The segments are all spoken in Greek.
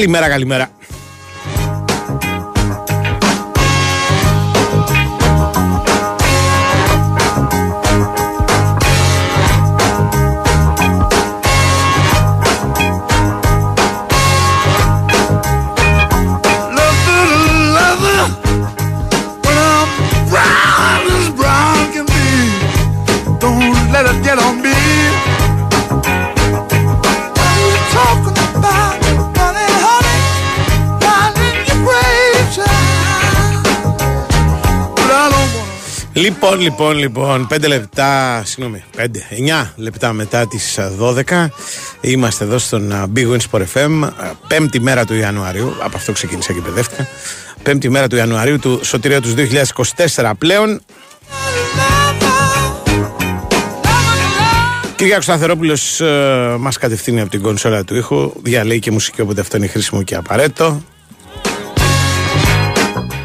Καλημέρα, καλημέρα. Λοιπόν, λοιπόν, λοιπόν, πέντε λεπτά, συγγνώμη, πέντε, εννιά λεπτά μετά τις 12 είμαστε εδώ στον Big Win Sport FM, πέμπτη μέρα του Ιανουαρίου, από αυτό ξεκίνησα και παιδεύτηκα, πέμπτη μέρα του Ιανουαρίου του σωτηρία τους 2024 πλέον. Κυριάκος Σταθερόπουλος ε, μας κατευθύνει από την κονσόλα του ήχου, διαλέει και μουσική όποτε αυτό είναι χρήσιμο και απαραίτητο.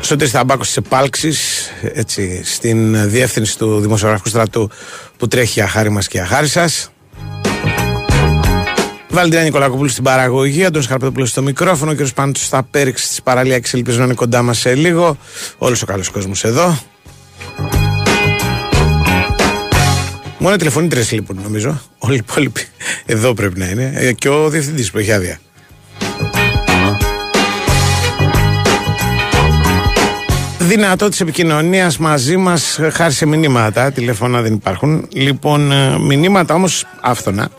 Σωτήρης Θαμπάκος της Επάλξης έτσι, στην διεύθυνση του Δημοσιογραφικού Στρατού που τρέχει για χάρη μας και για χάρη σας Βαλντίνα Νικολακοπούλου στην παραγωγή, Αντώνης Χαρπετόπουλος στο μικρόφωνο, ο κ. Πάντος στα πέριξη της παραλίας ελπίζω να είναι κοντά μας σε λίγο. Όλος ο καλός κόσμος εδώ. Μόνο τηλεφωνήτρες λοιπόν νομίζω. Όλοι οι υπόλοιποι εδώ πρέπει να είναι. Ε, και ο διευθυντής που έχει άδεια. Δυνατότητε επικοινωνίας μαζί μας χάρη σε μηνύματα. Τηλέφωνα δεν υπάρχουν. Λοιπόν, ε, μηνύματα όμως άφθονα.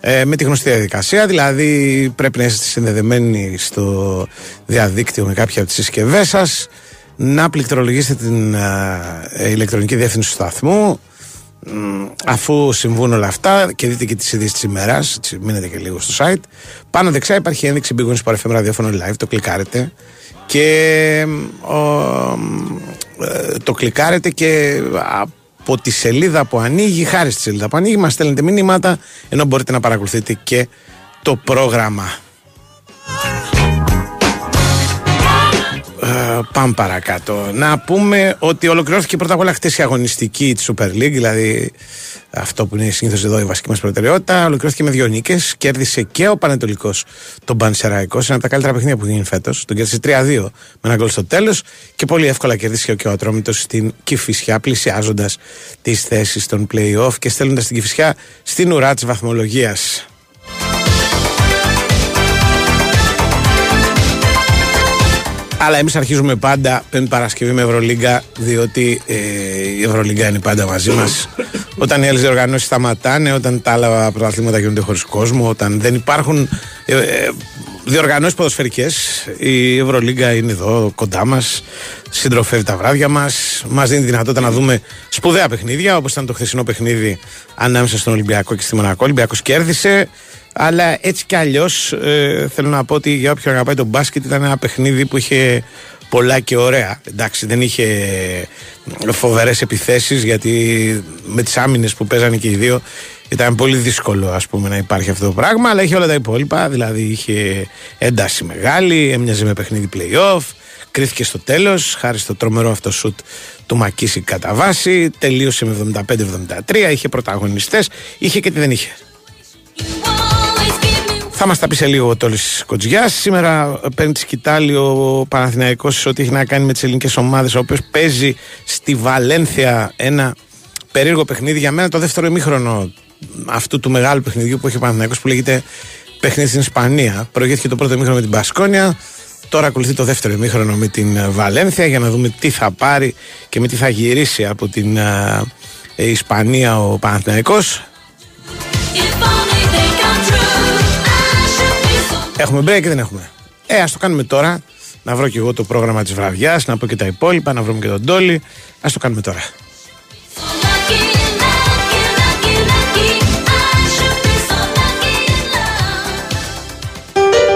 Ε, με τη γνωστή διαδικασία, δηλαδή πρέπει να είστε συνδεδεμένοι στο διαδίκτυο με κάποια από τις συσκευές σας, να πληκτρολογήσετε την ε, ηλεκτρονική διεύθυνση του σταθμού, αφού συμβούν όλα αυτά και δείτε και τις ειδήσεις της ημέρας, μείνετε και λίγο στο site. Πάνω δεξιά υπάρχει ένδειξη Big Wings FM ραδιόφωνο live, το κλικάρετε και ε, το κλικάρετε και από τη σελίδα που ανοίγει, χάρη στη σελίδα που ανοίγει, μας στέλνετε μηνύματα ενώ μπορείτε να παρακολουθείτε και το πρόγραμμα. Ε, πάμε παρακάτω. Να πούμε ότι ολοκληρώθηκε πρώτα απ' όλα χτες η αγωνιστική της Super League, δηλαδή αυτό που είναι συνήθως εδώ η βασική μας προτεραιότητα. Ολοκληρώθηκε με δύο νίκες. Κέρδισε και ο Πανετολικός τον Πανσεραϊκό, ένα από τα καλύτερα παιχνίδια που γίνει φέτος. Τον κέρδισε 3-2 με ένα γκολ στο τέλος. Και πολύ εύκολα κέρδισε και ο Ατρόμητος στην Κυφυσιά, πλησιάζοντας τις θέσεις των playoff και στέλνοντας την Κυφυσιά στην ουρά της βαθμολογίας. Αλλά εμείς αρχίζουμε πάντα Πέμπτη Παρασκευή με Ευρωλίγκα, διότι ε, η Ευρωλίγκα είναι πάντα μαζί μας. όταν οι άλλες διοργανώσεις σταματάνε, όταν τα άλλα πρωταθλήματα γίνονται χωρίς κόσμο, όταν δεν υπάρχουν ε, ε, διοργανώσεις ποδοσφαιρικές, η Ευρωλίγκα είναι εδώ κοντά μας, συντροφεύει τα βράδια μας, μας δίνει δυνατότητα να δούμε σπουδαία παιχνίδια, όπως ήταν το χθεσινό παιχνίδι ανάμεσα στον Ολυμπιακό και στη Μονακό. Ο Ολυμπιακός κέρδισε. Αλλά έτσι κι αλλιώς ε, θέλω να πω ότι για όποιον αγαπάει τον μπάσκετ ήταν ένα παιχνίδι που είχε πολλά και ωραία. Εντάξει, δεν είχε φοβερές επιθέσεις γιατί με τις άμυνες που παίζανε και οι δύο ήταν πολύ δύσκολο ας πούμε να υπάρχει αυτό το πράγμα. Αλλά είχε όλα τα υπόλοιπα. Δηλαδή είχε ένταση μεγάλη, έμοιαζε με παιχνίδι playoff. Κρίθηκε στο τέλος, χάρη στο τρομερό αυτό σουτ του Μακίση κατά βάση. Τελείωσε με 75-73. Είχε πρωταγωνιστές, είχε και τι δεν είχε. Θα μας τα πει σε λίγο ο Τόλης Κοτζιάς. Σήμερα παίρνει τη σκητάλη ο Παναθηναϊκός ό,τι έχει να κάνει με τις ελληνικές ομάδες, ο οποίος παίζει στη Βαλένθια ένα περίεργο παιχνίδι. Για μένα το δεύτερο ημίχρονο αυτού του μεγάλου παιχνιδιού που έχει ο Παναθηναϊκός που λέγεται παιχνίδι στην Ισπανία. Προηγήθηκε το πρώτο ημίχρονο με την Πασκόνια. Τώρα ακολουθεί το δεύτερο ημίχρονο με την Βαλένθια για να δούμε τι θα πάρει και με τι θα γυρίσει από την ε, Ισπανία ο Παναθηναϊκός. Έχουμε break ή δεν έχουμε; Ε, ας το κάνουμε τώρα. Να βρω και εγώ το πρόγραμμα της βραδιάς, να πω και τα υπόλοιπα, να βρούμε και τον Τόλι. Α το κάνουμε τώρα.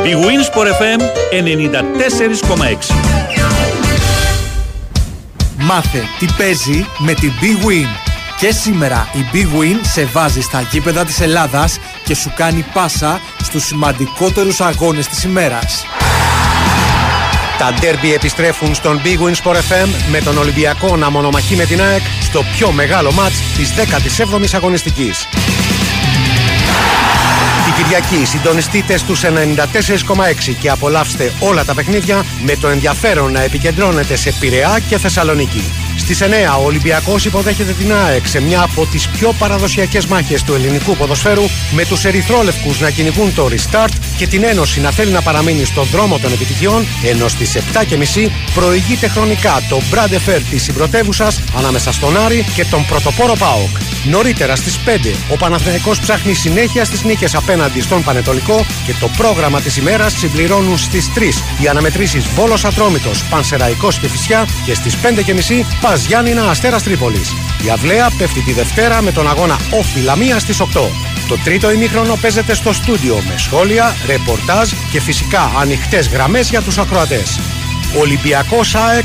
Big Wins for FM 94,6 Μάθε τι παίζει με την Big Win. Και σήμερα η Big Win σε βάζει στα γήπεδα της Ελλάδας και σου κάνει πάσα στους σημαντικότερους αγώνες της ημέρας. Τα ντέρμπι επιστρέφουν στον Big Win Sport FM με τον Ολυμπιακό να μονομαχεί με την ΑΕΚ στο πιο μεγάλο μάτς της 17ης αγωνιστικής. Την Κυριακή συντονιστείτε στους 94,6 και απολαύστε όλα τα παιχνίδια με το ενδιαφέρον να επικεντρώνετε σε Πειραιά και Θεσσαλονίκη. Στις 9 ο Ολυμπιακός υποδέχεται την ΑΕΚ σε μια από τις πιο παραδοσιακές μάχες του ελληνικού ποδοσφαίρου με τους ερυθρόλευκους να κυνηγούν το restart και την Ένωση να θέλει να παραμείνει στον δρόμο των επιτυχιών ενώ στις 7.30 προηγείται χρονικά το Brad Fair της συμπρωτεύουσας ανάμεσα στον Άρη και τον πρωτοπόρο ΠΑΟΚ. Νωρίτερα στις 5 ο Παναθηναϊκός ψάχνει συνέχεια στις νίκες απέναντι στον Πανετολικό και το πρόγραμμα της ημέρας συμπληρώνουν στις 3 οι αναμετρήσεις Βόλος Ατρόμητος, Πανσεραϊκός και Φυσιά και στις 5.30 Πας Γιάννηνα Αστέρας Τρίπολης. Η Αυλαία πέφτει τη Δευτέρα με τον αγώνα Όφη Λαμία στις 8. Το τρίτο ημίχρονο παίζεται στο στούντιο με σχόλια, ρεπορτάζ και φυσικά ανοιχτές γραμμές για τους ακροατές. Ολυμπιακός ΑΕΚ,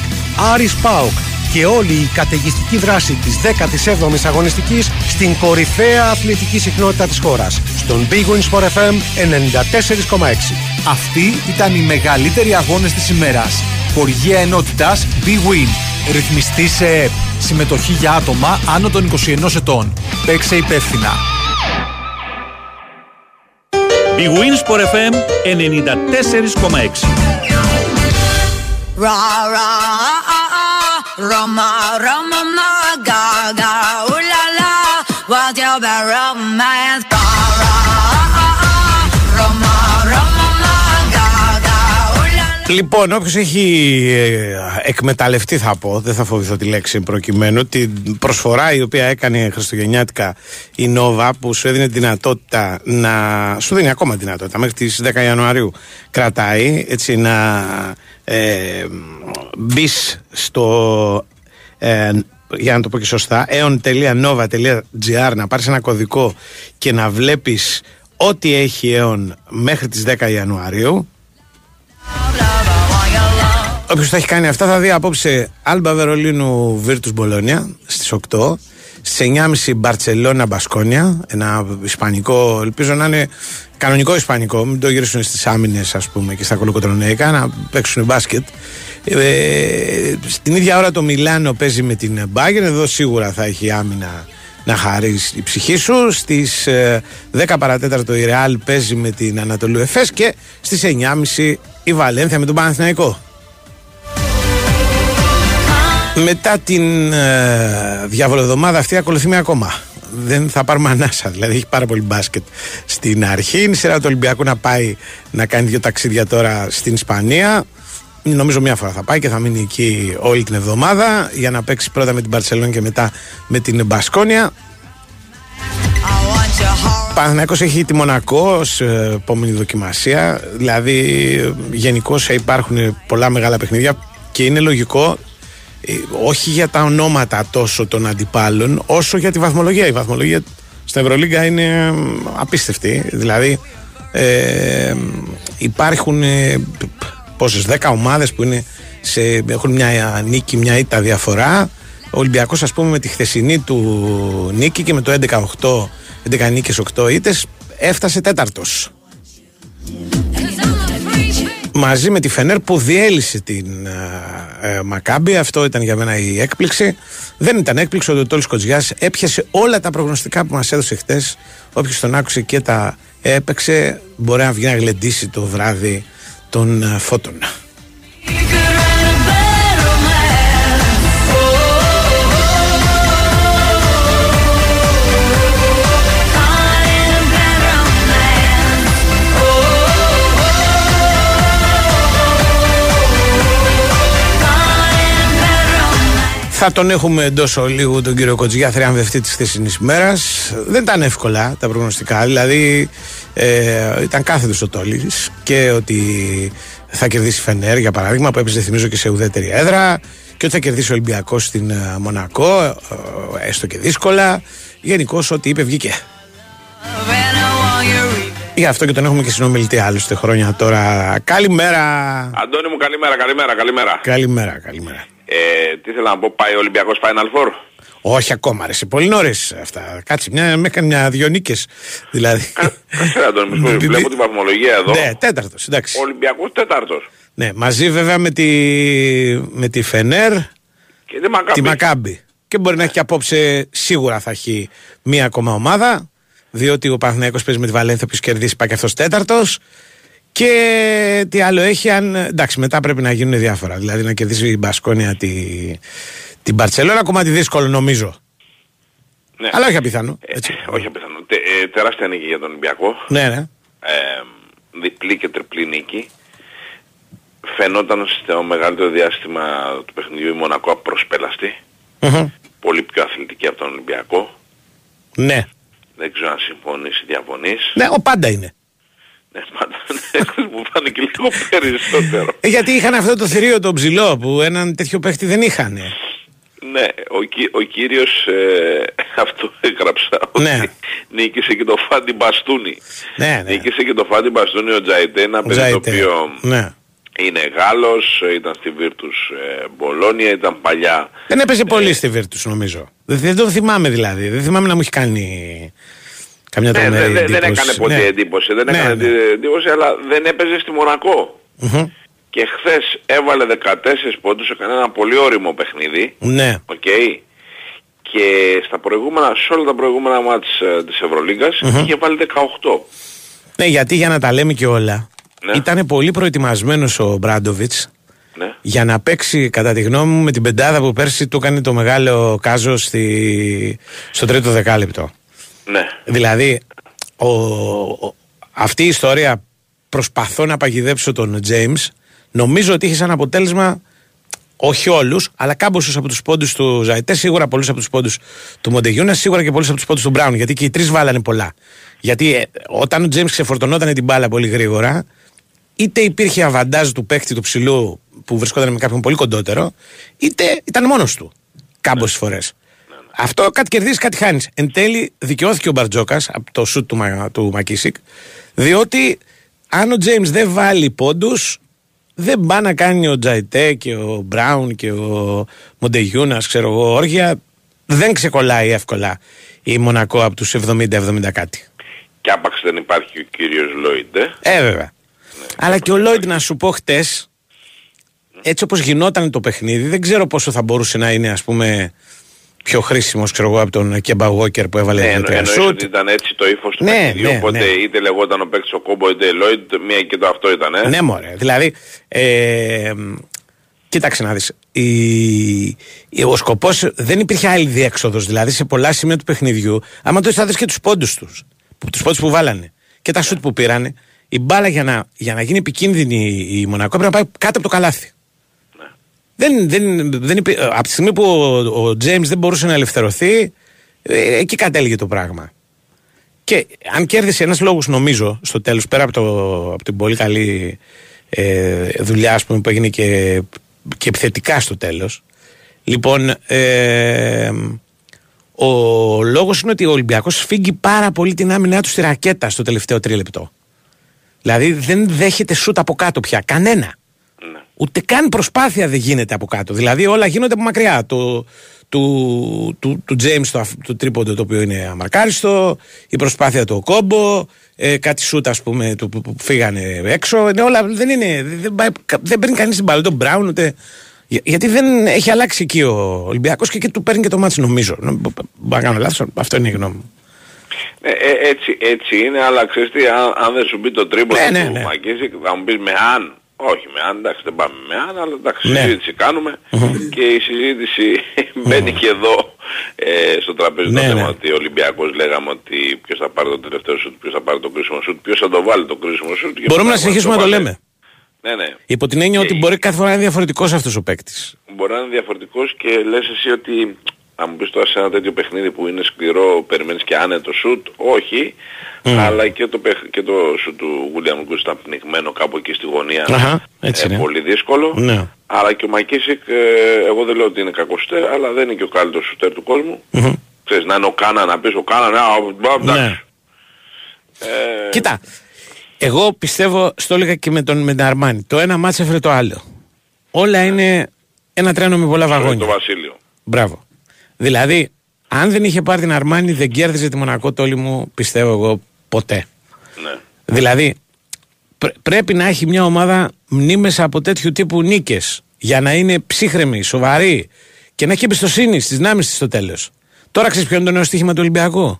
Άρης ΠΑΟΚ και όλη η καταιγιστική δράση της 17ης αγωνιστικής στην κορυφαία αθλητική συχνότητα της χώρας. Στον Big Win Sport FM 94,6. Αυτοί ήταν οι μεγαλύτεροι αγώνες της ημέρας. Χοργία ενότητας Big Win. Ρυθμιστή σε ΕΠ. Συμμετοχή για άτομα άνω των 21 ετών. Παίξε υπεύθυνα. Big Wins for FM 94,6. Ra ra ah ah ah, Rama Rama ma ga ga ooh la la, what's your bad romance? Ra ra ah ah ah, Rama Rama ma ga ga ooh la la. Λοιπόν, όποιος έχει ε, εκμεταλλευτεί, θα πω, δεν θα φοβηθώ τη λέξη προκειμένου, την προσφορά η οποία έκανε Χριστουγεννιάτικα η Νόβα που σου έδινε δυνατότητα να. σου δίνει ακόμα δυνατότητα μέχρι τις 10 Ιανουαρίου κρατάει έτσι να ε, μπεις στο. Ε, για να το πω και σωστά, aeon.nova.gr να πάρεις ένα κωδικό και να βλέπεις ό,τι έχει Aeon μέχρι τις 10 Ιανουαρίου Όποιος τα έχει κάνει αυτά θα δει απόψε Άλμπα Βερολίνου Βίρτου Μπολόνια στις 8. Στι 9.30 Μπαρσελόνα Μπασκόνια. Ένα ισπανικό, ελπίζω να είναι κανονικό ισπανικό. Μην το γυρίσουν στις άμυνες, ας πούμε, και στα κολοκοτρονέικα να παίξουν μπάσκετ. Ε, στην ίδια ώρα το Μιλάνο παίζει με την Μπάγκερ. Εδώ σίγουρα θα έχει άμυνα να χαρεί η ψυχή σου. Στις 10 παρατέταρτο η Ρεάλ παίζει με την Ανατολού Εφές και στις 9.30 η Βαλένθια με τον Παναθηναϊκό. Μετά την ε, διαβολοδομάδα αυτή ακολουθεί μια ακόμα. Δεν θα πάρουμε ανάσα. Δηλαδή έχει πάρα πολύ μπάσκετ στην αρχή. Είναι σειρά του Ολυμπιακού να πάει να κάνει δύο ταξίδια τώρα στην Ισπανία. Νομίζω μια φορά θα πάει και θα μείνει εκεί όλη την εβδομάδα για να παίξει πρώτα με την Παρσελόνη και μετά με την Μπασκόνια. I want your heart. Παναθηναϊκός έχει τη Μονακό ως ε, επόμενη δοκιμασία. Δηλαδή γενικώς υπάρχουν πολλά μεγάλα παιχνίδια και είναι λογικό ε, όχι για τα ονόματα τόσο των αντιπάλων όσο για τη βαθμολογία. Η βαθμολογία στην Ευρωλίγκα είναι ε, απίστευτη. Δηλαδή ε, υπάρχουν ε, πόσες, 10 ομάδες που είναι σε, έχουν μια νίκη, μια ήττα διαφορά. Ο Ολυμπιακός ας πούμε με τη χθεσινή του νίκη και με το 11-8, 11 νίκες 8 ήττες έφτασε τέταρτος μαζί με τη Φενέρ που διέλυσε την ε, ε, Μακάμπη. Αυτό ήταν για μένα η έκπληξη. Δεν ήταν έκπληξη ότι ο Τόλης Κοτζιάς έπιασε όλα τα προγνωστικά που μας έδωσε χτες. Όποιος τον άκουσε και τα έπαιξε μπορεί να βγει να γλεντήσει το βράδυ των ε, φώτων. Θα τον έχουμε εντός ολίγου τον κύριο Κοτζιά, θριαμβευτή τη χθεσινή ημέρα. Δεν ήταν εύκολα τα προγνωστικά. Δηλαδή ε, ήταν κάθετος ο Τόλης και ότι θα κερδίσει η Φενέρ για παράδειγμα, που έπαιζε θυμίζω και σε ουδέτερη έδρα. Και ότι θα κερδίσει ο Ολυμπιακός στην ε, Μονακό, ε, έστω και δύσκολα. Γενικώς ό,τι είπε βγήκε. When I want you read. Γι' αυτό και τον έχουμε και συνομιλητή άλλωστε χρόνια τώρα. Καλημέρα. Αντώνη μου, καλημέρα, καλημέρα, καλημέρα. Καλημέρα, καλημέρα. Ε, τι θέλω να πω, πάει ο Ολυμπιακός Final Four; Όχι ακόμα, ρε, πολύ νωρίς αυτά. Κάτσε, μια, με έκανε μια δυο νίκες. Δηλαδή. Κάτσε Αντώνη μου, Μπι- βλέπω τη βαθμολογία εδώ. Ναι, τέταρτος, εντάξει. Ο Ολυμπιακός τέταρτος. Ναι, μαζί βέβαια με τη, με τη Φενέρ, Και δεν Μακάμπη. τη Μακάμπη. Και μπορεί να έχει και απόψε, σίγουρα θα έχει μία ακόμα ομάδα. Διότι ο Παναθηναϊκός παίζει με τη Βαλένθια, όποιο κερδίσει πάει και αυτός τέταρτος. Και τι άλλο έχει, αν. Εντάξει, μετά πρέπει να γίνουν διάφορα. Δηλαδή να κερδίσει η Μπασκόνια τη, την Παρσελόνα. Κομμάτι δύσκολο νομίζω. Ναι. Αλλά όχι απιθανό. Ε, Έτσι. όχι απιθανό. Τε, ε, τεράστια νίκη για τον Ολυμπιακό. Ναι, ναι. Ε, διπλή και τριπλή νίκη. Φαινόταν στο μεγαλύτερο διάστημα του παιχνιδιού η Μονακό απροσπέλαστη. Μμμ. Πολύ πιο αθλητική από τον Ολυμπιακό. Ναι. Δεν ξέρω αν συμφωνείς ή διαφωνείς. Ναι, ο πάντα είναι. Ναι, πάντα ναι, μου φάνηκε λίγο περισσότερο. Ε, γιατί είχαν αυτό το θηρίο το ψηλό που έναν τέτοιο παίχτη δεν είχαν. Ναι, ο, κυ- ο κύριος ε, αυτό έγραψα Ναι. ότι νίκησε και το Φάντι Μπαστούνι. Ναι, ναι. Νίκησε και το Φάντι Μπαστούνι ο Τζαϊτέ, ένα Ο παιδί το Ζάιτε. οποίο Ναι. είναι Γάλλος, ε, ήταν στη Βίρτους ε, Μπολόνια, ήταν παλιά. Δεν έπαιζε πολύ στη Βίρτους νομίζω. Δεν, δεν το θυμάμαι δηλαδή. Δεν θυμάμαι να μου έχει κάνει καμιά Ναι, τρομερή δεν δεν- δεν εντύπωση. έκανε ποτέ Ναι. εντύπωση, δεν Ναι, έκανε ναι. εντύπωση, αλλά δεν έπαιζε στη Μονακό. Μμμ. Και χθες έβαλε 14 πόντους, έκανε ένα πολύ όριμο παιχνίδι. Ναι. Οκ. Και στα προηγούμενα, σε όλα τα προηγούμενα ματς ε, της Ευρωλίγκας είχε βάλει 18. Ναι, γιατί για να τα λέμε και όλα, Ναι. ήταν πολύ προετοιμασμένος ο Ομπράντοβιτς Ναι. για να παίξει κατά τη γνώμη μου με την πεντάδα που πέρσι του έκανε το μεγάλο κάζο στη... στο τρίτο δεκάλεπτο. Ναι. Δηλαδή, ο, ο- αυτή η ιστορία προσπαθώ να παγιδέψω τον James, νομίζω ότι είχε σαν αποτέλεσμα όχι όλους, αλλά κάμποσου από τους πόντους του Ζαϊτές, σίγουρα πολλούς από τους πόντους του Μοντεγιούνας, σίγουρα και πολλούς από τους πόντους του Μπράουν. Γιατί και οι τρεις βάλανε πολλά. Γιατί ε, όταν ο Τζέιμς ξεφορτωνόταν την μπάλα πολύ γρήγορα, είτε υπήρχε αβαντάζ του παίκτη του ψηλού που βρισκόταν με κάποιον πολύ κοντότερο, είτε ήταν μόνος του. Κάμποσε φορές. Αυτό κάτι κερδίζεις, κάτι χάνεις. Εν τέλει, δικαιώθηκε ο Μπαρτζόκας από το σουτ του, Μα- του Μακίσικ, διότι αν ο Τζέιμς δεν βάλει πόντους, δεν πάει να κάνει ο Τζαϊτέ και ο Μπράουν και ο Μοντεγιούνας, ξέρω εγώ, όργια. Δεν ξεκολλάει εύκολα η Μονακό από τους 70-70 κάτι. Και άπαξ δεν υπάρχει ο κύριος Λόιντ. ε. Ε, βέβαια. Αλλά και ο Λόιντ να σου πω χτες, έτσι όπως γινόταν το παιχνίδι, δεν ξέρω πόσο θα μπορούσε να είναι, ας πούμε, πιο χρήσιμος, ξέρω εγώ, από τον Κέμπα Walker που έβαλε Ναι, δύο εννο- τρία εννοείς σουτ. ότι ήταν έτσι το ύφος του Ναι, παιχνιδιού, ναι, οπότε ναι. είτε λεγόταν ο παίκτης ο Κόμπο είτε Λόιντ, μία και το αυτό ήταν, ε. Ναι, μωρέ. Δηλαδή, ε, κοίταξε να δεις. Η, η- ο σκοπός δεν υπήρχε άλλη διέξοδος. Δηλαδή, σε πολλά σημεία του παιχνιδιού, άμα το θα δεις και τους πόντους τους, που, τους πόντους που βάλανε και τα σουτ που πήρανε, η μπάλα για να, για να γίνει επικίνδυνη η Μονακό πρέπει να πάει κάτω από το καλάθι. Δεν, δεν, δεν υπή- ε, από τη στιγμή που ο, ο James δεν μπορούσε να ελευθερωθεί, ε, εκεί κατέληγε το πράγμα. Και αν κέρδισε ένας λόγος νομίζω στο τέλος πέρα από, το, από την πολύ καλή ε, δουλειά ας πούμε, που έγινε και, και επιθετικά στο τέλος λοιπόν ε, ο λόγος είναι ότι ο Ολυμπιακός φύγει πάρα πολύ την άμυνά του στη ρακέτα στο τελευταίο τρίλεπτο δηλαδή δεν δέχεται σούτ από κάτω πια κανένα Ναι. Ούτε καν προσπάθεια δεν γίνεται από κάτω. Δηλαδή όλα γίνονται από μακριά. Το, του, του, του James το, αφ- το τρίποντο το οποίο είναι αμαρκάριστο, η προσπάθεια του Κόμπο, ε, κάτι σούτ ας πούμε του, που, που φύγανε έξω. Είναι όλα, δεν είναι, δεν, πάει, δεν παίρνει κανείς την μπάλα, τον Μπράουν ούτε... Για- γιατί δεν έχει αλλάξει εκεί ο Ολυμπιακός και εκεί του παίρνει και το μάτι νομίζω. Μπορεί να κάνω λάθος, αυτό είναι η γνώμη μου. Ε, ε, έτσι, έτσι είναι, αλλά ξέρεις τι, αν, αν δεν σου μπει το τρίποντο Ναι, ναι, του ναι. Μακίσικ, θα μου πεις με αν. Όχι με αν, εντάξει δεν πάμε με αν, αλλά εντάξει Ναι. συζήτηση κάνουμε και η συζήτηση μπαίνει και εδώ ε, στο τραπέζι Ναι, το θέμα ναι. ότι ο Ολυμπιακός λέγαμε ότι ποιος θα πάρει το τελευταίο σουτ, ποιος θα πάρει το κρίσιμο σουτ, ποιος θα το βάλει το κρίσιμο σουτ. και ποιος Μπορούμε να θα συνεχίσουμε να το βάλει. λέμε. Ναι, ναι. Υπό την έννοια ότι Και- μπορεί κάθε φορά να είναι διαφορετικός αυτός ο παίκτης. Μπορεί να είναι διαφορετικός και λες εσύ ότι αν μου πεις τώρα σε ένα τέτοιο παιχνίδι που είναι σκληρό, περιμένεις και άνετο σουτ, όχι, αλλά και το, παιχ- και το σουτ του William Γκούς ήταν πνιγμένο κάπου εκεί στη γωνία, Αχα, έτσι είναι. πολύ δύσκολο. Ναι. Αλλά και ο Μακίσικ, ε, εγώ δεν λέω ότι είναι κακός σουτέρ, αλλά δεν είναι και ο καλύτερος σουτέρ του κόσμου. Μμμ. Ξέρεις, να είναι ο Κάνα, να πεις ο Κάνα, ναι, α, α, εντάξει. Ναι. Ε, Κοίτα, εγώ πιστεύω, στο έλεγα και με τον, με την Αρμάνι, το ένα μάτς έφερε το άλλο. Όλα είναι ένα τρένο με πολλά το βαγόνια. Βασίλειο. Μπράβο. Δηλαδή, αν δεν είχε πάρει την Αρμάνι, δεν κέρδιζε τη Μονακό τόλη μου, πιστεύω εγώ, ποτέ. Ναι. Δηλαδή, πρέ- πρέπει να έχει μια ομάδα μνήμες από τέτοιου τύπου νίκες για να είναι ψύχρεμη, σοβαρή και να έχει εμπιστοσύνη στις δυνάμεις της στο τέλος. Τώρα ξέρεις ποιο είναι το νέο στοίχημα του Ολυμπιακού;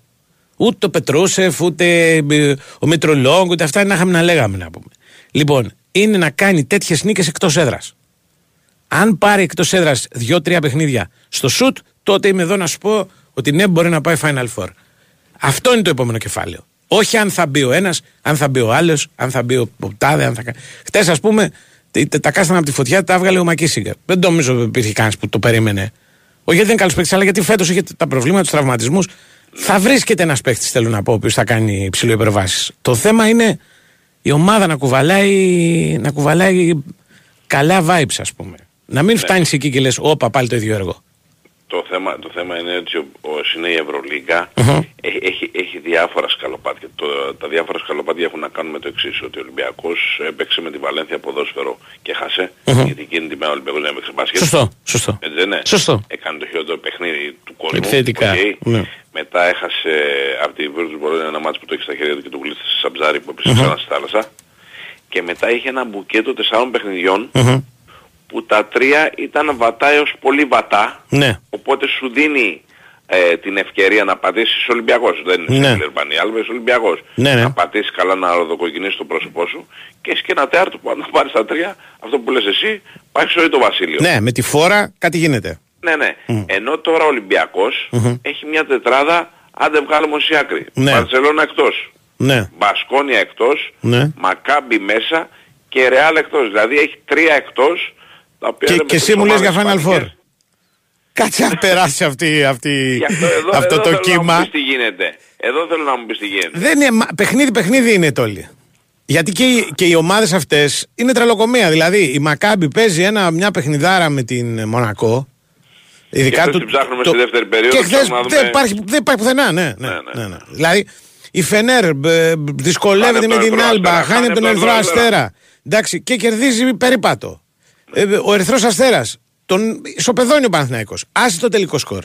Ούτε το Πετρούσεφ, ούτε ε, ο Μητρολόγκ, ούτε αυτά να είχαμε να λέγαμε να πούμε. Λοιπόν, είναι να κάνει τέτοιες νίκες εκτός έδρας. Αν πάρει εκτός έδρας δύο-τρία παιχνίδια στο σουτ, τότε είμαι εδώ να σου πω ότι ναι, μπορεί να πάει Final Four. Αυτό είναι το επόμενο κεφάλαιο. Όχι αν θα μπει ο ένας, αν θα μπει ο άλλος, αν θα μπει ο ο τάδε, αν θα κάνει. Χτες, ας πούμε, τε- τα κάστανα από τη φωτιά τα έβγαλε ο Μακίσιγκερ. Δεν νομίζω ότι υπήρχε κανένας που το περίμενε. Όχι γιατί δεν είναι καλός παίκτης, αλλά γιατί φέτος είχε τα προβλήματα, τους τραυματισμούς. Θα βρίσκεται ένας παίκτης, θέλω να πω, ο οποίος θα κάνει υψηλό υπερβάσεις. Το θέμα είναι η ομάδα να κουβαλάει, να κουβαλάει καλά vibes, ας πούμε. Να μην φτάνεις εκεί και λες, Όπα, πάλι το ίδιο έργο. Το θέμα, το θέμα είναι ότι ο, ο, είναι η Ευρωλίγκα έχει, έχει, έχει διάφορα σκαλοπάτια. Το, τα διάφορα σκαλοπάτια έχουν να κάνουν με το εξής, ότι ο Ολυμπιακός έπαιξε με τη Βαλένθια ποδόσφαιρο και έχασε γιατί εκείνη τη μέρα ο Ολυμπιακός δεν έπαιξε μπάσκετ. Σωστό, σωστό. Έτσι δεν είναι. Σωστό. Έκανε το χειρότερο παιχνίδι του κόσμου. Επιθετικά, οκ. ναι. Μετά έχασε από τη Virtus Bologna ένα ματς που το έχει στα χέρια του και του γλίστρησε σαν ψάρι που έπεσε ξανά στη θάλασσα. Και μετά είχε ένα μπουκέτο τεσσάρων παιχνιδιών Μμμ. Που τα τρία ήταν βατά έως πολύ βατά. Ναι. Οπότε σου δίνει ε, την ευκαιρία να πατήσεις Ολυμπιακός. Δεν είναι Ναι. ναι. Λερμπανή, αλλά είσαι Ολυμπιακός. Ναι, ναι. Να πατήσεις καλά να ροδοκοκκινήσεις το πρόσωπό σου και έχει και ένα τέταρτο που αν πάρεις τα τρία, αυτό που λες εσύ, πάει σόι το βασίλειο. Ναι, με τη φόρα κάτι γίνεται. Ναι, ναι. Ενώ τώρα ο ολυμπιακος έχει μια τετράδα, άντε βγάλουμε ως η άκρη. Ναι. Μπαρτσελώνα εκτός. Ναι. Μπασκόνια εκτός, Ναι. Μακάμπι μέσα και Ρεάλ εκτός. Δηλαδή έχει τρία εκτός, τα οποία Και, δεν και εσύ μετρούν μου λες για ομάδες Final Four. ισπανικές. Κάτσε να περάσει αυτή, αυτή, Γι' αυτό, εδώ, αυτό εδώ το θέλω να μου κύμα. πεις τι γίνεται. Εδώ θέλω να μου πεις τι γίνεται. Δεν είναι, μα- παιχνίδι, παιχνίδι είναι τόλοι. Γιατί και οι, και οι ομάδες αυτές είναι τρελοκομεία. Δηλαδή η Μακάμπη παίζει ένα, μια παιχνιδάρα με την Μονακό. Ειδικά χθες την ψάχνουμε στη δεύτερη περίοδο, Και χθες ψάχνουμε να δεν, δούμε- υπάρχει, δεν υπάρχει πουθενά, ναι. ναι, Ναι, ναι. ναι. ναι. Δηλαδή η Φενέρ μπ, μπ, δυσκολεύεται Χάνει με από τον την Ερυθρό Άλμπα, Αστέρα, χάνει από τον Ερυθρό Αστέρα. Αστέρα. Εντάξει, και κερδίζει περίπατο. Ε, ο Ερυθρός Αστέρας. Τον ισοπεδώνει ο Παναθηναϊκός. Άσε το τελικό σκορ.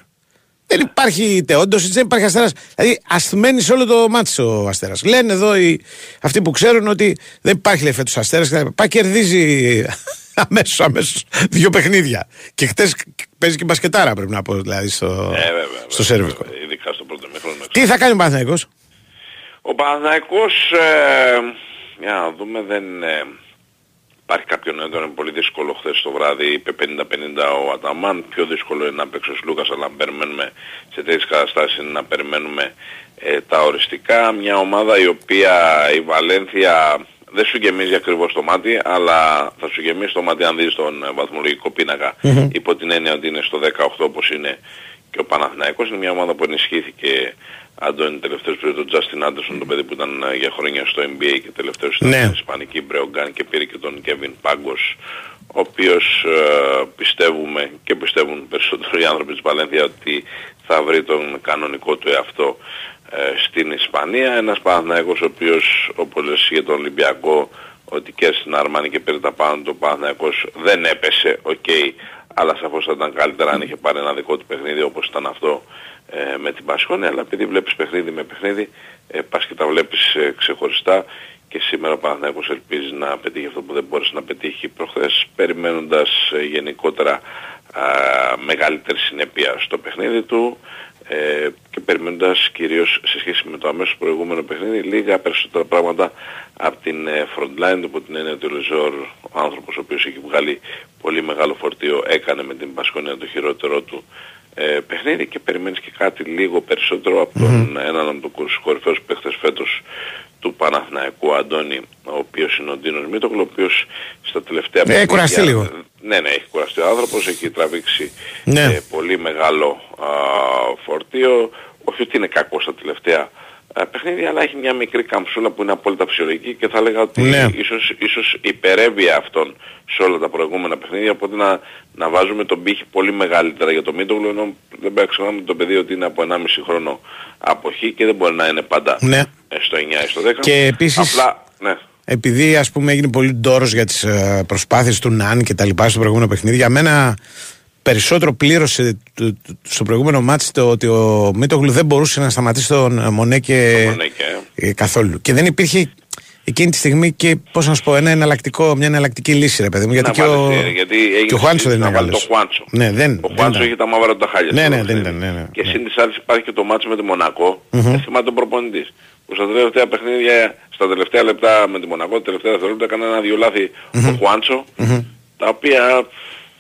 Δεν υπάρχει τεόντωση, δεν υπάρχει αστέρας. Δηλαδή, ασθμένει σε όλο το μάτι ο αστέρας. Λένε εδώ οι, αυτοί που ξέρουν ότι δεν υπάρχει λέει φέτος αστέρας. Πάει κερδίζει αμέσως, αμέσως δύο παιχνίδια. Και χτες παίζει και μπασκετάρα πρέπει να πω δηλαδή στο, Ε, βέβαια, στο βέβαια, Σέρβικο. βέβαια, Ειδικά στο πρώτο μήχρονο. Τι θα κάνει ο Παναθηναϊκός; Ο Παναθηναϊκός, ε, για να δούμε, δεν ε, υπάρχει κάποιο νέο, ήταν πολύ δύσκολο. Χθες το βράδυ, είπε 50-50 ο Αταμάν, πιο δύσκολο είναι να παίξει ο Λούκας, αλλά να περιμένουμε σε τέτοιες καταστάσεις είναι να περιμένουμε ε, τα οριστικά. Μια ομάδα η οποία η Βαλένθια δεν σου γεμίζει ακριβώς το μάτι, αλλά θα σου γεμίσει το μάτι αν δεις τον ε, βαθμολογικό πίνακα, υπό την έννοια ότι είναι στο 18 όπως είναι και ο Παναθηναϊκός είναι μια ομάδα που ενισχύθηκε Αντώνη τελευταίος πήρε τον Τζάστιν Άντερσον το παιδί που ήταν ε, για χρόνια στο NBA και τελευταίος ήταν Ναι. στην Ισπανική Μπρεογκάν και πήρε και τον Κέβιν Πάγκος ο οποίος ε, πιστεύουμε και πιστεύουν περισσότερο οι άνθρωποι της Βαλένθια ότι θα βρει τον κανονικό του εαυτό ε, στην Ισπανία. Ένας Παναθηναϊκός ο οποίος όπως λες για τον Ολυμπιακό ότι και στην Αρμάνι και πήρε τα πάνω του ο Παναθηναϊκός δεν έπεσε, οκ, αλλά σαφώς θα ήταν καλύτερα αν είχε πάρει ένα δικό του παιχνίδι όπως ήταν αυτό ε, με την Μπασκόνια, αλλά επειδή βλέπεις παιχνίδι με παιχνίδι, ε, πας και τα βλέπεις ε, ξεχωριστά. Και σήμερα ο Παναθηναϊκός ελπίζει να πετύχει αυτό που δεν μπόρεσε να πετύχει προχθές, περιμένοντας ε, γενικότερα α, μεγαλύτερη συνέπεια στο παιχνίδι του ε, και περιμένοντας κυρίως σε σχέση με το αμέσως προηγούμενο παιχνίδι λίγα περισσότερα πράγματα από την ε, front line του, από την έννοια ότι ο Λεζόρ, ο άνθρωπος ο οποίος έχει βγάλει πολύ μεγάλο φορτίο, έκανε με την Πασκόνια το χειρότερό του ε, παιχνίδι και περιμένεις και κάτι λίγο περισσότερο από τον έναν από τους κορυφαίους παίχτες φέτος του Παναθηναϊκού Αντώνη, ο οποίος είναι ο Ντίνος Μήτοκλο, ο οποίος στα τελευταία Ε, έχει κουραστεί λίγο. Ναι, ναι, έχει κουραστεί ο άνθρωπος, έχει τραβήξει Ναι. ε, πολύ μεγάλο α, φορτίο. Όχι ότι είναι κακό στα τελευταία α, παιχνίδια, αλλά έχει μια μικρή καμψούλα που είναι απόλυτα φυσιολογική και θα έλεγα ότι Ναι. ίσως, ίσως υπερεύει αυτόν σε όλα τα προηγούμενα παιχνίδια, οπότε να, να βάζουμε τον πύχη πολύ μεγαλύτερα για το Μίτογλου, ενώ δεν πρέπει να ξεχνάμε το παιδί ότι είναι από 1,5 χρόνο αποχή και δεν μπορεί να είναι πάντα Ναι. ε, στο 9 ή στο 10. Και επίσης- Απλά, ναι. επειδή ας πούμε έγινε πολύ ντόρος για τις ε, προσπάθειες του Ναν και τα λοιπά στο προηγούμενο παιχνίδι για μένα περισσότερο πλήρωσε το- το- στο προηγούμενο μάτς το ότι ο Μίτογλου δεν μπορούσε να σταματήσει τον ε, Μονέ και, Μονέ και- ε, καθόλου και δεν υπήρχε εκείνη τη στιγμή και πώς να σου πω, ένα εναλλακτικό, μια εναλλακτική λύση, ρε παιδί μου. Γιατί Να και ο, βάλεις, ε, γιατί έγινε και ο Χουάντσο δεν είναι συζήτηση να βάλει καλός. το Χουάντσο. Ναι, δεν, Ο δεν Χουάντσο ήταν. έχει τα μαύρα του τα χάλια. Ναι, στο ναι, παιχνίδι. δεν ήταν, ναι, ναι, Και ναι. σύν της άλλης υπάρχει και το μάτσο με τη μονακο Δεν θυμάται ο προπονητής. Που στα τελευταία παιχνίδια, στα τελευταία λεπτά με τη Μονακό, τα τελευταία δευτερόλεπτα έκανε ένα δύο λάθη ο Χουάντσο, τα οποία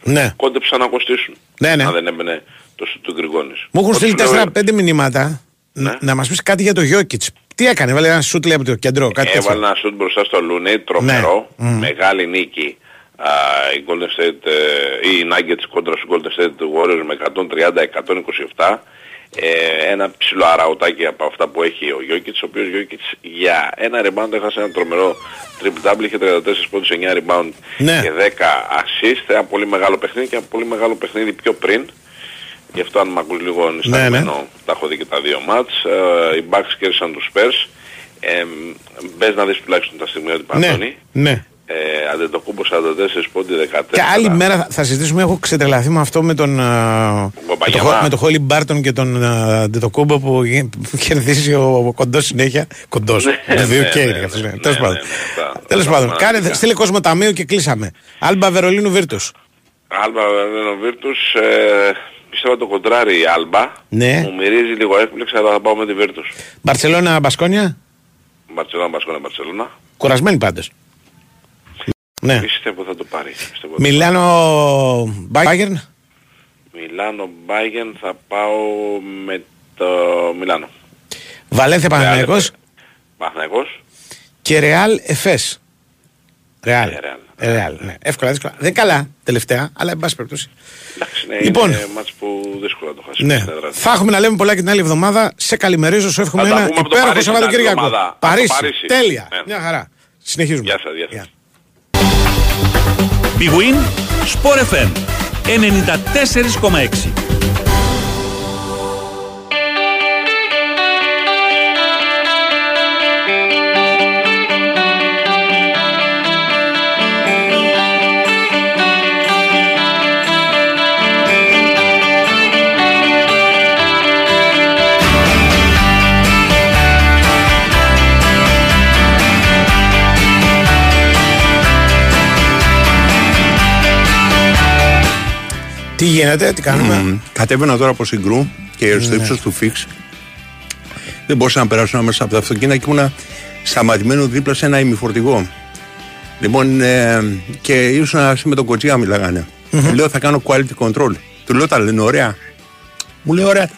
Ναι. κόντεψαν να κοστίσουν. Ναι, ναι. Αν δεν έμπαινε το σου του Γκριγκόνης. Μου έχουν Οπότε στείλει σου λέω, 4-5 μηνύματα Ναι. να μας πεις κάτι για το Γιώκητς. Τι έκανε, βάλε ένα σούτ λέει από το κέντρο, κάτι τέτοιο. Έβαλε ένα σουτ μπροστά στο Λουνέι, τρομερό, Ναι. Μμ. μεγάλη νίκη. Α, η Golden State, ε, η Nuggets κόντρα στους Golden State Warriors με 130-127. Ε, ένα ψηλό αραουτάκι από αυτά που έχει ο Γιώκητς, ο οποίος Γιώκητς για ένα rebound έχασε ένα τρομερό triple double, είχε 34 πόντους, 9 rebound Ναι. και 10 assist, ένα πολύ μεγάλο παιχνίδι και ένα πολύ μεγάλο παιχνίδι πιο πριν. Γι' αυτό αν μ' ακούς λίγο νησταγμένο, ναι. τα έχω δει και τα δύο μάτς. Ε, οι Bucks κέρδισαν τους Spurs. Ε, μπες να δεις τουλάχιστον τα στιγμιότυπα Ναι, Αντώνη. ναι. Ε, Αντετοκούμπο 44 πόντι 14. Και άλλη μέρα θα- θα συζητήσουμε. Έχω ξετρελαθεί με αυτό με τον. α, με, το, Παπαγιανά. Χο- με το Χόλι Μπάρτον και τον Αντετοκούμπο που, γι- που κερδίζει ο, ο κοντός συνέχεια. Κοντός. Ναι, Με δύο ναι, και ναι, είναι ναι, αυτός, ναι. ναι, Τέλος ναι, πάντων. ναι, αυτά- Τέλος αυτά πάντων. τα Κάνε, φανατικά. στείλε κόσμο ταμείο και κλείσαμε. Άλμπα Βερολίνου Βίρτους. Άλμπα Βερολίνο Βίρτους, ε, πιστεύω το κοντράρι η Άλμπα. Ναι. Μου μυρίζει λίγο έκπληξη, αλλά θα πάω με τη Βίρτους. Μπαρσελόνα Μπασκόνια. Μπαρτσελώνα, Μπασκόνα, Μπαρτσελώνα. Κουρασμένη πάντως. Ναι. Πιστεύω θα το πάρει. Πιστεύω. Μιλάνο Μπάγκερν. Μιλάνο Μπάγεν θα πάω με το Μιλάνο. Βαλένθια Παναθηναϊκός Παναθηναϊκός. και Ρεάλ Εφές. Ρεάλ. Ε, Ρεάλ. Ε, Ρεάλ, ναι. Εύκολα, δύσκολα. Δεν καλά τελευταία, αλλά εν πάση περιπτώσει. Εντάξει, ναι, Λοιπόν. είναι μάτς που δύσκολα το χάσει. Ναι. στην έδρα της. Θα έχουμε να λέμε πολλά και την άλλη εβδομάδα. Σε καλημερίζω, σου εύχομαι Θα τα ένα πούμε από το υπέροχο Παρίσι την άλλη Σαββατοκύριακο. εβδομάδα. Από το Παρίσι. Παρίσι. Τέλεια. Ναι. Μια χαρά. Συνεχίζουμε. Γεια σας, γεια σας. Big Win, Sport FM 94,6. Τι γίνεται, τι κάνουμε; Μμμ. Κατέβαινα τώρα από συγκρού και στο ύψος του φίξ. Δεν μπορούσα να περάσω μέσα από τα αυτοκίνητα και ήμουνα σταματημένο δίπλα σε ένα ημιφορτηγό. Λοιπόν, ε, και ήσουν ας με τον Κοτσιά μιλάγανε. Λέω θα κάνω quality control. Του λέω τα λένε ωραία. Μου λέει ωραία.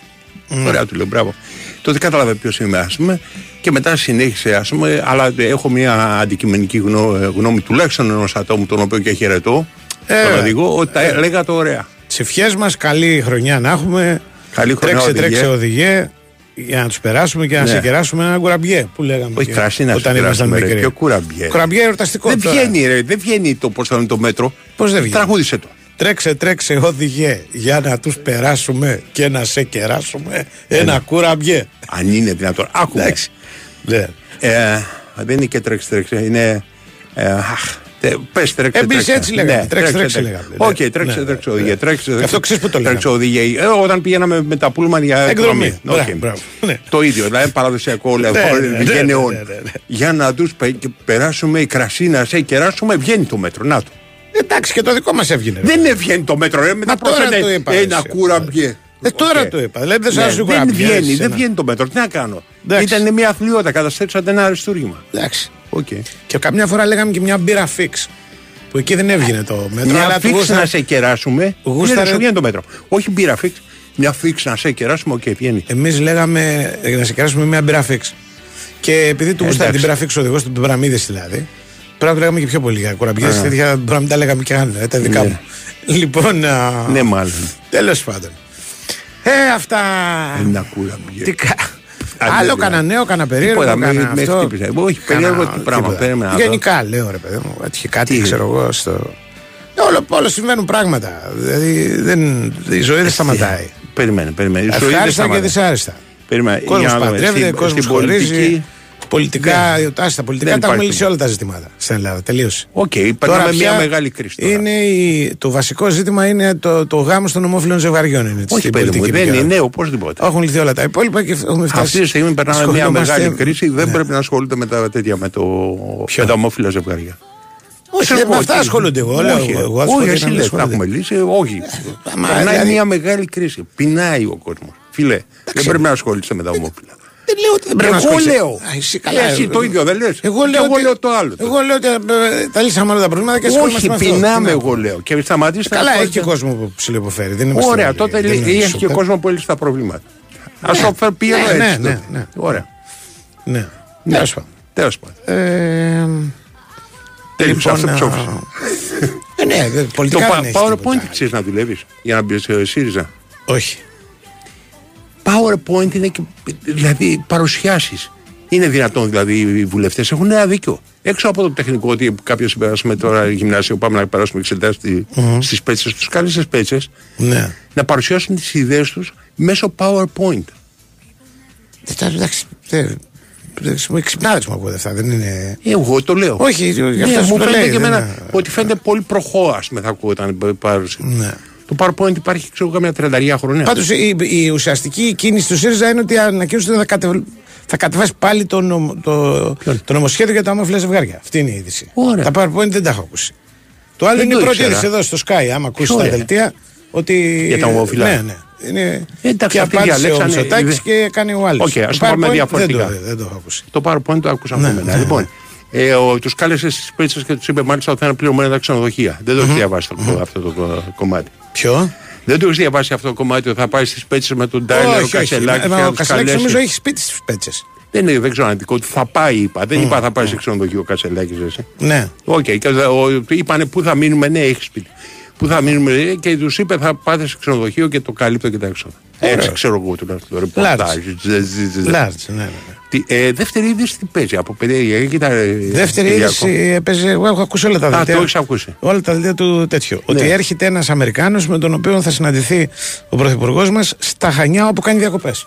Ωραία, του λέω μπράβο. Τότε κατάλαβε ποιος είμαι, ας πούμε, και μετά συνέχισε, ας πούμε, αλλά έχω μια αντικειμενική γνώ- γνώμη τουλάχιστον ενός ατόμου, τον οποίο και χαιρετώ, Ε, τον οδηγό, ότι τα λέγα το ωραία. Τι ευχέ μας, καλή χρονιά να έχουμε. Καλή χρονιά, Τρέξε, οδηγέ. τρέξε, οδηγέ. Για να τους περάσουμε και να Ναι. σε κεράσουμε ένα κουραμπιέ που λέγαμε. Όχι και κρασί να σου όταν ήμασταν περάσουμε, ρε, μικροί. πιο κουραμπιέ; Κουραμπιέ εορταστικό. Δεν τώρα. βγαίνει, ρε, δεν βγαίνει το πώς θα είναι το μέτρο. Πώς δεν βγαίνει; Τραγούδισε το. Τρέξε, τρέξε, οδηγέ. Για να τους περάσουμε και να σε κεράσουμε ένα κουραμπιέ. Αν είναι δυνατόν. Άκου. Εντάξει. Ναι. Ε, δεν είναι και τρέξε, τρέξε. Είναι. Ε, αχ, τε, πες τρέξε, Εμείς τρέξε. έτσι λέγαμε. Ναι, Τρέξε, τρέξε λέγαμε. Ναι. Οκ, τρέξε, Ναι, τρέξε, ναι. οδηγέ. Τρέξε, Γι' τρέξε. αυτό ξέρεις που το λέγαμε. Τρέξε, οδηγέ. Ε, όταν πηγαίναμε με τα πούλμαν για Εκδρομή. εκδρομή. Μπράβο, Οκ. μπράβο. Ναι. Το ίδιο, δηλαδή παραδοσιακό Ναι, ναι, ναι, γενεών. ναι, ναι, ναι. Για να τους περάσουμε η κρασί να σε κεράσουμε, βγαίνει το μέτρο. Να το. Εντάξει, και το δικό μας έβγαινε. ρε. Δεν έβγαινε το μέτρο, ρε. Μετά Μα τώρα πρόσθετε το είπα, ένα εσύ. κουραμπιέ. Ε, τώρα Οκ. το είπα. Δηλαδή δεν Ναι, σα άρεσε δεν κουραμπιέ. βγαίνει, εσένα. δεν βγαίνει το μέτρο. Τι να κάνω. Εντάξει. Ήταν μια αθλιότητα, καταστρέψατε ένα αριστούργημα. Εντάξει. Οκ. Και καμιά φορά λέγαμε και μια μπύρα φίξ. Που εκεί δεν έβγαινε το μέτρο. Μια αλλά του φίξ γούστα- να σε κεράσουμε. γούσταρε- Ναι, να σου βγαίνει το μέτρο. Όχι μπύρα φίξ. Μια φίξ να σε κεράσουμε, οκ, βγαίνει. Εμείς λέγαμε ε, να σε κεράσουμε μια μπύρα φίξ. Και επειδή του γούσταρε την εντάξει. μπύρα φίξ ο οδηγός του Πυραμίδη δηλαδή, πρέπει να το λέγαμε και πιο πολύ για κουραμπιέ. Τέτοια μπορεί να μην τα λέγαμε και αν, ε, τα δικά Ναι. μου. Λοιπόν. Ναι, μάλλον. Τέλος πάντων. Ε, αυτά. Ένα κουραμπιέ. Τι κα... Αν Άλλο δεν κανένα νέο, κανένα περίεργο. Τίποτα, με- κανένα με αυτό. χτύπησε. Όχι, Κανένα περίεργο τι πράγμα, τίποτα. περίμενα να δω. Γενικά λέω ρε παιδί μου. Έτυχε κάτι, Τι; ξέρω εγώ. Στο... Ε, Όλο, όλο συμβαίνουν πράγματα. Δηλαδή δεν, η ζωή δεν σταματάει. Περίμενε, περίμενε. Η ζωή δεν Ευχάριστα και σταματάει. δυσάρεστα. Περίμενε. Κόσμος για να δούμε. παντρεύεται, Στην- κόσμος στην χωρίζει. Πολιτική, Πολιτικά, η τάση στα πολιτικά Δεν τα έχουμε υπάρχει λύσει όλα τα ζητήματα στην Ελλάδα. Τελείωσε. Οκ, Τώρα περνάμε μια πια μεγάλη κρίση. Τώρα. Είναι η, το βασικό ζήτημα είναι το, το γάμο των ομόφυλων ζευγαριών. Είναι, Όχι, στην παιδί μου, πολιτική δεν επικαιρότητα. είναι οπωσδήποτε. Έχουν λυθεί όλα τα υπόλοιπα και έχουμε φτάσει. Αυτή τη στιγμή περνάμε μια ασχολούμαστε- μεγάλη κρίση. Δεν Ναι. πρέπει να ασχολούνται με τα τέτοια, με, το, Ποιο; με τα ομόφυλα ζευγάρια. Όχι, Ξέρω με εγώ, αυτά τι- ασχολούνται. Εγώ λέω. Όχι, εγώ όχι, ασχολούμαι, εσύ να λες, ασχολούνται. έχουμε λύσει. Όχι. μα, Περνάει δηλαδή- μια μεγάλη κρίση. Πεινάει ο κόσμος. Φίλε, δεν πρέπει να ασχολείσαι με τα ομόφυλα. Δεν λέω ότι δεν πρέπει να Εγώ ασχολείσαι. λέω. Α, εσύ καλά. Εσύ το ίδιο δεν λες. Εγώ Και λέω, εγώ ότι- λέω το άλλο. Εγώ λέω ότι ε, τα λύσαμε όλα τα προβλήματα και ασχολούμαστε Όχι, με αυτό. πεινάμε Τι να εγώ πω. λέω. Και σταματήστε να Καλά, έχει ασχολείστε- και κόσμο που ψηλοϋποφέρει. Δεν είμαστε Ωραία, όλοι- τότε δεν λέει- είναι έχει και σούπερ. κόσμο που έλυσε τα προβλήματα. Α το φέρει πήγαινε Ναι, έτσι. ναι, τότε. ναι, ναι. Ωραία. Ναι. Ναι. Τέλος πάντων. Τέλος πάντων. Ε, Τέλειωσε. λοιπόν, Αυτό α, ψόφισε. ε, ναι, δεν- Το πολιτικά δεν πα- έχεις PowerPoint τίποτα. ξέρεις να δουλεύεις για να μπει σε ΣΥΡΙΖΑ. Όχι. PowerPoint είναι και δηλαδή παρουσιάσεις. Είναι δυνατόν δηλαδή οι βουλευτές έχουν ένα δίκιο. Έξω από το τεχνικό ότι κάποιος συμπεράσουμε τώρα γυμνάσιο, πάμε να περάσουμε εξετάσεις στις πέτσες, του καλεί στι πέτσες, Ναι. να παρουσιάσουν τις ιδέες τους μέσω PowerPoint. Ε, Εντάξει, δεν- δεν- μου ξυπνάδες μου ακούγονται αυτά, δεν είναι... Εγώ το λέω. Όχι, γι' Ναι, αυτό σου μου το φαίνεται λέει. και δεν εμένα είναι- ότι φαίνεται πολύ προχώ, ας πούμε, θα ακούγονταν η παρουσία. Ναι. Το PowerPoint υπάρχει, ξέρω εγώ, καμιά τριανταριά χρόνια. Πάντως η, η ουσιαστική κίνηση του ΣΥΡΙΖΑ είναι ότι ανακοίνωσε ότι θα, κατε, θα κατεβάσει πάλι το, νομο- το, το νομοσχέδιο για τα ομόφυλα ζευγάρια. Αυτή είναι η είδηση. Ωραία. Τα PowerPoint δεν τα έχω ακούσει. Το άλλο Δεν είναι η το πρώτη ήξερα. είδηση εδώ στο ΣΚΑΪ. Άμα ακούσεις Ποιο τα είναι; δελτία. Ότι... Για τα ομόφυλα. Ναι, ναι. Είναι... Εντάξει, και αυτοί απάντησε ο διαλέξανε- Μητσοτάκης είδε- και έκανε ο άλλος. Οκ, ας Το το πάμε PowerPoint διαφορετικά. Δεν το, δεν το έχω ακούσει. Το PowerPoint το άκουσα Ναι, από μένα. ναι, Λοιπόν, ε, ο, τους κάλεσε στις Σπέτσες και τους είπε μάλιστα ότι θα είναι πληρωμένα τα ξενοδοχεία. Δεν το έχει διαβάσει το- αυτό το κο- κομμάτι. Ποιο; Δεν το έχεις διαβάσει αυτό το κομμάτι ότι θα πάει στις Σπέτσες με τον Τάιλερ, ο όχι, όχι. Κασελάκης. Ε, και μα να Ο τους Κασελάκης καλέσει. νομίζω έχει σπίτι στις Σπέτσες. Δεν, είναι, δεν ξέρω αν δικό του. Θα πάει, είπα. Δεν είπα θα πάει σε ξενοδοχείο ο Κασελάκης. Ναι. Οκ, και ο- είπανε πού θα μείνουμε, ναι, έχει σπίτι. Πού θα μείνουμε, ε, και τους είπε θα πάτε σε ξενοδοχείο και το καλύπτω και τα έξοδα. Έτσι ξέρω εγώ τουλάχιστον το ρεπορτάζ. Λάρτς, ναι, ναι. ναι. Τι, ε, δεύτερη είδηση τι παίζει από παιδιά. Κοίτα, ε, Δεύτερη Κυριακό. είδηση έπαιζε. Εγώ έχω ακούσει όλα τα Α, δελτία. το έχεις ακούσει. Όλα τα δελτία του τέτοιου. Ότι έρχεται ένας Αμερικάνος με τον οποίο θα συναντηθεί ο πρωθυπουργός μας στα Χανιά όπου κάνει διακοπές.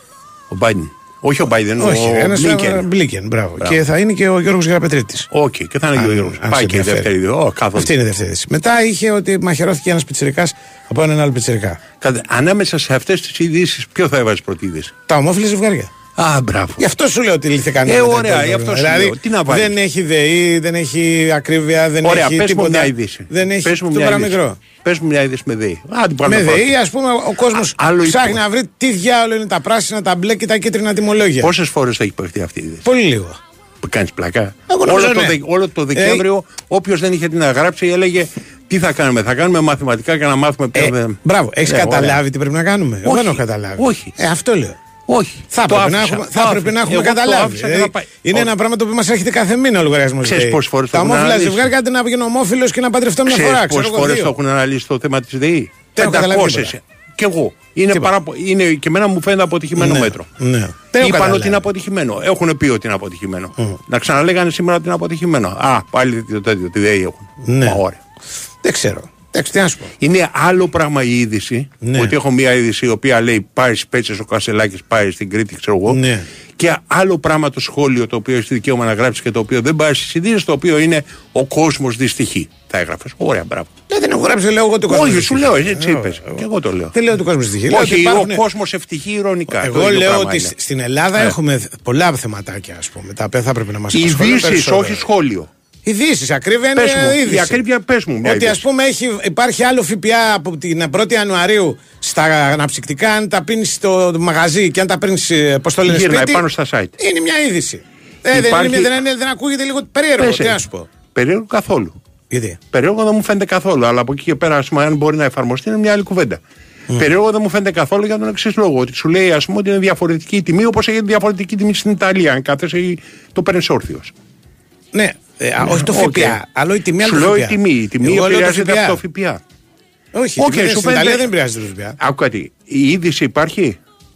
Ο Μπάιντεν. Όχι ο Μπάιντεν, Όχι, ο ένας Μπλίνκεν. Μπλίνκεν. Μπράβο. Μπράβο. Και θα είναι και ο Γιώργος Γεραπετρίτης. Οκ, και θα είναι και ο Γιώργος. αν Πάει σε και η ενδιαφέρει. δεύτερη είδηση. Ω, καθόλου. Αυτή είναι η δεύτερη είδηση. Μετά είχε ότι μαχαιρώθηκε ένας πιτσυρικά από έναν άλλο πιτσυρικά. Κατα- Ανάμεσα σε αυτές τις ειδήσεις, ποιο θα έβαζε πρώτη είδηση; Τα ομόφυλα ζευγάρια. Α, μπράβο. Γι' αυτό σου λέω ότι λύθηκαν. Ε, όλα τα ωραία, υπόλοιπα γι' αυτό σου προβλήματα. λέω. Τι να βάλεις; Δεν έχει ΔΕΗ, δεν έχει ακρίβεια, δεν Ωραία, έχει πες μου τίποτα. μια είδηση. Δεν έχει Πες μου το μια είδηση. παραμικρό. Πες μου μια είδηση με ΔΕΗ. Άντε, πάμε Με να ΔΕΗ, πάμε. ας πούμε, ο κόσμος άλλο ψάχνει υπό- να βρει τι διάολο είναι τα πράσινα, τα μπλε και τα κίτρινα τιμολόγια. Πόσες φορές θα έχει παιχτεί αυτή η είδηση; Πολύ λίγο. Που κάνεις πλακά. Εγώ νομίζω όλο, το, ναι. Δε- όλο το Δεκέμβριο, όποιος δεν είχε τι να γράψει, έλεγε τι θα κάνουμε. Θα κάνουμε μαθηματικά και να μάθουμε ποιο Ε, δεν. μπράβο, έχεις Ε, ωραία. καταλάβει τι πρέπει να κάνουμε; Εγώ Όχι, δεν έχω καταλάβει. όχι. Ε, αυτό λέω. Όχι. Θα το έπρεπε να άφησα, έχουμε, το θα έπρεπε άφησα. να έχουμε Εγώ το καταλάβει. άφησα και Δηλαδή, θα πάει. είναι Ω, ένα πράγμα το οποίο μας έρχεται κάθε μήνα ο λογαριασμός. Ξέρεις πόσες φορές το Τα έχουν ομόφυλα αναλύσει; ζευγάρια κάντε να βγει ομόφυλο και να παντρευτώ μια Ξέρεις φορά. Ξέρω πόσες εγώ φορές δύο. το έχουν αναλύσει το θέμα της ΔΕΗ; Δεν έχω καταλάβει 500. τίποτα. Κι εγώ. Είναι, Τίποτα. παρά, είναι και εμένα μου φαίνεται αποτυχημένο Ναι, μέτρο. ναι. Δεν έχω Είπαν καταλάβει. ότι είναι αποτυχημένο. Έχουν πει ότι είναι αποτυχημένο. Να ξαναλέγανε σήμερα ότι είναι αποτυχημένο. Α, πάλι το τέτοιο, τη ΔΕΗ έχουν. Ναι. Μα, Ωραία. Δεν ξέρω. Εντάξει, τι να σου πω. Είναι άλλο πράγμα η είδηση. Ναι. Ότι έχω μία είδηση η οποία λέει πάει στι πέτσε ο Κασελάκης, πάει στην Κρήτη, ξέρω εγώ. Ναι. Και άλλο πράγμα το σχόλιο το οποίο έχει δικαίωμα να γράψει και το οποίο δεν πάει στις ειδήσεις, το οποίο είναι ο κόσμος δυστυχεί. Θα έγραφες. Ωραία, μπράβο. Ναι, δεν έχω γράψει, λέω εγώ το κόσμος. Όχι, σου στοιχεί. λέω, έτσι Εγώ- είπες. εγώ- Και εγώ το λέω. Δεν λέω ότι ο κόσμος στοιχεί. Λέω ότι Όχι, υπάρχουν- ο κόσμος ευτυχεί ηρωνικά. Το Εγώ ίδιο λέω πράγμα ότι είναι. σ- στην Ελλάδα Ε. έχουμε πολλά θεματάκια, ας πούμε, τα οποία θα πρέπει να μας απασχολούν. Ειδήσει, περισσότερο. όχι σχόλιο. Ειδήσει, ακρίβεια είναι Πες μου, είδηση. η ακρίβεια πες μου μια Ότι ας είδηση. πούμε έχει, υπάρχει άλλο ΦΠΑ από την 1η Ιανουαρίου στα αναψυκτικά, αν τα πίνεις στο μαγαζί και αν τα παίρνεις, πώς το λένε, Γύρναει σπίτι. πάνω στα site. Είναι μια είδηση. Ε, δεν, Υπάρχει- είναι, δεν, είναι- δεν ακούγεται λίγο περίεργο, Πες, τι ε. να σου πω. Περίεργο καθόλου. Γιατί; Περίεργο δεν μου φαίνεται καθόλου. Αλλά από εκεί και πέρα, ας πούμε, αν μπορεί να εφαρμοστεί, είναι μια άλλη κουβέντα. Περίεργο δεν μου φαίνεται καθόλου για τον εξής λόγο. Ότι σου λέει, ας πούμε, ότι είναι διαφορετική η τιμή, όπως έχει διαφορετική τιμή στην Ιταλία. Αν κάθεσαι ή το παίρνεις όρθιος. Ναι, ε, α, όχι το Οκ. ΦΠΑ. Άλλο η τιμή, άλλο Σου το λέω η ΦΠΑ. τιμή. Η τιμή Εγώ λέω το επηρεάζεται ΦΠΑ. από το ΦΠΑ. Όχι, Οκ, η τιμή σου στην Ιταλία φαίνεται- δεν επηρεάζεται το ΦΠΑ. Άκου κάτι. Η είδηση υπάρχει;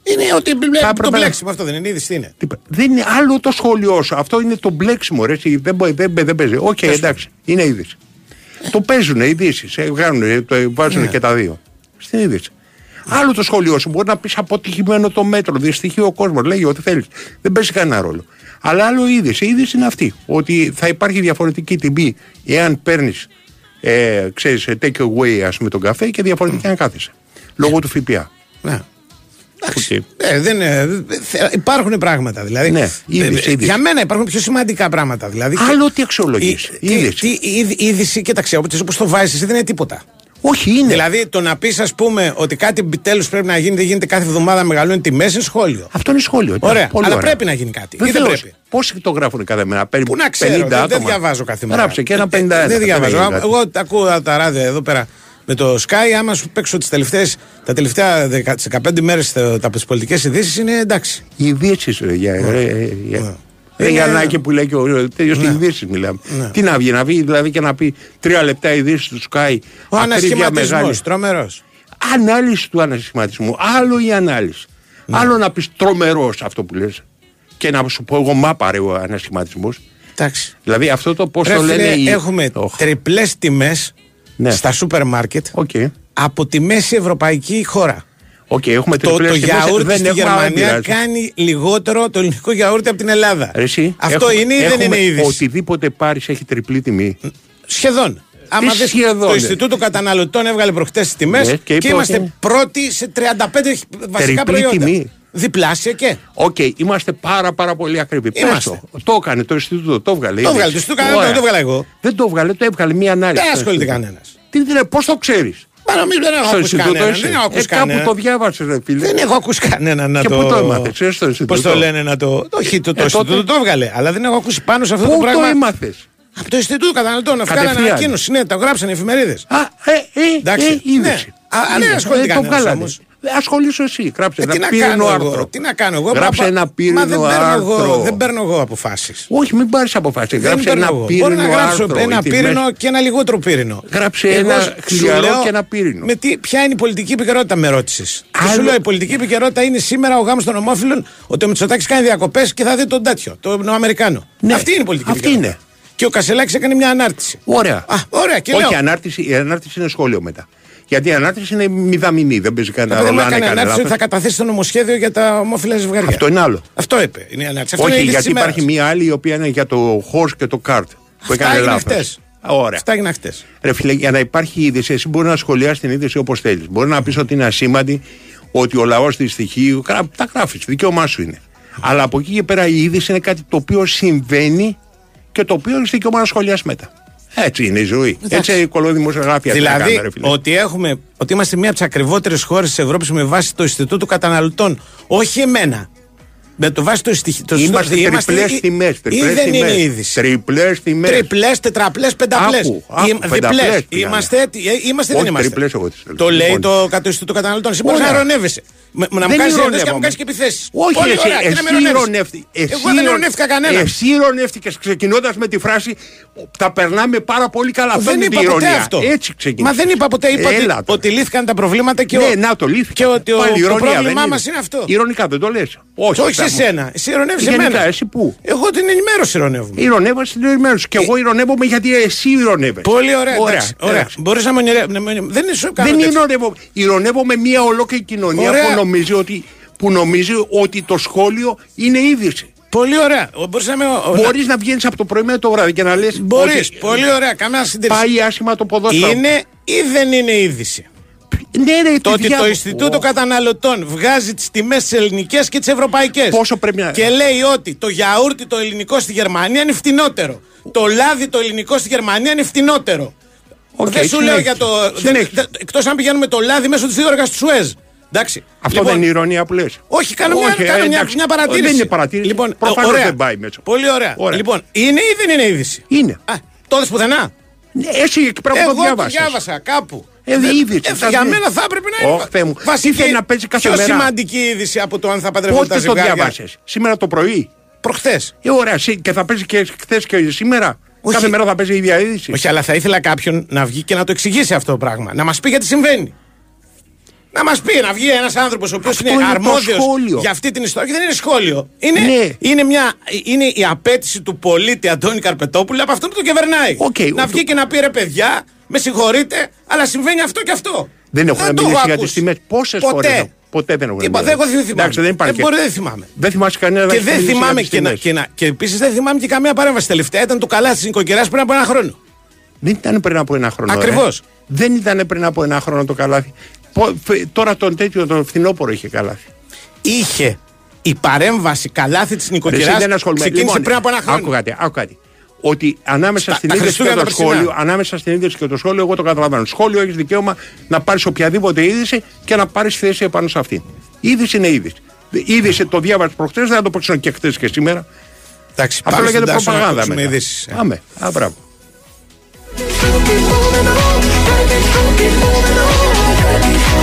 Είναι ότι Θα το έπρεπε να- μπλέξιμο αυτό δεν είναι είδηση, τι είναι. Τι πα- Δεν είναι άλλο το σχόλιο σου. Αυτό είναι το μπλέξιμο. Ρε. εσύ, Δεν, μπορεί- δεν, δεν παίζει. Οκ, εντάξει. Είναι είδηση. το παίζουν ειδήσεις. Βάζουν και τα δύο. Στην είδηση. Άλλο το σχόλιο σου. Μπορεί να πεις αποτυχημένο το μέτρο. Δυστυχεί ο κόσμος. Λέγει ό,τι θέλεις. Δεν παίζει κανένα ρόλο. Αλλά άλλο είδηση. Η είδηση είναι αυτή. Ότι θα υπάρχει διαφορετική τιμή εάν παίρνεις, ε, ξέρεις, take away, ας πούμε, τον καφέ και διαφορετική αν κάθεσαι. Λόγω του ΦΠΑ. Ναι. Εντάξει. Οκ. Ε, δεν, ε, θε- υπάρχουν πράγματα. Δηλαδή, Ναι, Ε, είδηση, ε, είδηση. Για μένα υπάρχουν πιο σημαντικά πράγματα. Δηλαδή, Άλλο τι αξιολογείς, Η, τι- είδηση. τι, η, η είδηση, κοίταξε, όπως το βάζεις, εσύ δεν είναι τίποτα. Όχι, είναι. Δηλαδή, το να πεις, ας πούμε, ότι κάτι επιτέλους πρέπει να γίνει, δεν γίνεται κάθε εβδομάδα μεγαλώνει τιμές, είναι σχόλιο. Αυτό είναι σχόλιο. Ωραία, Πολύ αλλά ωραία. πρέπει να γίνει κάτι. Ή δεν Βεβαίως. πρέπει; Πόσοι το γράφουν κάθε μέρα, περίπου Πού να 50 ξέρω, δεν, δεν άτομα. διαβάζω κάθε μέρα. Γράψε και ένα 51. Δεν, δεν διαβάζω. έγινε κάτι. Εγώ τα ακούω τα ράδια εδώ πέρα με το Sky. Άμα σου παίξω τις τελευταίες, τα τελευταία 10 τις 15 μέρες τα πολιτικές ειδήσεις είναι εντάξει. Οι ειδήσεις, ρε, για, ρε, για, Ναι. ρε, Είναι- Γιαννάκη που λέει και ο τέτοιος Ναι. ειδήσεις μιλάμε. Ναι. Τι να βγει, να βγει δηλαδή και να πει τρία λεπτά ειδήσεις του Sky. Ο ακρίβεια ανασχηματισμός, μεγάλη. τρομερός. Ανάλυση του ανασχηματισμού. Άλλο η ανάλυση. Ναι. Άλλο να πεις τρομερός αυτό που λες. Και να σου πω εγώ μάπα ρε ο ανασχηματισμός. Εντάξει. Δηλαδή αυτό το πώς Ρε το φίλε, λένε. οι- έχουμε Οχ. τριπλές τιμές Ναι. στα σούπερ μάρκετ Οκ. από τη μέση ευρωπαϊκή χώρα. Οκ, έχουμε Το, τριπλές το τιμές, γιαούρτι δεν στη έχουμε, αλλά δεν Γερμανία πειράζει. κάνει λιγότερο το ελληνικό γιαούρτι από την Ελλάδα. Ρε εσύ, Αυτό έχουμε- είναι ή δεν έχουμε είναι είδηση; Οτιδήποτε πάρεις έχει τριπλή τιμή. Σχεδόν. Άμα δεις, σχεδόν, το ρε. Ινστιτούτο Καταναλωτών έβγαλε προχτές τις τιμές Ναι, και και, είπε είμαστε ότι- πρώτοι σε 35 βασικά Τριπλή προϊόντα. τιμή. Διπλάσια και. Οκ, είμαστε πάρα πάρα πολύ ακριβοί. Πες Είμαστε. το. Το έκανε το Ινστιτούτο, το έβγαλε. Το είδες. έβγαλε, το Ινστιτούτο Κανένα, Ωραία. δεν το έβγαλα εγώ. Δεν το έβγαλε, το έβγαλε μία ανάλυση. Δεν ασχολείται κανένας. Τι δηλαδή, πώς το ξέρεις; Μα νομίζω δεν έχω Στο ακούσει Ινστιτούτο κανέναν. είσαι. Δεν έχω Ε, ακούσει κάπου κανέναν. το διάβασες, ρε φίλε. Δεν έχω ακούσει κανέναν να Και το. πού το έμαθες, ξέρεις, στο Πώς Ινστιτούτο; το λένε να το. Όχι, το, το Ε, Ινστιτούτο τότε- το έβγαλε. Αλλά δεν έχω ακούσει πάνω σε αυτό το Πού πράγμα. το έμαθες; Από το Ινστιτούτο Καταναλωτών. Να βγάλανε Κατευθείαν. ανακοίνωση. Ναι, το γράψανε οι εφημερίδες. Α, ε, ε, Εντάξει, ε, ναι. είδηση. Α, ας, ναι, Είδηση. ασχολείται το κανένας βγάλανε. όμως. Ε, Ασχολήσου εσύ. Γράψε Ε, τι ένα να πύρινο κάνω άρθρο. εγώ. Τι να κάνω εγώ. Γράψε Μα- ένα Μα πύρινο δεν παίρνω εγώ, άρθρο. δεν παίρνω εγώ αποφάσεις. Όχι, μην πάρεις αποφάσεις. Δεν Γράψε παίρνω ένα εγώ. πύρινο Μπορώ να γράψω άρθρο. ένα Οι τιμές- πύρινο και ένα λιγότερο πύρινο. Γράψε Εγώ ένα σου χλιαρό λέω και ένα πύρινο. Με τι, ποια είναι η πολιτική επικαιρότητα, με ρώτησες. Και Άλλο- σου λέω η πολιτική επικαιρότητα είναι σήμερα ο γάμος των ομόφυλων, ότι ο Μητσοτάκη κάνει διακοπές και θα δει τον τέτοιο, τον Αμερικάνο. Ναι, Αυτή είναι η πολιτική αυτή επικαιρότητα. είναι. Και ο Κασελάκης έκανε μια ανάρτηση. Ωραία. Α, ωραία, και Όχι, λέω. η ανάρτηση, η ανάρτηση είναι σχόλιο μετά. Γιατί η ανάρτηση είναι μηδαμινή, δεν παίζει κανένα Επειδή μου ρόλο αν έκανε έκανε ανάρτηση ότι λάθος. θα καταθέσει το νομοσχέδιο για τα ομόφυλα ζευγάρια. Αυτό είναι άλλο. Αυτό είπε. Είναι η ανάρτηση. Αυτό Όχι, είναι η είδηση γιατί της υπάρχει ημέρας. μία άλλη η οποία είναι για το horse και το cart. Που Αυτά έκανε έγιναν λάθος. χτες. Ωραία. Αυτά έγιναν χτες. Ρε φίλε, για να υπάρχει είδηση, εσύ μπορεί να σχολιάσεις την είδηση όπως θέλεις. Μπορεί να πεις ότι είναι ασήμαντη, ότι ο λαός της στοιχείου. γρα- Τα γράφεις, δικαίωμά σου είναι. Αλλά από εκεί και πέρα η είδηση είναι κάτι το οποίο συμβαίνει και το οποίο έχεις δικαίωμα να σχολιάσεις μετά. Έτσι είναι η ζωή. Εντάξει. Έτσι η κολοδημοσιογράφια τι να Δηλαδή, κάνουμε, ρε φίλε. ότι, έχουμε, ότι είμαστε μία από τις ακριβότερες χώρες της Ευρώπης με βάση το Ινστιτούτο Καταναλωτών. Όχι εμένα. Με το βάση το στοιχείο. Το Είμαστε είμαστε- τριπλές ή- τιμές. Ή δεν είναι είδηση. Τριπλές τιμές. Τριπλές, τετραπλές, πενταπλές. Άκου, άκου, πενταπλές πήγανε. Είμαστε έτοι- ε, είμαστε ή δεν Όχι, είμαστε. τριπλές εγώ τις θέλω. Το λέει Λοιπόν. το κατ' Ινστιτούτο Καταναλωτών. Εσύ μπορείς να Ωραία. ειρωνεύεσαι. Με- Να μου Δεν κάνει ειρωνεύσει και να ειρωνεύομαι. μου κάνεις και επιθέσεις. Όχι, Πολύ εσύ, ωραία, και να με εσύ ειρωνεύεις. ειρωνεύτη- εσύ Εγώ δεν ειρων- ειρωνεύτηκα κανένα. Εσύ ειρωνεύτηκε ξεκινώντας με τη φράση Τα περνάμε πάρα πολύ καλά. Αυτό Δεν είναι είπα η ποτέ ηρωνία. αυτό. Έτσι ξεκινάει. Μα δεν είπα ποτέ. Είπα ότι, Έλα τώρα. ότι λύθηκαν τα προβλήματα και, Ναι, ο, να το λύθηκε. και ότι ο, Πάλι το ηρωνία, πρόβλημά δεν μας είναι αυτό. Ηρωνικά δεν το λες. Όχι, Όχι σε θα- σένα. Εσύ ειρωνεύει Γενικά, εμένα. εσύ πού; Εγώ την ενημέρωση ειρωνεύομαι. Ηρωνεύεσαι στην ενημέρωση. Ε, Και εγώ ηρωνεύομαι γιατί εσύ ηρωνεύεσαι. Πολύ ωραία. Ωραία. εντάξει, ωραία. εντάξει. Μπορείς να με ονειρε- να με- Δεν είναι σου κάνω Δεν τέτοιο. ηρωνεύομαι. Ηρωνεύομαι μια ολόκληρη κοινωνία Ωραία. που νομίζει, ότι, που νομίζει ότι το σχόλιο είναι είδηση. Πολύ ωραία. Μπορείς να με. Μπορείς να βγαίνεις από το πρωί με το βράδυ και να λες. Μπορείς. Πολύ ωραία. Καμία συντήρηση. Πάει άσχημα το ποδόσφαιρο. Είναι ή δεν είναι είδηση. Ναι, ρε, Το τι ότι διά- το Ινστιτούτο Ω, Καταναλωτών βγάζει τις τιμές τι ελληνικές και τι ευρωπαϊκές. Πόσο πρέπει να- Και λέει ότι το γιαούρτι το ελληνικό στη Γερμανία είναι φτηνότερο. Το λάδι το ελληνικό στη Γερμανία είναι φτηνότερο. Οκ, δεν σου λέω συνέχισε. για το. Συνέχισε. Εκτός αν πηγαίνουμε το λάδι μέσω της διόργα του Σουέζ. Εντάξει. Αυτό Λοιπόν, δεν είναι ηρωνία που λες. Όχι, κάνω, μια, Όχι, κάνω ε, μια, εντάξει. μια παρατήρηση. Δεν είναι παρατήρηση. Λοιπόν, Προφανώς ωραία. δεν πάει μέσα. Πολύ ωραία. Ωραία. Λοιπόν, είναι ή δεν είναι είδηση; Είναι. Α, το είδες πουθενά; Ναι, Εσύ εκεί πέρα που Εγώ το το διάβασες. διάβασα κάπου. Ε, Δεν- είδηση, ε, θα για δει. μένα θα έπρεπε να είναι. Ωχ, Θεέ μου. Βασική, Τι θέλει να παίζει κάθε πιο μέρα. σημαντική είδηση από το αν θα παντρευτούν τα Πότε το ζευγάρια. διάβασες; Σήμερα το πρωί; Προχθές. Ε, ωραία. συ- Και θα παίζει και χθες και σήμερα; Όχι. Κάθε μέρα θα παίζει η ίδια είδηση; Όχι, αλλά θα ήθελα κάποιον να βγει και να το εξηγήσει αυτό το πράγμα. Να μας πει γιατί συμβαίνει. Να μας πει, να βγει ένας άνθρωπος ο οποίος Αυτό είναι, είναι το αρμόδιος σχόλιο. για αυτή την ιστορία. Και δεν είναι σχόλιο. Είναι, Ναι. είναι, μια, είναι η απαίτηση του πολίτη Αντώνη Καρπετόπουλου από αυτόν που τον κυβερνάει. Οκ, να ο- βγει και να πει ρε παιδιά, με συγχωρείτε, αλλά συμβαίνει αυτό και αυτό. Δεν έχουμε το μιλήσει έχω για ακούσει. τις τιμές. Πόσες Ποτέ. φορές. Ποτέ δεν έχω Είπα, εμπειρία. δεν, δεν θυμάμαι. Εντάξει, δεν υπάρχει. Ε, μπορεί, δεν θυμάμαι. Δεν θυμάσαι κανένα Και να δεν έχει μιλήσει θυμάμαι για και, να, τις και, τιμές. να, και επίσης δεν θυμάμαι και καμία παρέμβαση. Τελευταία ήταν το καλάθι νοικοκυρά πριν από ένα χρόνο. Δεν ήταν πριν από ένα χρόνο. Ακριβώς. ρε. Δεν ήταν πριν από ένα χρόνο το καλάθι. Πο- φε- Τώρα τον τέτοιο, τον φθινόπωρο είχε καλάθι. Είχε η παρέμβαση καλάθι της Εσύ νοικοκυρά δεν ασχολούμαι. ξεκίνησε Λοιπόν, πριν από ένα χρόνο. Άκου κάτι, άκου κάτι. Ότι ανάμεσα Στα- στην τα είδηση και Χριστούγεννα το τα περσινά. σχόλιο, ανάμεσα στην είδηση και το σχόλιο, εγώ το καταλαβαίνω. Σχόλιο έχει δικαίωμα να πάρει οποιαδήποτε είδηση και να πάρει θέση επάνω σε αυτήν. Είδηση είναι είδηση. Είδηση το διάβασε προχθέ, δεν θα το πω και χθε και σήμερα. Εντάξει, Αυτό πάμε λέγεται στην τάση να προπαγάνδα ακούσουμε μετά. ειδήσεις, ε. Πάμε. Α, μπράβο.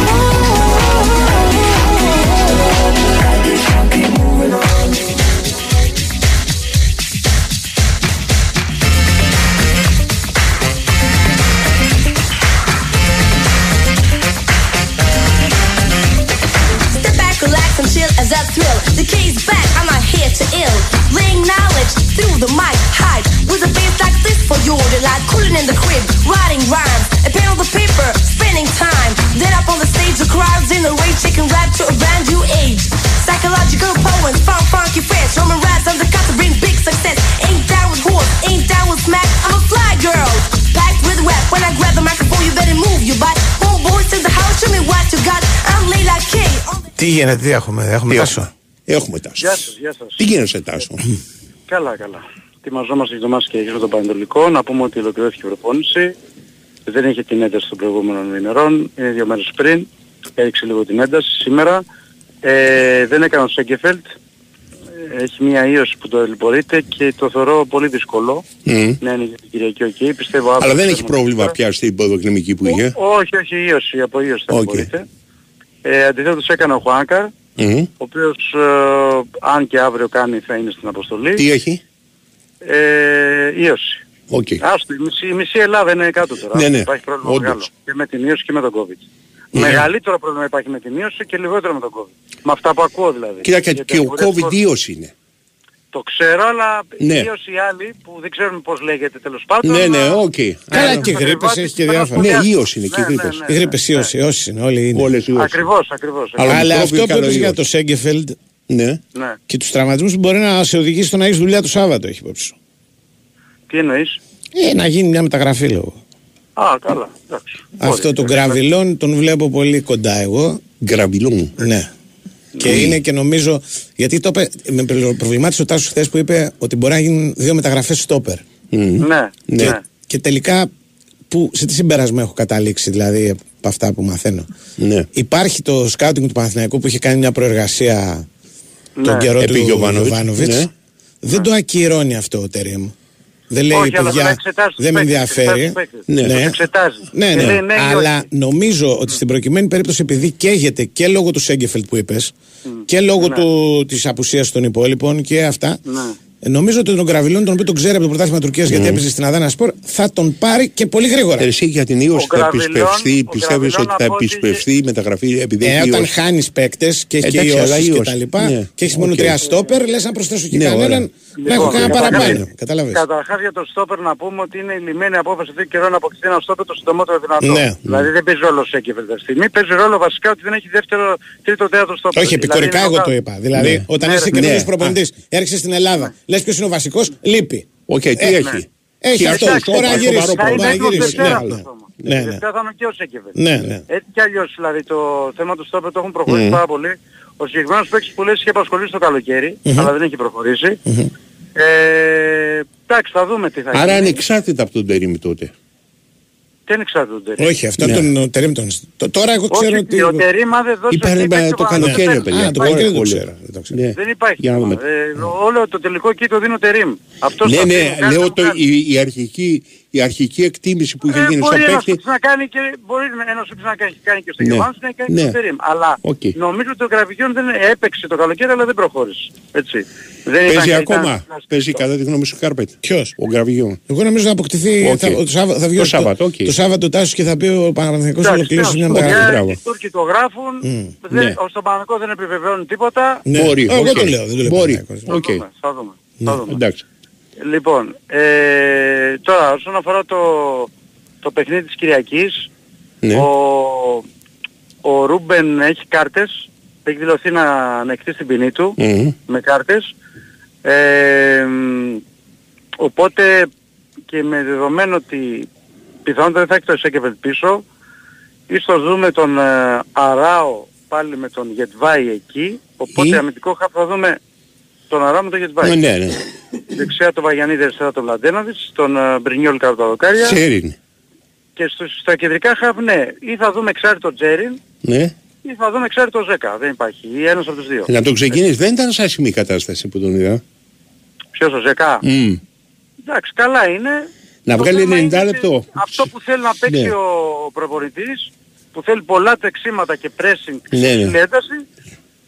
Step The key's back, I'm not here to ill. Laying knowledge through the mic, hype. With a bass like this for your delight. Cooling in the crib, writing rhymes. A pen on the paper, spending time. Then up on the stage, the crowd's in the rage, taking rap to a brand new age. Psychological poems, funk, funky fresh. Roman raps on the cut to bring big success. Ain't down with horse, ain't down with smack. I'm a fly girl, packed with rap. When I grab the microphone, you better move your butt. Homeboys in the house, show me what you got. I'm Layla K. On the Τι γίνεται, τι έχουμε, έχουμε Τι τάσο. Έχουμε. Έχουμε Τάσο. Γεια σας, γεια σας. Τι γίνεται Τάσο; Καλά, καλά. Ετοιμαζόμαστε για το ματς και για το Πανετολικό. Να πούμε ότι ολοκληρώθηκε η προπόνηση. Δεν είχε την ένταση των προηγούμενων ημερών. Είναι δύο μέρες πριν. Έριξε λίγο την ένταση σήμερα. Ε, δεν έκανε ο Σένκεφελντ. Ε, Έχει μια ίωση που ταλαιπωρείται και το θεωρώ πολύ δύσκολο. Μμ. Ναι, είναι για την Κυριακή, οκ. Πιστεύω αύριο Αλλά δεν θα έχει ξέρουμε πρόβλημα καλύτερα. πια στην ποδοκνημική που είχε; Ο- Όχι, όχι, ίωση, από ίωση Οκ. ταλαιπωρείται. Ε, αντιθέτως έκανε ο Χουάνκαρ, Μμ. ο οποίος ε, αν και αύριο κάνει θα είναι στην αποστολή. Τι έχει; Ε, ίωση. Οκ. Άστο, η μισή, η μισή Ελλάδα είναι κάτω τώρα. Ναι, ναι, Υπάρχει πρόβλημα όντως. μεγάλο. Και με την ίωση και με τον COVID. Ναι. Μεγαλύτερο πρόβλημα υπάρχει με την ίωση και λιγότερο με τον COVID. Με αυτά που ακούω δηλαδή. Κοίτα και, Γιατί και ο πολλές COVID φορές- ίος είναι. Το ξέρω, αλλά Ναι. η ίωση άλλη που δεν ξέρουμε πώς λέγεται τέλος πάντων. Ναι, ναι, ε, οκ. Καλά, ε, και το γρίπες περιβάλλον έχει και της διάφορα. Ναι, πανδημίας. ίος είναι και Ναι, ναι, γρίπες. ναι, Οι γρήπες ναι. ίωση, όσοι είναι, όλοι είναι. Όλες οι ίος. Ακριβώς, ακριβώς. Αλλά Αλλά μικρόβιο αυτό που καλό είπες για ίος. το Σέγκεφελντ Ναι. Ναι. και τους τραυματισμούς μπορεί να σε οδηγήσει στο να έχεις δουλειά το Σάββατο, έχει υπόψη σου. Τι εννοείς; Ε, να γίνει μια μεταγραφή λόγω. Α, καλά. Εντάξει. Αυτό Μπορεί. τον Γκραβιλόν τον βλέπω πολύ κοντά εγώ. Γκραμπιλόν. Ναι. Και είναι και νομίζω. Γιατί το είπε, με προβλημάτισε ο Τάσος χθες που είπε ότι μπορεί να γίνουν δύο μεταγραφές στόπερ. Ναι, Ναι. ναι. Και τελικά, που, σε τι συμπέρασμα έχω καταλήξει, δηλαδή από αυτά που μαθαίνω. Ναι. Υπάρχει το σκάουτινγκ του Παναθηναϊκού που είχε κάνει μια προεργασία τον Ναι. καιρό Επί του Γιωβάνοβιτς. Γιωβάνοβιτς. Ναι. Δεν το ακυρώνει αυτό ο Τερίμ. Δεν λέει, Όχι, αλλά παιδιά, θα εξετάσει τους δεν με παίκτες, ενδιαφέρει. εξετάζει τους παίκτες. Ναι. Τους εξετάζει. Ναι, Και ναι. λέει ναι ή Αλλά όχι. νομίζω ότι στην προκειμένη περίπτωση, επειδή καίγεται και λόγω του Σέγκεφελτ που είπες και λόγω Ναι. του, της απουσίας των υπόλοιπων και αυτά, Ναι. ε, νομίζω ότι τον Γκραβιγιόν, τον οποίο τον ξέρει από το πρωτάθλημα Τουρκίας γιατί έπαιζε στην Αδάνα Σπορ, θα τον πάρει και πολύ γρήγορα. Εσύ για την ίωση Ο θα Γκραβιλόν- επισπευστεί, ο πιστεύεις Γκραβιγιόν ότι θα από ό,τι- επισπευστεί η μεταγραφή επειδή Ε, έχει όταν ίωση. χάνεις παίκτες και έχει και Εντάξει, αλλά ιώσεις και ίωση. τα λοιπά Ναι. και έχεις μόνο Οκ. τρία στόπερ, λες να προσθέσω και Ναι, κανέναν ωραία. να έχω Λοιπόν, κανένα καταρχάς- παραπάνω. Κατάλαβε. Καταρχάς για το στόπερ να πούμε ότι είναι ειλημμένη απόφαση αυτή καιρό να αποκτηθεί ένα στόπερ το συντομότερο δυνατό. Ναι. Δηλαδή δεν παίζει ρόλο σε αυτή τη στιγμή. Παίζει ρόλο βασικά ότι δεν έχει δεύτερο, τρίτο, τέταρτο στόπερ. Όχι, επικουρικά Δηλαδή, εγώ είναι το ο- είπα. Δηλαδή, Ναι. όταν Ναι, είσαι ρε, καινούριο ναι. προπονητής, έρχεσαι στην Ελλάδα, λες ποιος είναι ο βασικός, λείπει. Οκ, τι Ε, έχει; Έχει Και αυτό. αυτό, Τώρα να σοβαρό γυρίσει. πρόβλημα. Θα είναι Τώρα να έτοιμος γυρίσει. Δευτέρα Ναι, αυτό ναι. το θέμα. Ναι, ναι. Δευτέρα θα είναι και ο Σένκεφελντ. Ναι, ναι. Έτσι κι αλλιώς δηλαδή το θέμα του στόπερ το έχουν προχωρήσει πάρα πολύ. Ο συγκεκριμένος παίκτης που λες είχε απασχολήσει το καλοκαίρι, αλλά δεν έχει προχωρήσει. Ε, εντάξει, θα δούμε τι θα Άρα γίνει. ανεξάρτητα από τον Τερίμ τότε. Τι είναι ανεξάρτητο το Τερίμ. Όχι, αυτό Ναι. τον Τερίμ τον. το- Τώρα εγώ ξέρω Όχι, ότι. ο Τερίμ αν δεν δώσει Υπάρχει αυτή, παίξει το ο καλοκαίρι, Παναθηναϊκός. παιδιά. Α, το Ωραία, καλοκαίρι δεν το πολύ. ξέρω. δεν το ξέρω. Ναι. Δεν υπάρχει. Για να δούμε. θέμα. Ε, όλο το τελικό εκεί το δίνει ο Τερίμ. Αυτός Ναι, θα ναι, φύγει, κάνει λέω το το, κάνει. η, η, αρχική, η αρχική εκτίμηση που είχε Ε, γίνει μπορεί στο ένας παίκτη. παίκτης να κάνει και μπορεί ένας παίκτης να κάνει, κάνει και στο Ναι. Γερμανός να κάνει Ναι. και στο Τερίμ. Αλλά Οκ. νομίζω ότι ο Γκραβιγιόν δεν έπαιξε το καλοκαίρι αλλά δεν προχώρησε. Έτσι. Δεν Παίζει ήταν- ακόμα. ήταν- Παίζει κατά τη γνώμη σου Κάρπετ. Ποιος; Ο Γκραβιγιόν. Εγώ νομίζω να αποκτηθεί. Οκ. Θα, το Σάββατο, θα βγει Το ο- Σάββατο, οκ. το Σάββατο Τάσος και θα πει ο Παναθηναϊκός Εντάξει, ολοκλήρωσε μια τι να σου πω, μεταγραφή. οι Μπράβο. Οι Τούρκοι το γράφουν, δεν, Ναι. ως τον Παναγικό δεν επιβεβαιώνουν τίποτα. Ναι. Μπορεί. Εγώ οκ. το λέω. Δεν το λέω Μπορεί. Παναθηναϊκός. Θα Οκ. δούμε, θα δούμε. Θα δούμε. Εντάξει. Λοιπόν, ε, τώρα όσον αφορά το, το παιχνίδι της Κυριακής, Ναι. ο, ο Ρούμπεν έχει κάρτες έχει δηλωθεί να ανεκτεί στην ποινή του Μμμ. με κάρτες. Ε, μ, οπότε και με δεδομένο ότι πιθανότατα δεν θα έχει το Σέκεβελ πίσω, ίσως δούμε τον ε, Αράο πάλι με τον Γετβάη εκεί, οπότε Ή; αμυντικό χαφ θα δούμε τον Αράο με τον Γετβάη. Ναι, ναι. Δεξιά τον Βαγιανίδη, αριστερά τον Βλαντένοβιτς, τον ε, Μπρινιόλ κάτω από τα δοκάρια. Τσέριν. Και στο, στα κεντρικά χαφ, ναι, ή θα δούμε εξάρτητο Τζέριν, Ναι. ή θα δούμε εξάρτητο Ζέκα. Δεν υπάρχει. Ή ένας από τους δύο. Να το ξεκινήσεις. Δεν ήταν σε άσχημη κατάσταση που τον είδα. Ποιος ο Ζέκα; Μμ. Εντάξει, καλά είναι. Να Το βγάλει θέμα 90 είναι λεπτό. Αυτό που θέλει να παίξει Ναι. ο προπονητής, που θέλει πολλά τρεξίματα και pressing Ναι, ναι, ναι. ναι. ένταση,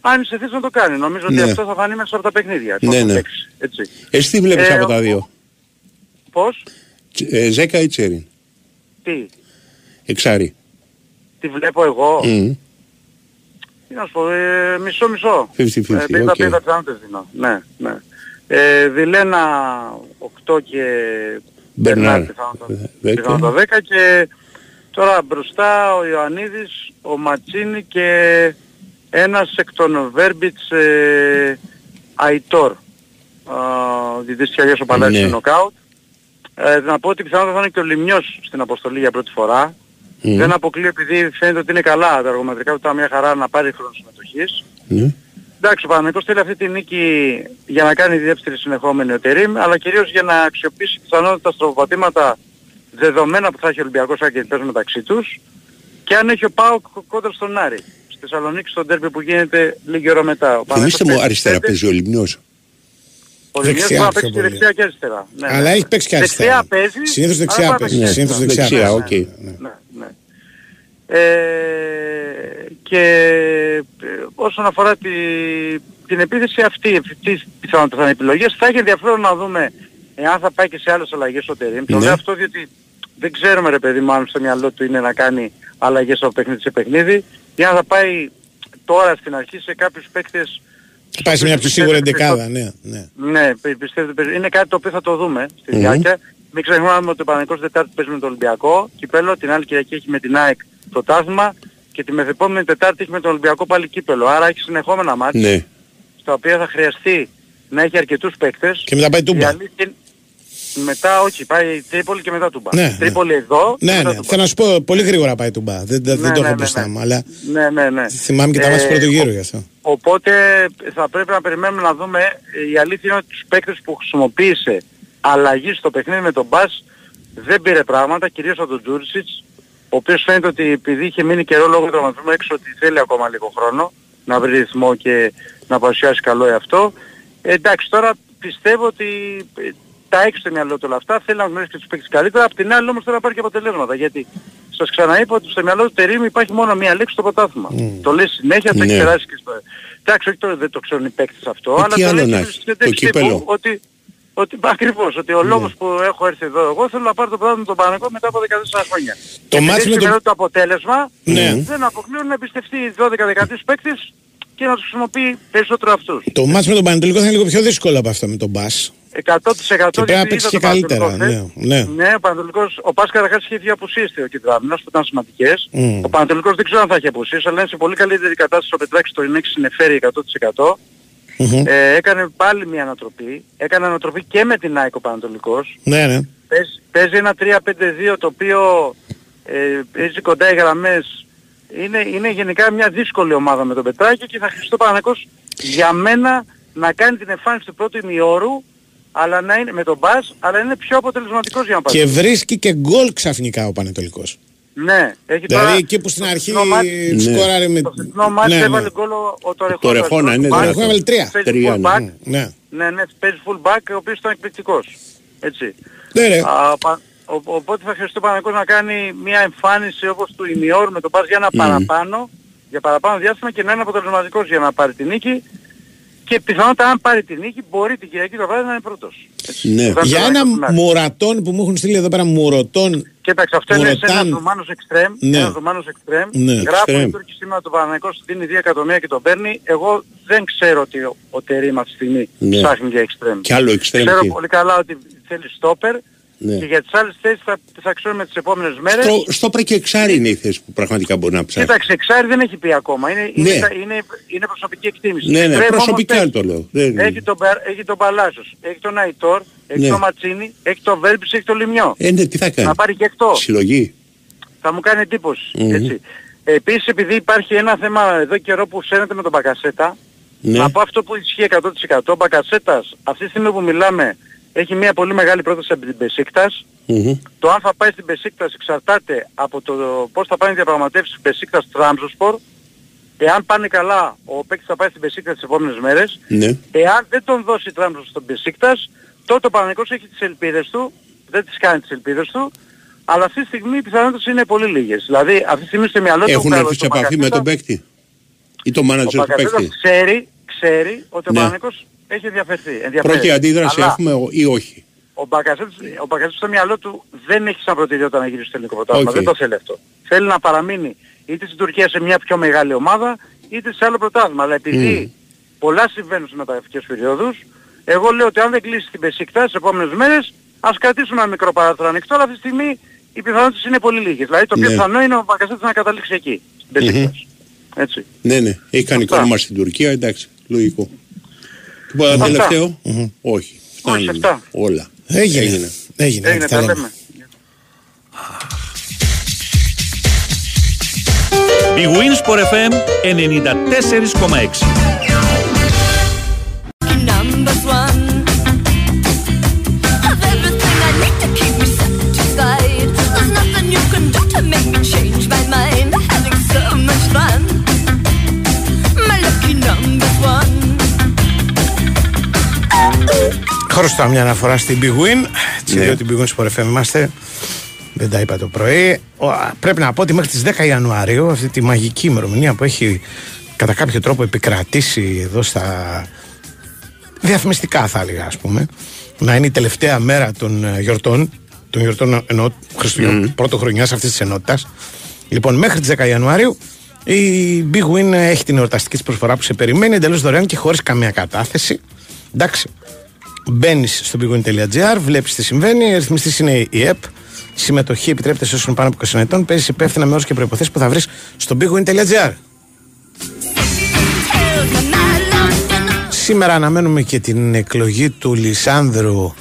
αν είναι σε θέση να το κάνει. Νομίζω Ναι. ότι αυτό θα φανεί μέσα από τα παιχνίδια. Ναι, πώς θα ναι. παίξει, Έτσι. Εσύ τι βλέπεις Ε, από ο- τα δύο; Πώς, Τ- ε, Ζέκα ή Τσέριν. τι, Εξάρι. τι βλέπω εγώ. Μμ. Τι να σου πω, ε, μισό μισό. 50-50, Ε, 50-50 οκ. πιθανότητες δίνω. Ναι, ναι. Ε, Δηλένα 8 και Μπερνάρ. πιθανότατα- Δέκα. πιθανότατα 10 και τώρα μπροστά ο Ιωαννίδης, ο Ματσίνη και ένας εκ των Βέρμπιτς ε, Αϊτόρ. Διδύς και αλλιώς ο Παλάσιος Ναι. είναι νοκάουτ. Ε, να πω ότι πιθανότατα θα είναι και ο Λιμιός στην αποστολή για πρώτη φορά. Μμ. Δεν αποκλείω επειδή φαίνεται ότι είναι καλά τα εργομετρικά του, ήταν μια χαρά να πάρει χρόνο συμμετοχής. Ναι. Εντάξει, ο Παναθηναϊκός θέλει αυτή τη νίκη για να κάνει δεύτερη συνεχόμενη ο Τερίμ, αλλά κυρίως για να αξιοποιήσει πιθανότητα τα στραβοπατήματα δεδομένα που θα έχει ο Ολυμπιακός αν και παίζουν μεταξύ τους και αν έχει ο ΠΑΟΚ κόντρα στον Άρη. Στη Θεσσαλονίκη στον ντέρμπι που γίνεται λίγη ώρα μετά. Ο Παναθηναϊκός Θυμήστε μου παίζει αριστερά πέντε, παίζει ο Λημνιός. Ο Λημνιός Δεξιά μπορεί να πιο παίξει και πολύ. δεξιά και αριστερά. Ναι, Αλλά ναι. έχει παίξει και αριστερά. Δεξιά παίζει. Συνήθως αλλά δεξιά μπορεί να παίζει. παίξει Συνήθως αριστερά. δεξιά Δεξιά, παίζει. οκ. Ναι, ναι. Ε, και ε, όσον αφορά τη, την επίθεση αυτή, τις πιθανότητα θα είναι επιλογές, θα έχει ενδιαφέρον να δούμε εάν θα πάει και σε άλλες αλλαγές ο Τερίμ. Το Ναι. λέω αυτό διότι δεν ξέρουμε ρε παιδί μου αν στο μυαλό του είναι να κάνει αλλαγές από παιχνίδι σε παιχνίδι ή αν θα πάει τώρα στην αρχή σε κάποιους παίκτες Θα πάει σε μια πιο σίγουρη πιστεύετε εντεκάδα, ναι. ναι. ναι, πι- πιστεύετε, περι- είναι κάτι το οποίο θα το δούμε στη Μμμ. διάρκεια. Μην ξεχνάμε ότι ο Παναγικός Τετάρτη παίζει με τον Ολυμπιακό, κύπελο, την άλλη Κυριακή έχει με την ΑΕΚ το τάθμα και τη μεθεπόμενη Τετάρτη έχει με τον Ολυμπιακό πάλι κύπελο. Άρα έχει συνεχόμενα μάτια, Ναι. στα οποία θα χρειαστεί να έχει αρκετούς παίκτες. Και μετά πάει Η τούμπα. αλήθεια είναι- Μετά, όχι, πάει Τρίπολη και μετά Τούμπα. Ναι, Τρίπολη εδώ και Ναι, μετά ναι. Τούμπα. Θέλω να σου πω πολύ γρήγορα πάει τούμπα. Δεν, δεν Ναι, το ναι, έχω ναι, μπροστά ναι. μου, αλλά Ναι, ναι, ναι. θυμάμαι και τα μάτια του Ε, πρώτου γύρου ο- γι' αυτό. Οπότε θα πρέπει να περιμένουμε να δούμε, ε, η αλήθεια είναι ότι τους παίκτες που χρησιμοποίησε αλλαγή στο παιχνίδι με τον Μπας δεν πήρε πράγματα, κυρίως από τον Τζούρισιτς, ο οποίος φαίνεται ότι επειδή είχε μείνει καιρό λόγω τραυματισμού έξω ότι θέλει ακόμα λίγο χρόνο να βρει ρυθμό και να παρουσιάσει καλό εαυτό. Ε, εντάξει, τώρα πιστεύω ότι ε, τα έχεις στο μυαλό του όλα αυτά, θέλει να γνωρίσει και τους παίκτες καλύτερα, απ' την άλλη όμως θέλει να πάρει και αποτελέσματα, γιατί σας ξαναείπα ότι στο μυαλό του Τερίμ υπάρχει μόνο μία λέξη στο πρωτάθλημα. Το λέει συνέχεια, το έχεις Ναι. περάσει και στο... Εντάξει, όχι τώρα δεν το ξέρουν οι παίκτες αυτό, Ε, αλλά τι το άλλο λέει να και έχεις, στις το συνεντεύξεις κύπελο. τύπου ότι, ότι ακριβώς, ότι ο λόγος που έχω έρθει εδώ εγώ θέλω να πάρω το πράγμα με τον Παναγό μετά από 14 χρόνια. Το Επειδή μάτς έχει με στο τον- μυαλό του το αποτέλεσμα, Ναι. δεν αποκλείουν να εμπιστευτεί 12-13 παίκτες και να τους χρησιμοποιεί περισσότερο αυτούς. Το μάτς με τον Πανετολικό θα είναι λίγο πιο δύσκολο από αυτό με τον Μπας. 100% Και πρέπει να παίξει και καλύτερα. Ναι, ναι. Ναι, ο Πανατολικός, ο Πας καταρχάς είχε δύο απουσίες ο Κιτράμινος που ήταν σημαντικές. Μμ. Ο Πανατολικός δεν ξέρω αν θα έχει απουσίες, αλλά είναι σε πολύ καλύτερη κατάσταση ο Πετράκης το Ινέξ συνεφέρει 100%. Μμμ. Ε, έκανε πάλι μια ανατροπή. Έκανε ανατροπή και με την ΑΕΚ ο Πανατολικός. Ναι, ναι. Παίζει, παίζει ένα 3-5-2 το οποίο ε, παίζει κοντά οι γραμμές. Είναι, είναι γενικά μια δύσκολη ομάδα με τον Πετράκη και θα χρειαστεί ο Παναθηναϊκός για μένα να κάνει την εμφάνιση του πρώτου ημιώρου αλλά να είναι με τον Μπας, αλλά είναι πιο αποτελεσματικός για να πάρει. Και βρίσκει και γκολ ξαφνικά ο Πανετολικός. Ναι, έχει Δηλαδή τώρα... εκεί που στην στο αρχή φετινό μάτς- σκόραρε με... Στο φετινό μάτς Ναι, ναι. έβαλε γκολ ο, ο Τορεχώνα. Τορεχώνα, είναι Τώρα δυνατό. έβαλε τρία. Παίζει Τρία, full back. ναι. Ναι. Ναι, ναι, παίζει full back, ο οποίος ήταν εκπληκτικός. Έτσι. Ναι, ρε. Α, πα- ο- οπότε θα χρειαστεί ο Παναγικός να κάνει μια εμφάνιση όπως του ημιόρ με τον Πας για ένα παραπάνω, για παραπάνω διάστημα και να είναι αποτελεσματικός για να πάρει την νίκη. Και πιθανότατα αν πάρει την νίκη μπορεί την Κυριακή το βράδυ να είναι πρώτος. Έτσι. Ναι. Όταν Για το ένα Παναθηναϊκός είναι. μουρατόν που μου έχουν στείλει εδώ πέρα μουρωτόν Κοίταξε, αυτό είναι σε Μουρωτάν. ένας Ρουμάνος εξτρέμ. Ναι. Ένας Ρουμάνος εξτρέμ. Ναι, Γράφουν εξτρέμ. οι Τούρκοι σήμερα το Παναγικός δίνει 2 εκατομμύρια και τον παίρνει. Εγώ δεν ξέρω ότι ο, ο Τερίμ αυτή τη στιγμή Ναι. ψάχνει για εξτρέμ. Κι άλλο εξτρέμ Ξέρω τι. πολύ καλά ότι θέλει στόπερ Ναι. και για τις άλλες θέσεις θα, θα ξέρουμε τις επόμενες μέρες. Στο, στο πρέ και εξάρι είναι η θέση που πραγματικά μπορεί να ψάξει. Κοίταξε, εξάρι δεν έχει πει ακόμα. Είναι, Ναι. είναι, τα- είναι, είναι προσωπική εκτίμηση. Ναι, ναι, Πρέπει όμως προσωπικά έχει- το λέω. Δεν- Έχει τον, Μπα- έχει τον Παλάσιος, έχει τον Αϊτόρ, έχει Ναι. τον Ματσίνη, έχει τον Βέλπης, έχει τον Λιμιό. Ε, ναι, τι θα κάνει; Να πάρει και εκτό. Συλλογή. Θα μου κάνει εντύπωση. Μμμ. Έτσι. Επίσης επειδή υπάρχει ένα θέμα εδώ καιρό που φαίνεται με τον Μπακασέτα, Ναι. να πω αυτό που ισχύει 100%. Ο Μπακασέτας αυτή τη στιγμή που μιλάμε έχει μια πολύ μεγάλη πρόταση από την Πεσίκτας. Μμμ. Το αν θα πάει στην Πεσίκτας εξαρτάται από το πώς θα πάνε οι διαπραγματεύσεις Πεσίκτας Τραμζοσπορ. Εάν πάνε καλά, ο παίκτης θα πάει στην Πεσίκτας τις επόμενες μέρες. Ναι. Εάν δεν τον δώσει Τραμζος στον Πεσίκτας, τότε ο Παναγικός έχει τις ελπίδες του, δεν τις κάνει τις ελπίδες του, αλλά αυτή τη στιγμή οι πιθανότητες είναι πολύ λίγες. Δηλαδή αυτή τη στιγμή στο μυαλό του Έχουν ο έρθει σε επαφή με τον Μπακασέτα- παίκτη. Ή το ο μάνατζερ του Μπακασέτας παίκτη. ξέρει, ξέρει ότι ο Ναι. Παναθηναϊκός έχει ενδιαφερθεί. ενδιαφέρει. Πρώτη αντίδραση Αλλά έχουμε ο- ή όχι; ο Μπακασέτας, ο Μπακασέτας στο μυαλό του δεν έχει σαν προτεραιότητα να γυρίσει στο ελληνικό πρωτάθλημα. Οκ. Δεν το θέλει αυτό. Θέλει να παραμείνει είτε στην Τουρκία σε μια πιο μεγάλη ομάδα είτε σε άλλο πρωτάθλημα. Αλλά επειδή πολλά συμβαίνουν στις μεταγραφικές περιόδους, εγώ λέω ότι αν δεν κλείσει την Μπεσίκτας τις επόμενες μέρες, ας κρατήσουμε ένα μικρό παράθυρο ανοιχτό, αλλά αυτή τη στιγμή οι πιθανότητες είναι πολύ λίγες. Δηλαδή το πιο Ναι. πιθανό είναι ο Μπακασέτας να καταλήξει εκεί, στην Πεσίκτας. Έτσι. Ναι, ναι. Έχει κάνει Αυτά. κόμμα στην Τουρκία, εντάξει. Λογικό. Τίποτα Αυτά. τελευταίο; Όχι. Φτάνουν. αυτά. Όλα. Έγινε. Έγινε. Έγινε. Έγινε, τα τα λέμε. λέμε. Η Winsport FM 94,6. Χώρο μια αναφορά στην Big Win. Έτσι, Ναι. διότι Big Win Sport FM είμαστε. Δεν τα είπα το πρωί. Ο, α, πρέπει να πω ότι μέχρι τις 10 Ιανουαρίου, αυτή τη μαγική ημερομηνία που έχει κατά κάποιο τρόπο επικρατήσει εδώ στα διαφημιστικά θα έλεγα ας πούμε, να είναι η τελευταία μέρα των ε, γιορτών, των γιορτών εννοώ Χριστουγέννων πρωτοχρονιάς αυτής της ενότητας. Λοιπόν, μέχρι τις 10 Ιανουαρίου η Big Win έχει την εορταστική της προσφορά που σε περιμένει εντελώς δωρεάν και χωρίς καμία κατάθεση. Εντάξει, Μπαίνεις στο bigwin.gr, βλέπεις τι συμβαίνει. Ρυθμιστή είναι η ΕΠ. Συμμετοχή επιτρέπεται σε όσους είναι πάνω από 20 ετών. Παίζεις υπεύθυνα με όρους και προποθέσει που θα βρεις στο bigwin.gr. Tells me my love Σήμερα αναμένουμε και την εκλογή του Λισάνδρου.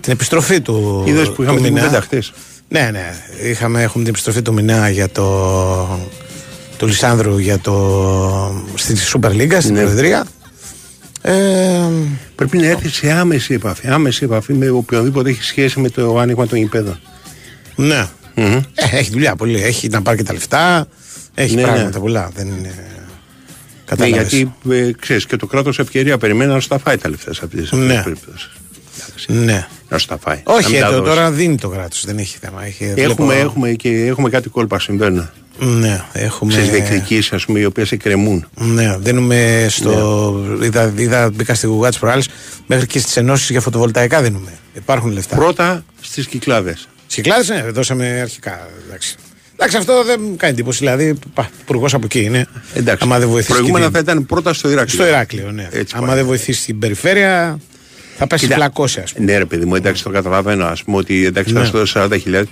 Την επιστροφή του. Είδες που είχαμε του την Μινά. κουβέντα χτες. Ναι, ναι. Είχαμε, έχουμε την επιστροφή του Μινά για το. του Λισάνδρου για το. στη Super League, στην Ναι. Προεδρία. Ε, Πρέπει να έρθει σε άμεση επαφή. Άμεση επαφή με οποιονδήποτε έχει σχέση με το άνοιγμα των γηπέδων. Ναι. Μμμ. Ε, έχει δουλειά πολύ. Έχει να πάρει και τα λεφτά. Έχει Ναι, πράγματα ναι. πολλά. Δεν είναι. Ναι, Κατάλαβες. γιατί ε, ξέρεις και το κράτος ευκαιρία περιμένει να σου τα φάει τα λεφτά σε αυτές τις Ναι. περιπτώσεις. Ναι. Να σου τα φάει. Όχι, Να μην τα ε, το, δώσει. τώρα δίνει το κράτος. Δεν έχει θέμα. Έχει, Έχουμε, βλέπω- έχουμε, και, έχουμε κάτι κόλπα συμβαίνουν. Ναι, έχουμε. Στι διεκδικήσεις, ας πούμε, οι οποίες εκκρεμούν. Ναι, δίνουμε στο. Είδα, είδα, μπήκα στη Google τι προάλλε. Μέχρι και στις ενώσεις για φωτοβολταϊκά δίνουμε. Υπάρχουν λεφτά. Πρώτα στις κυκλάδες. Κυκλάδες, ναι, δώσαμε αρχικά. Εντάξει. Εντάξει, αυτό δεν μου κάνει εντύπωση. Δηλαδή, υπουργός από εκεί είναι. Εντάξει. Άμα δεν βοηθήσει. Προηγούμενα και θα την- ήταν πρώτα στο Ηράκλειο. Στο Ηράκλειο, ναι. Έτσι Άμα πάει. δεν βοηθήσει την περιφέρεια, θα πέσει Κοίτα, πλακώσει, ας πούμε. Ναι, ρε παιδί μου, εντάξει, το καταλαβαίνω. Α πούμε ότι εντάξει, θα Ναι. σου δώσει 40.000.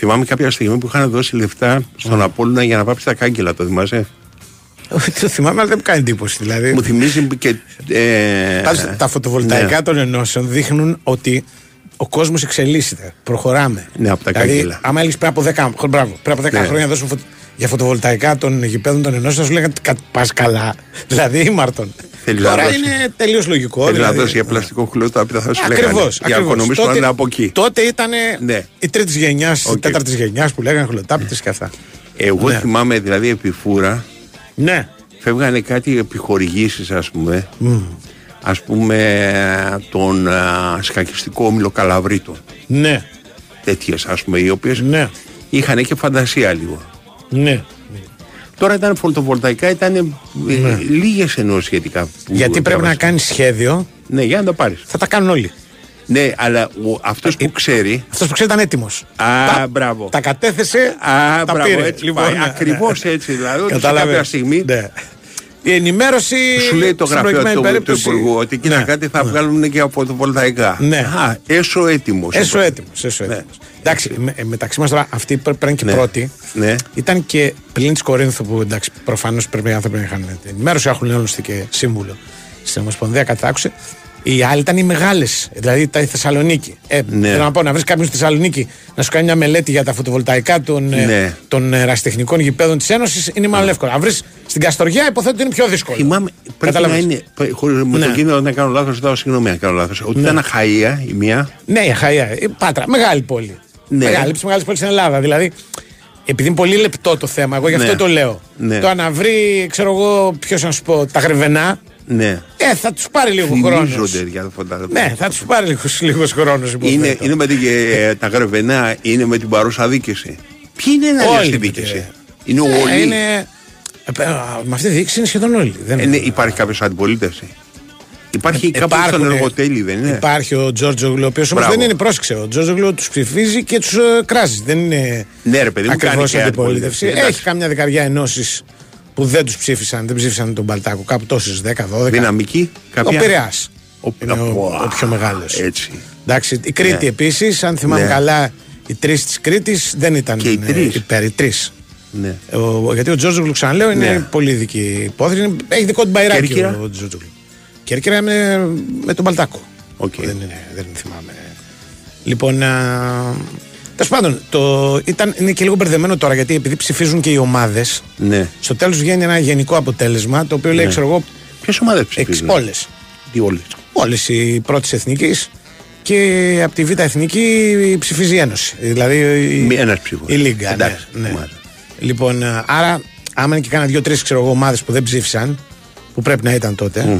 Θυμάμαι κάποια στιγμή που είχαν δώσει λεφτά στον Απόλλωνα για να βάψει τα κάγκελα, το θυμάσαι; το θυμάμαι, αλλά δεν μου κάνει εντύπωση. Δηλαδή, Μου θυμίζει και. Ε, Πάντως, τα φωτοβολταϊκά ναι. των ενώσεων δείχνουν ότι ο κόσμος εξελίσσεται. Προχωράμε. Ναι, από τα δηλαδή, κάγκελα. άμα έλεγε πριν από 10, χω- μπράβο, πριν από 10 Ναι. χρόνια να δώσουν φωτο- για φωτοβολταϊκά των γηπέδων των ενώσεων, θα σου λέγανε πας καλά. δηλαδή, ήμαρτον. Θέλεις να Τώρα δώσει. είναι τελείως λογικό. Θέλεις να δηλαδή, δώσει για πλαστικό χλοοτάπητα, τα οποία θα σου Ακριβώς. λέγανε. Για να οικονομήσουν να από εκεί. Τότε ήταν Ναι. η τρίτης γενιάς, η Οκ. τέταρτης γενιάς που λέγανε χλοοτάπητες και αυτά. Εγώ Ναι. θυμάμαι δηλαδή επί φούρα Ναι. φεύγανε κάτι επιχορηγήσεις ας πούμε ας πούμε τον α, σκακιστικό όμιλο Καλαβρίτων Ναι. τέτοιες ας πούμε οι οποίες Ναι. είχαν και φαντασία λίγο Ναι. τώρα ήταν φωτοβολταϊκά ήταν ε, λίγες εννοώ σχετικά που Γιατί πρέπει να διάβασα. κάνεις σχέδιο, ναι για να το πάρεις θα τα κάνουν όλοι. ναι αλλά ο, αυτός που ξέρει Αυτός που ξέρει ήταν έτοιμος. Α, τα, μπράβο. Τα κατέθεσε. Α, τα μπράβο, πήρε. έτσι Λοιπόν, πάει. ναι, Ακριβώς ναι. έτσι, δηλαδή, ότι σε Κατάλαβες. κάποια στιγμή- Ναι. Η ενημέρωση. Σου λέει το στην γραφείο προκειμένη του, του περίπτωση- Υπουργού ότι κοίτα Ναι. κάτι θα βγάλουν και από το βολταϊκά. Ναι. Α, έσω έτοιμος. Έσω έτοιμος. Έσω έτοιμος. Εντάξει, με- ε, μεταξύ μας τώρα αυτή που πρέπει να είναι και Ναι. πρώτη. Ναι. Ήταν και πλην της Κορίνθου που εντάξει, προφανώς πρέπει οι άνθρωποι να είχαν την ενημέρωση, έχουν άλλωστε και σύμβουλο στην Ομοσπονδία, κάτι άκουσε. Οι άλλοι ήταν οι μεγάλες, δηλαδή τα η Θεσσαλονίκη. Ε, Ναι. Θέλω να πω να βρεις κάποιον στη Θεσσαλονίκη να σου κάνει μια μελέτη για τα φωτοβολταϊκά των, ε, Ναι. των ερασιτεχνικών γηπέδων της Ένωσης είναι μάλλον εύκολο. Να βρεις στην Καστοριά υποθέτω ότι είναι πιο δύσκολο. Θυμάμαι, πρέπει Κατάλαβες. να είναι. π- χωρίς- Με Ναι. τον κίνδυνο να κάνω λάθος, ζητάω συγγνώμη αν κάνω λάθος. Ότι Ναι. ήταν Αχαία η μία. Ναι, η Αχαία. Η Πάτρα. Μεγάλη πόλη. Ναι. Μεγάλη, από τι μεγάλε πόλει στην Ελλάδα. Δηλαδή, επειδή είναι πολύ λεπτό το θέμα, εγώ γι' αυτό Ναι. το λέω. Ναι. Το να βρει, ξέρω εγώ, ποιος να σου πω, τα γρεβενά, Ναι. ε, θα τους πάρει λίγο χρόνος. Θυμίζονται για το φωτά. Ναι, θα τους πάρει λίγος λίγος χρόνος Είναι, υποθέτω. είναι με την, ε, τα γρεβενά, είναι με την παρούσα δίκηση. Ποιοι είναι να Όλοι στη με δίκηση. τη- Είναι Ε, όλοι; είναι- ε, ε, με αυτή τη διοίκηση είναι σχεδόν όλοι. Δεν Ε, ναι, υπάρχει κάποιος αντιπολίτευσης. Υπάρχει κάποιος στον Υπάρχουν, ε, εργοτέλη, δεν είναι; Υπάρχει ο Τζόρτζογλου, ο οποίος όμως Μπράβο. δεν είναι, πρόσεξε. Ο Τζόρτζογλου τους ψηφίζει και τους κράζει. Δεν είναι Ναι, ρε παιδί μου, κάνει ακριβώς και αντιπολίτευση. αντιπολίτευση. Έχει κάμια δεκαριά ενώσεις που δεν τους ψήφισαν, δεν ψήφισαν τον Παλτάκο. Κάπου τόσες 10-12. Δυναμική, Ο κάποια. Πειραιά. Ο- Είναι ο, Απο- ο πιο μεγάλος. Έτσι. Εντάξει, η Κρήτη Ναι. επίσης, αν θυμάμαι Ναι. καλά, οι τρεις της Κρήτης δεν ήταν Και οι ε, τρεις. υπέρ. Οι τρεις. Ναι. Ο, γιατί ο Τζόρτζογλου, ξαναλέω, είναι Ναι. πολύ ειδική υπόθεση. Είναι- Έχει δικό του μπαϊράκι Κέρκυρα; ο Τζόρτζογλου. Κέρκυρα με, με τον Παλτάκο. Οκ. Δεν, είναι, δεν θυμάμαι. Λοιπόν, τέλος πάντων, το, ήταν, είναι και λίγο μπερδεμένο τώρα γιατί επειδή ψηφίζουν και οι ομάδες, Ναι. στο τέλος βγαίνει ένα γενικό αποτέλεσμα το οποίο λέει, ξέρω εγώ, Ποιες ομάδες εξ, ψηφίζουν; όλες. Τι όλες; Όλες οι πρώτη εθνικής και από τη Β' Εθνική ψηφίζει η Ένωση. Δηλαδή η, Ένας ψήφος. η Λίγκα. Εντάξει, ναι, ναι. ομάδα. Λοιπόν, α, άρα, άμα είναι και κάνα δύο-τρεις ομάδες που δεν ψήφισαν, που πρέπει να ήταν τότε,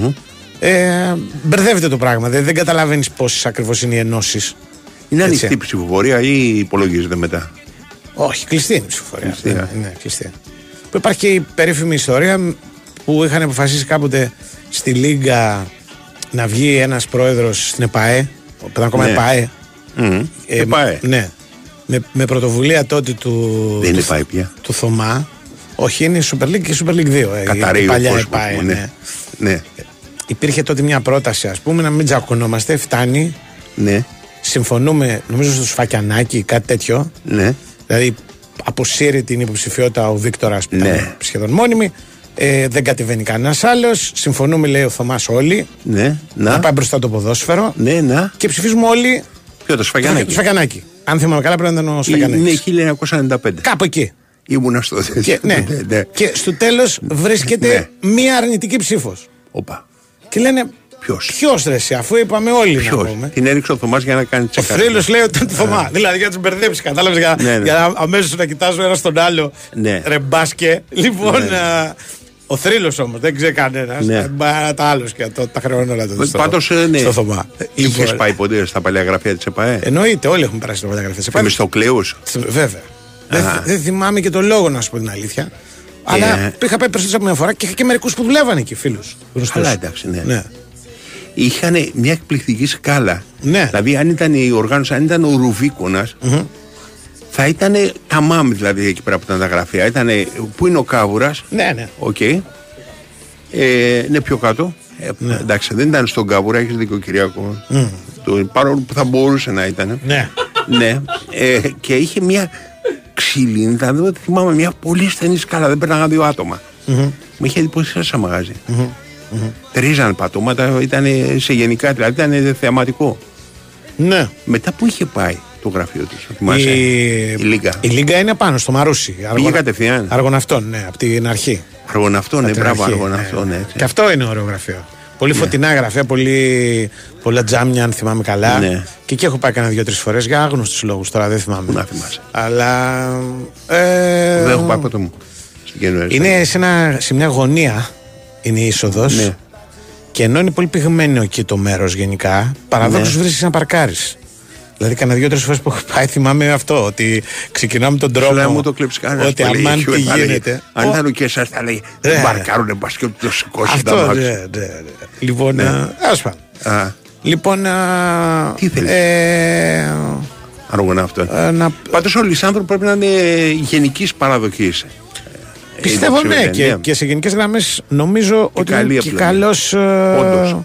ε, μπερδεύεται το πράγμα. Δεν, δεν καταλαβαίνεις πόσες ακριβώς είναι οι ενώσεις. Είναι Έτσι. ανοιχτή η ψηφοφορία ή υπολογίζεται μετά; Όχι, κλειστή είναι η ψηφοφορία. Κλειστή, ναι, ε. ναι, κλειστή. Που υπάρχει και η περίφημη ιστορία που είχαν αποφασίσει κάποτε στη Λίγκα να βγει ένας πρόεδρος στην ΕΠΑΕ, ο ακόμα Ναι. ΕΠΑΕ. Μμμ. ε, ΕΠΑΕ. Ναι. Με, με πρωτοβουλία τότε του. Δεν είναι του- ΕΠΑΕ πια. Του Θωμά. Όχι, είναι η Super League και η Super League 2. ε, Καταραίει η ο παλιά κόσμος ΕΠΑΕ. μου, ναι. ναι. Ναι. Υπήρχε τότε μια πρόταση, ας πούμε, να μην τζακωνόμαστε. Φτάνει. Ναι. Συμφωνούμε, νομίζω στο Σφακιανάκι, κάτι τέτοιο. Ναι. Δηλαδή αποσύρει την υποψηφιότητα ο Βίκτορας που Ναι. ήταν σχεδόν μόνιμη. Ε, δεν κατεβαίνει κανένας άλλος. Συμφωνούμε, λέει ο Θωμάς, όλοι. Ναι. Να Να. πάει μπροστά το ποδόσφαιρο. Ναι, να. Και ψηφίζουμε όλοι Ποιο το το Σφαγιανάκι. Σφακιανάκι. Αν θυμάμαι καλά, πρέπει να ήταν ο Είναι Σφακιανάκι. 1995. Κάπου εκεί. Ήμουνα στο Και, ναι. ναι. και στο τέλος βρίσκεται μία αρνητική ψήφος. Οπα. Και λένε. Ποιος; Ποιος ρε, εσύ, αφού είπαμε όλοι να Ποιος; πούμε. Την έριξε ο Θωμάς για να κάνει Ο τσεκάρι. θρύλο λέει ότι ήταν του Θωμάς. Δηλαδή για να τους μπερδέψει, κατάλαβες. Για, Ναι, ναι. για να αμέσως να κοιτάζω ένα τον άλλο. Ναι. Ρε μπάσκε. Λοιπόν. α, ο θρύλος όμως, δεν ξέρει κανένας. Ναι. Τα άλλος και το, τα χρεώνω όλα τότε. στο- Πάντω, ναι. Στο Θωμά. Είχες Λοιπόν, πάει ποτέ στα παλιά γραφεία της ΕΠΑΕ. Εννοείται, όλοι έχουν περάσει το φωτογραφίε. Θεμιστοκλέου. Βέβαια. Δεν, Α. δεν θυμάμαι και το λόγο να σου πω την αλήθεια. Αλλά Ε. είχα πάει περισσότερο από μια φορά και είχα και μερικούς που δουλεύανε εκεί, φίλους. Αλλά εντάξει, ναι. Ναι. Είχαν μια εκπληκτική σκάλα. Ναι. Δηλαδή, αν ήταν η οργάνωση, αν ήταν ο ρουβικονα θα ήταν τα μάμ δηλαδή εκεί πέρα που ήταν τα γραφεία. Ήτανε, πού είναι ο Κάβουρας; Ναι, ναι. Οκ. Ε, είναι πιο κάτω. Ε, Εντάξει, δεν ήταν στον Κάβουρα, έχεις δίκιο Κυριακό. Το, παρόλο που θα μπορούσε να ήταν. Ναι. ναι. Ε, και είχε μια ξυλίνδα, δεν θυμάμαι, μια πολύ στενή σκάλα. Δεν περνάγαν δύο άτομα. Μου είχε εντυπωσιάσει σαν μαγαζι Τρίζαν πατώματα, ήταν σε γενικά, δηλαδή ήταν θεαματικό. ναι. Μετά που είχε πάει το γραφείο του, θυμάσαι. Η... η Λίγκα. η Λίγκα είναι πάνω στο Μαρούσι. Αργονα... κατευθείαν. Αργοναυτών, ναι, από την αρχή. Αργοναυτό, ναι, Από την μπράβο, αρχή, αργοναυτό, ναι. έτσι. Και αυτό είναι ωραίο γραφείο. Πολύ φωτεινά γραφεία, πολύ... πολλά τζάμια, αν θυμάμαι καλά. Ναι. Και εκεί έχω πάει κανένα δύο-τρει φορές για άγνωστους λόγους. Τώρα δεν θυμάμαι. Να θυμάσαι. Αλλά. Ε... Δεν έχω πάει ποτέ μου. Στην Κενουέρη. Είναι σε, ένα, σε μια γωνία είναι η είσοδος. Ναι. Και ενώ είναι πολύ πυγμένο εκεί το μέρος γενικά, παραδόξως Ναι. βρίσκεις να παρκάρεις. Δηλαδή, κανένα δύο-τρει φορές που έχω πάει, θυμάμαι αυτό. Ότι ξεκινάμε τον τρόπο. Σου λέει, μου το κλέψει κανένα. Ότι αμάν τι γίνεται. Αν Ο- ήταν και εσάς, θα λέει. Ναι. Δεν μπαρκάρουνε μπας και το σηκώσεις τα Αυτό, μάτια. ναι, ναι, ναι. Λοιπόν, Ναι. ας, τέλος πάντων. Α, Λοιπόν, α, Τι θέλεις; ε, αργόνα αυτό. ε, να, Πάντως ο Λισάνδρο πρέπει να είναι γενικής παραδοχής. Πιστεύω ναι, υποψήφια, και, και σε γενικές γραμμές νομίζω ότι καλή είναι και επιλογή. καλός. Όντως.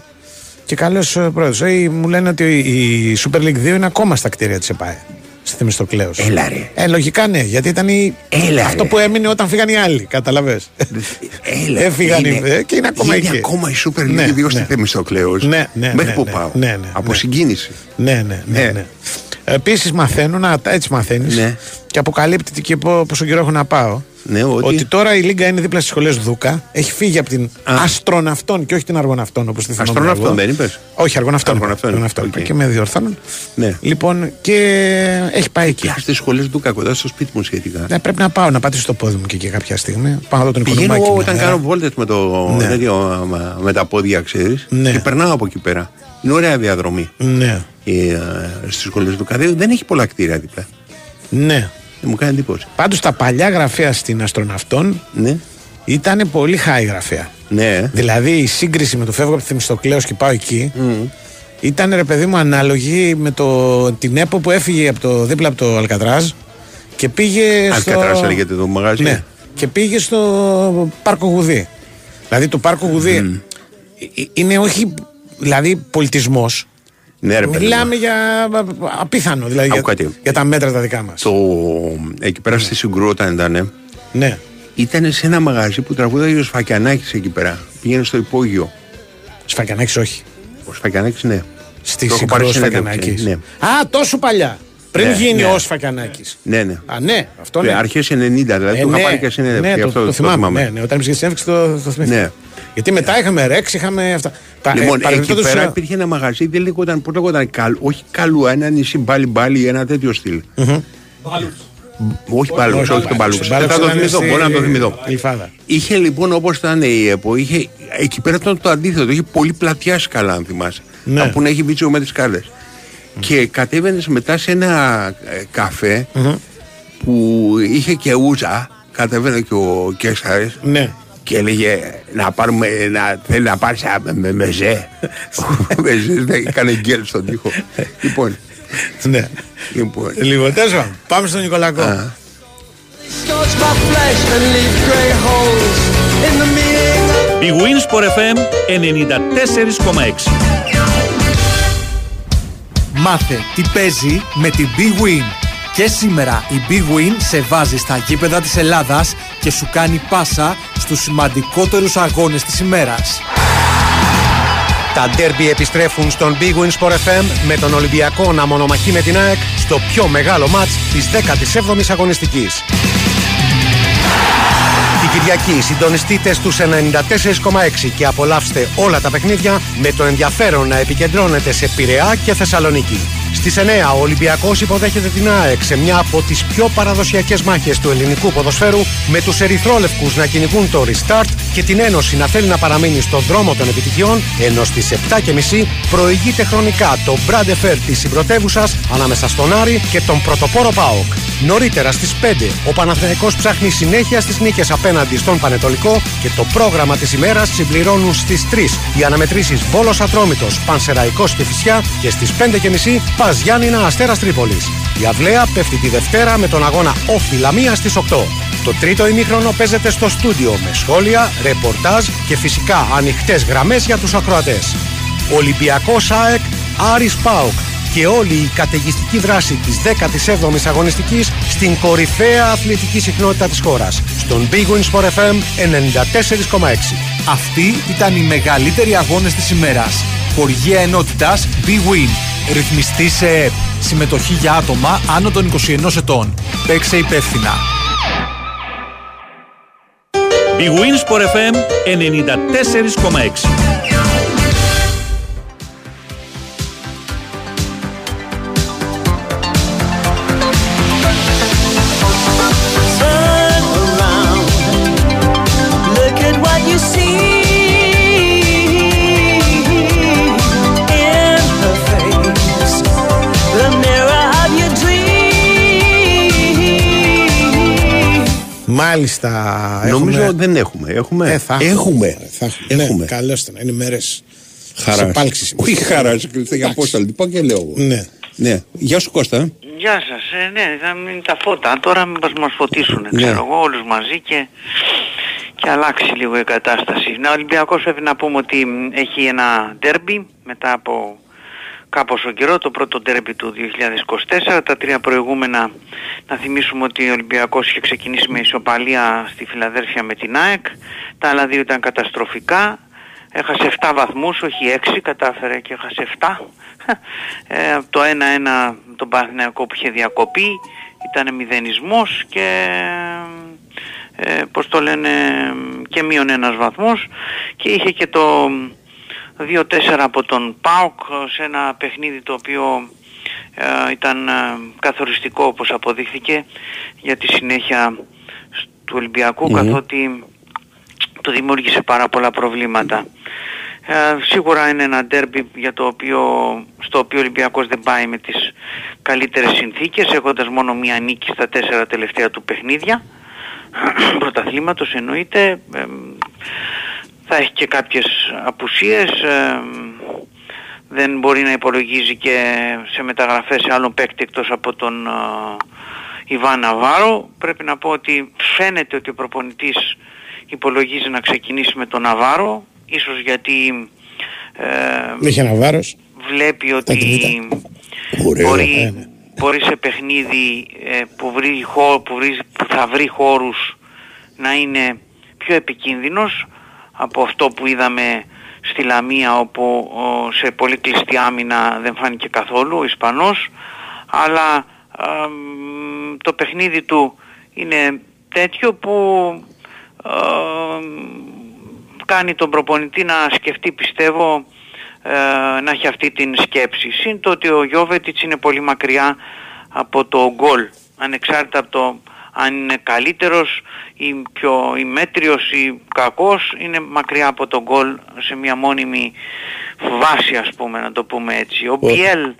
Και καλός πρόεδρος. Ε, μου λένε ότι η Super League 2 είναι ακόμα στα κτίρια της ΕΠΑΕ. Στη Θεμιστοκλέο. Έλα ρε. Ε, λογικά ναι, γιατί ήταν η... Έλα, αυτό ρε. που έμεινε όταν φύγαν οι άλλοι. Καταλαβέ. Έλα, Έφυγαν οι είναι- ε, και είναι ακόμα είναι εκεί. ακόμα η Super League Ναι, 2 στη ναι. Θεμιστοκλέος. Ναι, ναι, Μέχρι ναι, που ναι, πάω. ναι, ναι, Από ναι. συγκίνηση. Ναι, ναι, ναι. Ναι. ναι. Επίση μαθαίνουν, α, έτσι μαθαίνεις Ναι. και αποκαλύπτει και πό- πόσο καιρό έχω να πάω. Ναι, ότι- ότι τώρα η Λίγκα είναι δίπλα στις σχολές Δούκα. Έχει φύγει από την Αστροναυτών και όχι την Αργοναυτών όπως τη θυμάμαι. Αστροναυτών εγώ. δεν είπες; Όχι, Αργοναυτών. Αργοναυτών, Αργοναυτών. οκ. Και με διορθώνουν. Ναι. Λοιπόν, και έχει πάει εκεί. Και στις σχολές Δούκα κοντά στο σπίτι μου σχετικά. Ναι, πρέπει να πάω να πατήσω το πόδι μου και εκεί κάποια στιγμή. Πάω να δω τον Πηγαίνω Οικονομάκη. εγώ μια όταν μέρα. κάνω βόλτες με, το, Ναι. τέτοιο, με- με τα πόδια, ξέρεις. Ναι. Και περνάω από εκεί πέρα. Είναι ωραία διαδρομή. Ναι, Ε, Στι σχολέ του Καδίου δεν έχει πολλά κτίρια δίπλα. ναι. Δεν μου κάνει εντύπωση. Πάντως τα παλιά γραφεία στην αστροναυτών Ναι. ήταν πολύ high γραφεία. Ναι. Δηλαδή η σύγκριση με το φεύγω από τη Θεμιστοκλέος και πάω εκεί ήταν ρε παιδί μου ανάλογη με το, την ΕΠΟ που έφυγε από το, δίπλα από το Αλκατράζ και πήγε στο... Αλκατράς λέγεται το μαγαζί. Ναι, και πήγε στο Πάρκο Γουδί. Δηλαδή το Πάρκο Γουδί ε, είναι όχι δηλαδή πολιτισμός. Ναι, ρε παιδί. μου. Μιλάμε για απίθανο δηλαδή για, Άκου κάτι. για τα μέτρα τα δικά μας. Το... Εκεί πέρα στη Συγκρού όταν ήταν, Ναι. ήταν σε ένα μαγαζί που τραγουδάει ο Σφακιανάκης εκεί πέρα. Πήγαινε στο υπόγειο. Σφακιανάκης όχι. Ο Σφακιανάκης ναι. Στη Το έχω πάρει Συγκρό συνέντευξη, Σφακιανάκης. ναι. Α, τόσο παλιά. Πριν Ναι, γίνει ναι. ο Σφακιανάκης. Ναι, ναι. Α, ναι, αυτό Ναι, ναι. Αρχές 90 δηλαδή, Ε, του είχα ναι, πάρει και συνέντευξη. ναι, το, αυτό το, θυμάμαι. Ναι, ναι, όταν πήγε συνέντευξη το, το θυμήθηκα. Ναι. Γιατί μετά είχαμε ρέξ, είχαμε αυτά. Τα- ε, Λοιπόν, εκεί παρεμπιπτόντως, πέρα ε, υπήρχε ένα μαγαζί, δεν λέγονταν, πώς λέγονταν, καλ, όχι καλού, ένα νησί μπάλι μπάλι, ένα τέτοιο στυλ. Όχι μπάλου, όχι τον μπάλου. Στην Δεν θα το ήταν θυμηθώ, στη- μπορώ να το θυμηθώ. Γλυφάδα. Είχε λοιπόν όπως ήταν η ΕΠΟ, είχε, εκεί πέρα ήταν το αντίθετο. Είχε πολύ πλατιά σκάλα, αν θυμάσαι. Ναι. Από να έχει βίτσιο με τις κάρτε. Και κατέβαινες μετά σε ένα ε, καφέ που είχε και ούζα. Κατέβαινε και ο Κέξαρης Ναι. Και έλεγε να πάρουμε, να, θέλει να πάρει με, με, μεζέ. Ο μεζέ δεν έκανε γκέλ στον τοίχο. λοιπόν, ναι. λοιπόν. Λοιπόν, τέλος πάντων, πάμε στον Νικολακό. Α, Scorch my flesh and leave grey holes in the meaning of Η Winsport FM 94,6. Μάθε τι παίζει με την Big Win. Και σήμερα η Big Win σε βάζει στα γήπεδα της Ελλάδας και σου κάνει πάσα στους σημαντικότερους αγώνες της ημέρας. Τα ντέρμπι επιστρέφουν στον Big Win Sport FM με τον Ολυμπιακό να μονομαχεί με την ΑΕΚ στο πιο μεγάλο μάτς της 17ης αγωνιστικής. Την Κυριακή συντονιστείτε στους 94,6 και απολαύστε όλα τα παιχνίδια με το ενδιαφέρον να επικεντρώνετε σε Πειραιά και Θεσσαλονίκη. Στις 9 ο Ολυμπιακός υποδέχεται την ΑΕΚ σε μια από τις πιο παραδοσιακές μάχες του ελληνικού ποδοσφαίρου με τους ερυθρόλευκους να κυνηγούν το restart και την Ένωση να θέλει να παραμείνει στον δρόμο των επιτυχιών ενώ στις 7.30 προηγείται χρονικά το Brad Fair της συμπρωτεύουσας ανάμεσα στον Άρη και τον πρωτοπόρο ΠΑΟΚ. Νωρίτερα στις 5 ο Παναθηναϊκός ψάχνει συνέχεια στις νίκες απέναντι στον Πανετολικό και το πρόγραμμα της ημέρας συμπληρώνουν στις 3 οι αναμετρήσεις Βόλος Ατρόμητος, Πανσεραϊκός και Φυσιά και στις 5.30 Πας Γιάννηνα Αστέρας Τρίπολης. Η Αυλαία πέφτει τη Δευτέρα με τον αγώνα Όφη Λαμία στις 8. Το τρίτο ημίχρονο παίζεται στο στούντιο με σχόλια, ρεπορτάζ και φυσικά ανοιχτές γραμμές για τους ακροατές. Ολυμπιακός ΑΕΚ, Άρης ΠΑΟΚ και όλη η καταιγιστική δράση της 17ης αγωνιστικής στην κορυφαία αθλητική συχνότητα της χώρας. Στον Big Win Sport FM 94,6. Αυτοί ήταν οι μεγαλύτεροι αγώνες της ημέρας. Χοργία ενότητας Big Win. Ρυθμιστή σε ΕΠ. Συμμετοχή για άτομα άνω των 21 ετών. Παίξε υπεύθυνα. Η Winsport FM 94,6. Μάλιστα. Νομίζω έχουμε... δεν έχουμε. Έχουμε; Ε, θα έχουμε. Θα... Έχουμε. Ναι, καλώς ήταν. Είναι μέρες Χαράς. σε πάλξης. Όχι χαράς, σε κλειστά για Εντάξει. πόσα λοιπόν και λέω εγώ. Ναι. Ναι. Γεια σου Κώστα. Γεια σας. Ε, ναι, θα μείνει τα φώτα. Τώρα μήπως μας φωτίσουν, ξέρω εγώ, όλους μαζί και, και αλλάξει λίγο η κατάσταση. Να, ο Ολυμπιακός πρέπει να πούμε ότι μ, έχει ένα ντέρμπι μετά από κάπως καιρό, το πρώτο ντέρμπι του 2024. Τα τρία προηγούμενα, να θυμίσουμε ότι ο Ολυμπιακός είχε ξεκινήσει με ισοπαλία στη Φιλαδέλφια με την ΑΕΚ. Τα άλλα δύο ήταν καταστροφικά. Έχασε 7 βαθμούς, όχι 6, κατάφερε και έχασε 7. Ε, από το 1-1 τον Παναθηναϊκό που είχε διακοπεί ήταν μηδενισμός και ε, πώς το λένε και μείον ένας βαθμός και είχε και το 2-4 από τον ΠΑΟΚ σε ένα παιχνίδι το οποίο ε, ήταν ε, καθοριστικό όπως αποδείχθηκε για τη συνέχεια σ- του Ολυμπιακού καθότι του δημιούργησε πάρα πολλά προβλήματα. Ε, σίγουρα είναι ένα ντέρμπι για το οποίο, στο οποίο ο Ολυμπιακός δεν πάει με τις καλύτερες συνθήκες έχοντας μόνο μία νίκη στα τέσσερα τελευταία του παιχνίδια πρωταθλήματος εννοείται Ε, θα έχει και κάποιες απουσίες ε, δεν μπορεί να υπολογίζει και σε μεταγραφές σε άλλον παίκτη εκτός από τον ε, Ιβάν Ναβάρο πρέπει να πω ότι φαίνεται ότι ο προπονητής υπολογίζει να ξεκινήσει με τον Ναβάρο ίσως γιατί ε, Είχε ένα βάρος. βλέπει ότι Ωραίο. μπορεί, Ε, ναι. μπορεί σε παιχνίδι ε, που, βρει, χώ- που, βρει- που θα βρει χώρους να είναι πιο επικίνδυνος από αυτό που είδαμε στη Λαμία όπου ο, σε πολύ κλειστή άμυνα δεν φάνηκε καθόλου ο Ισπανός αλλά α, μ, το παιχνίδι του είναι τέτοιο που α, κάνει τον προπονητή να σκεφτεί πιστεύω ε, να έχει αυτή την σκέψη. Συν το ότι ο Γιώβετιτς είναι πολύ μακριά από το γκολ. Ανεξάρτητα από το αν είναι καλύτερος ή πιο ή μέτριος ή κακός είναι μακριά από το γκολ σε μια μόνιμη βάση ας πούμε να το πούμε έτσι. Ο Μπιέλ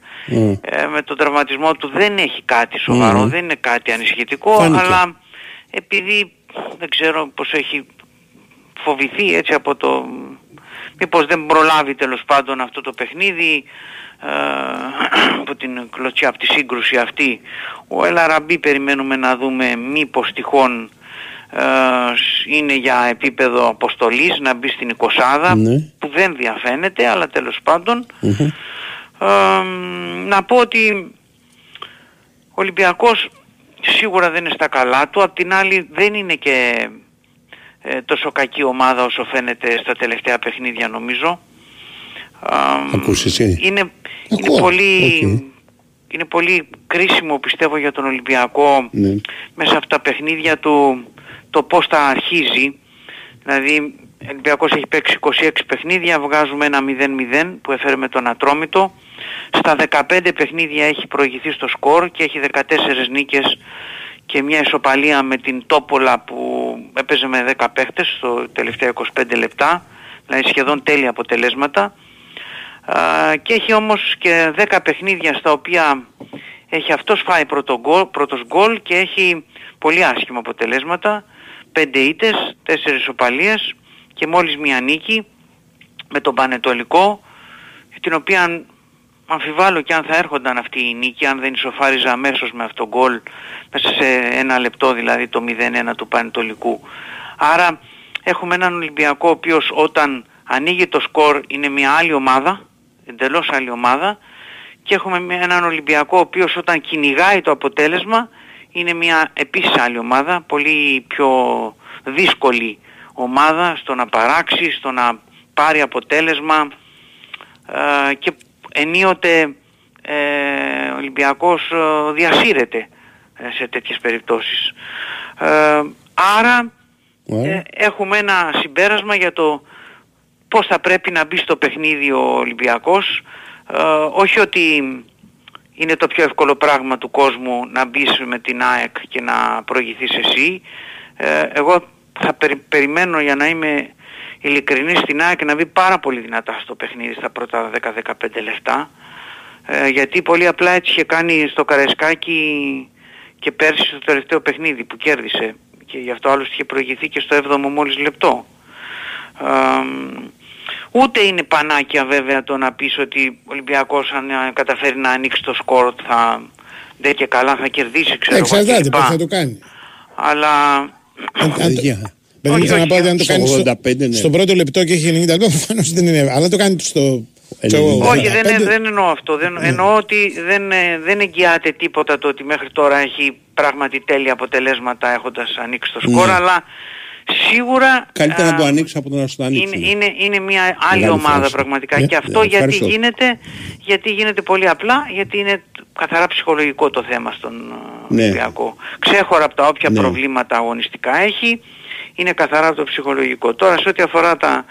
ε, με τον τραυματισμό του δεν έχει κάτι σοβαρό, Μμμ. δεν είναι κάτι ανησυχητικό Φάνηκε. αλλά επειδή δεν ξέρω πως έχει φοβηθεί έτσι από το μήπως δεν προλάβει τέλος πάντων αυτό το παιχνίδι ε, από την κλωτσιά, από τη σύγκρουση αυτή ο Ελαραμπή περιμένουμε να δούμε μήπως τυχόν ε, σ- είναι για επίπεδο αποστολής να μπει στην 20 Ναι. που δεν διαφαίνεται αλλά τέλος πάντων Μμμ. ε, να πω ότι ο Ολυμπιακός σίγουρα δεν είναι στα καλά του, απ' την άλλη δεν είναι και ε, τόσο κακή ομάδα όσο φαίνεται στα τελευταία παιχνίδια νομίζω. Ε, Ακούς εσύ. Είναι, είναι, Ακούω. πολύ, Οκ. είναι πολύ κρίσιμο πιστεύω για τον Ολυμπιακό Ναι. μέσα από τα παιχνίδια του το πώς θα αρχίζει. Δηλαδή ο Ολυμπιακός έχει παίξει 26 παιχνίδια, βγάζουμε ένα 0-0 που έφερε με τον Ατρόμητο. Στα 15 παιχνίδια έχει προηγηθεί στο σκορ και έχει 14 νίκες και μια ισοπαλία με την Τόπολα που έπαιζε με 10 παίχτες στο τελευταία 25 λεπτά. Δηλαδή σχεδόν τέλεια αποτελέσματα. Α, και έχει όμως και 10 παιχνίδια στα οποία έχει αυτός φάει πρώτο γκολ, πρώτος γκολ και έχει πολύ άσχημα αποτελέσματα. 5 ήτες, 4 ισοπαλίες και μόλις μία νίκη με τον Πανετολικό την οποία αμφιβάλλω και αν θα έρχονταν αυτή η νίκη αν δεν ισοφάριζε αμέσως με αυτό γκολ μέσα σε ένα λεπτό δηλαδή το 0-1 του Πανετολικού. Άρα έχουμε έναν Ολυμπιακό ο οποίος όταν ανοίγει το σκορ είναι μια άλλη ομάδα, εντελώς άλλη ομάδα. Και έχουμε μια- έναν Ολυμπιακό ο οποίος όταν κυνηγάει το αποτέλεσμα είναι μια επίσης άλλη ομάδα, πολύ πιο δύσκολη ομάδα στο να παράξει, στο να πάρει αποτέλεσμα. Ε, και ενίοτε ε, ο Ολυμπιακός ε, διασύρεται ε, σε τέτοιες περιπτώσεις. Ε, άρα ε, έχουμε ένα συμπέρασμα για το πώς θα πρέπει να μπει στο παιχνίδι ο Ολυμπιακός. Ε, όχι ότι είναι το πιο εύκολο πράγμα του κόσμου να μπεις με την ΑΕΚ και να προηγηθείς εσύ. Ε, εγώ θα περι- περιμένω για να είμαι ειλικρινής στην ΑΕΚ να μπει πάρα πολύ δυνατά στο παιχνίδι στα πρώτα 10-15 λεπτά. Ε, γιατί πολύ απλά έτσι είχε κάνει στο Καρεσκάκι και πέρσι στο τελευταίο παιχνίδι που κέρδισε και γι' αυτό άλλωστε είχε προηγηθεί και στο 7ο μόλις λεπτό. Ε, ούτε είναι πανάκια βέβαια το να πεις ότι ο Ολυμπιακός αν ε, καταφέρει να ανοίξει το σκορ θα, δεν και καλά θα κερδίσει ξέρω εγώ Εξαρτάται κλπ. πώς θα το κάνει. Αλλά Αν- αν το- Παιδιά. Παιδί μου, Όχι, θέλω να όχι, πω ότι αν το στο κάνει στο, 85, ναι. στο πρώτο λεπτό και έχει 90 λεπτά, προφανώς δεν είναι. Αλλά το κάνει στο. ξέρω εγώ, όχι δεν, 85. δεν εννοώ αυτό. Δεν, εννοώ ότι δεν, ε, δεν εγγυάται τίποτα το ότι μέχρι τώρα έχει πράγματι τέλεια αποτελέσματα έχοντας ανοίξει το σκορ, Ναι. αλλά σίγουρα Καλύτερα α, να το ανοίξει από το να σου το ανοίξει. είναι, είναι, είναι μια άλλη Μεγάλη ομάδα ευχαριστώ. πραγματικά Ναι, και αυτό ναι, γιατί ευχαριστώ. γίνεται, γιατί γίνεται πολύ απλά, γιατί είναι καθαρά ψυχολογικό το θέμα στον ε, Ναι. Ολυμπιακό. Ξέχωρα από τα όποια Ναι. προβλήματα αγωνιστικά έχει, είναι καθαρά το ψυχολογικό. Τώρα σε ό,τι αφορά τα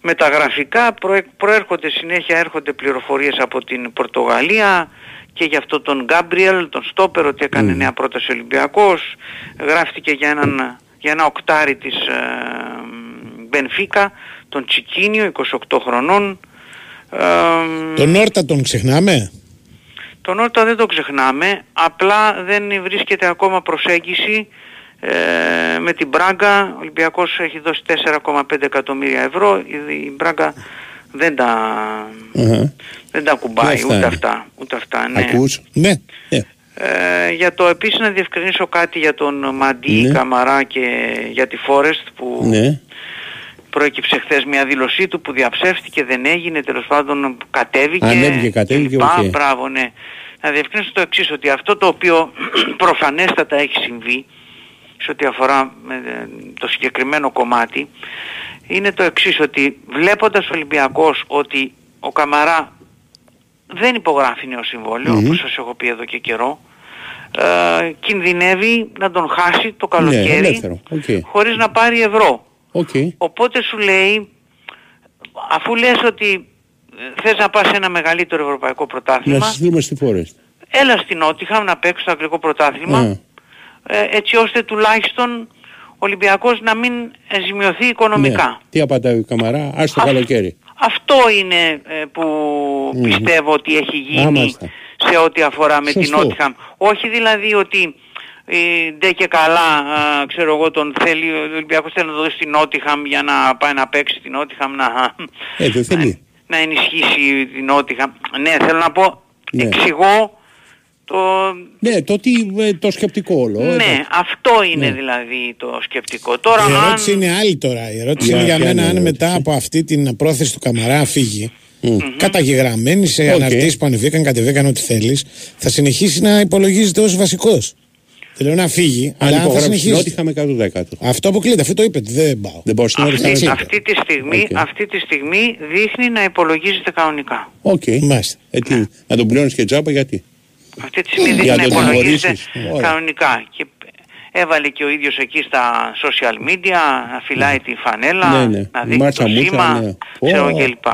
μεταγραφικά προε- προέρχονται συνέχεια, έρχονται πληροφορίες από την Πορτογαλία και για αυτό τον Γκάμπριελ, τον Στόπερ, ότι έκανε νέα πρόταση ο Ολυμπιακός. Γράφτηκε για, έναν, για ένα οκτάρι της ε, Μπενφίκα, τον Τσικίνιο, 28 χρονών. Ε, Τον Όρτα τον ξεχνάμε; τον Όρτα δεν το ξεχνάμε, απλά δεν βρίσκεται ακόμα προσέγγιση ε, με την Μπράγκα. Ο Ολυμπιακός έχει δώσει 4,5 εκατομμύρια ευρώ, η, η Μπράγκα δεν τα, Αχα. δεν τα ακουμπάει, Δεν ούτε φτάνει. αυτά. Ούτε αυτά ναι. Ακούς; Ναι. Ναι. Ε, για το επίσης να διευκρινίσω κάτι για τον Μαντί, Ναι. Καμαρά και για τη Φόρεστ που Ναι. προέκυψε χθες μια δήλωσή του που διαψεύστηκε, δεν έγινε, τέλος πάντων κατέβηκε. Ανέβηκε, κατέβηκε, κλπ. οκ. Μπράβο, ναι. Να διευκρινίσω το εξής, ότι αυτό το οποίο προφανέστατα έχει συμβεί, σε ό,τι αφορά με, ε, το συγκεκριμένο κομμάτι, είναι το εξής, ότι βλέποντας ο Ολυμπιακός ότι ο Καμαρά δεν υπογράφει νέο συμβόλαιο, Μμμ. όπως σας έχω πει εδώ και καιρό, ε, κινδυνεύει να τον χάσει το καλοκαίρι Ναι, ελεύθερο. Οκ. χωρίς να πάρει ευρώ. Οκ. Οπότε σου λέει, αφού λες ότι ε, θες να πας σε ένα μεγαλύτερο ευρωπαϊκό Να πρωτάθλημα, στείλουμε στη Φόρεστ. έλα στην Νότιχαμ να παίξεις το αγγλικό πρωτάθλημα, Α. ε, έτσι ώστε τουλάχιστον ο Ολυμπιακός να μην ε, ζημιωθεί οικονομικά. Ναι. Τι απαντάει ο Καμαρά, ας το Α- καλοκαίρι. Αυτό είναι ε, που Μμμ. πιστεύω ότι έχει Α, γίνει μάλιστα. σε ό,τι αφορά με την Σωστό. Νότιχαμ. Όχι δηλαδή ότι ε, ντε και καλά, α, ξέρω εγώ, τον θέλει, ο Ολυμπιακός θέλει να το δώσει στην Νότιχαμ για να πάει να παίξει στην Νότιχαμ, να, Ε, δεν θέλει. να ενισχύσει την Νότιγχαμ. Ναι, θέλω να πω, Ναι. εξηγώ το... Ναι, το, τι, ε, το σκεπτικό όλο. Ναι, εντάξει. αυτό είναι Ναι. δηλαδή το σκεπτικό. Τώρα Η αν... ερώτηση είναι άλλη τώρα. Η ερώτηση Για είναι για ποια μένα είναι η αν ερώτηση; μετά από αυτή την πρόθεση του Καμαρά φύγει. Μμ. Καταγεγραμμένη σε Οκ. αναρτήσεις που ανεβήκαν, κατεβήκαν ό,τι θέλεις, θα συνεχίσει να υπολογίζεται ως βασικός. Δεν λέω να φύγει, Αν αλλά θα υπογράψει την συνεχίσει. Νότιγχαμ 110. Αυτό αποκλείεται, αυτό το είπε, δεν πάω. Δεν πάω στην Αυτή, Νότιχαμ. αυτή, τη στιγμή, Οκ. αυτή τη στιγμή δείχνει να υπολογίζεται κανονικά. Οκ. Μάλιστα. Ε, τι, να τον πληρώνεις και τζάμπα γιατί; Αυτή τη στιγμή δείχνει Για να να τον υπολογίζεται τιμωρήσεις. Ωραία. κανονικά. Και έβαλε και ο ίδιος εκεί στα social media να φυλάει τη φανέλα, Ναι, ναι. να δείχνει Μάτσα το μούτσα, σήμα, ναι. ξέρω Ω. κλπ.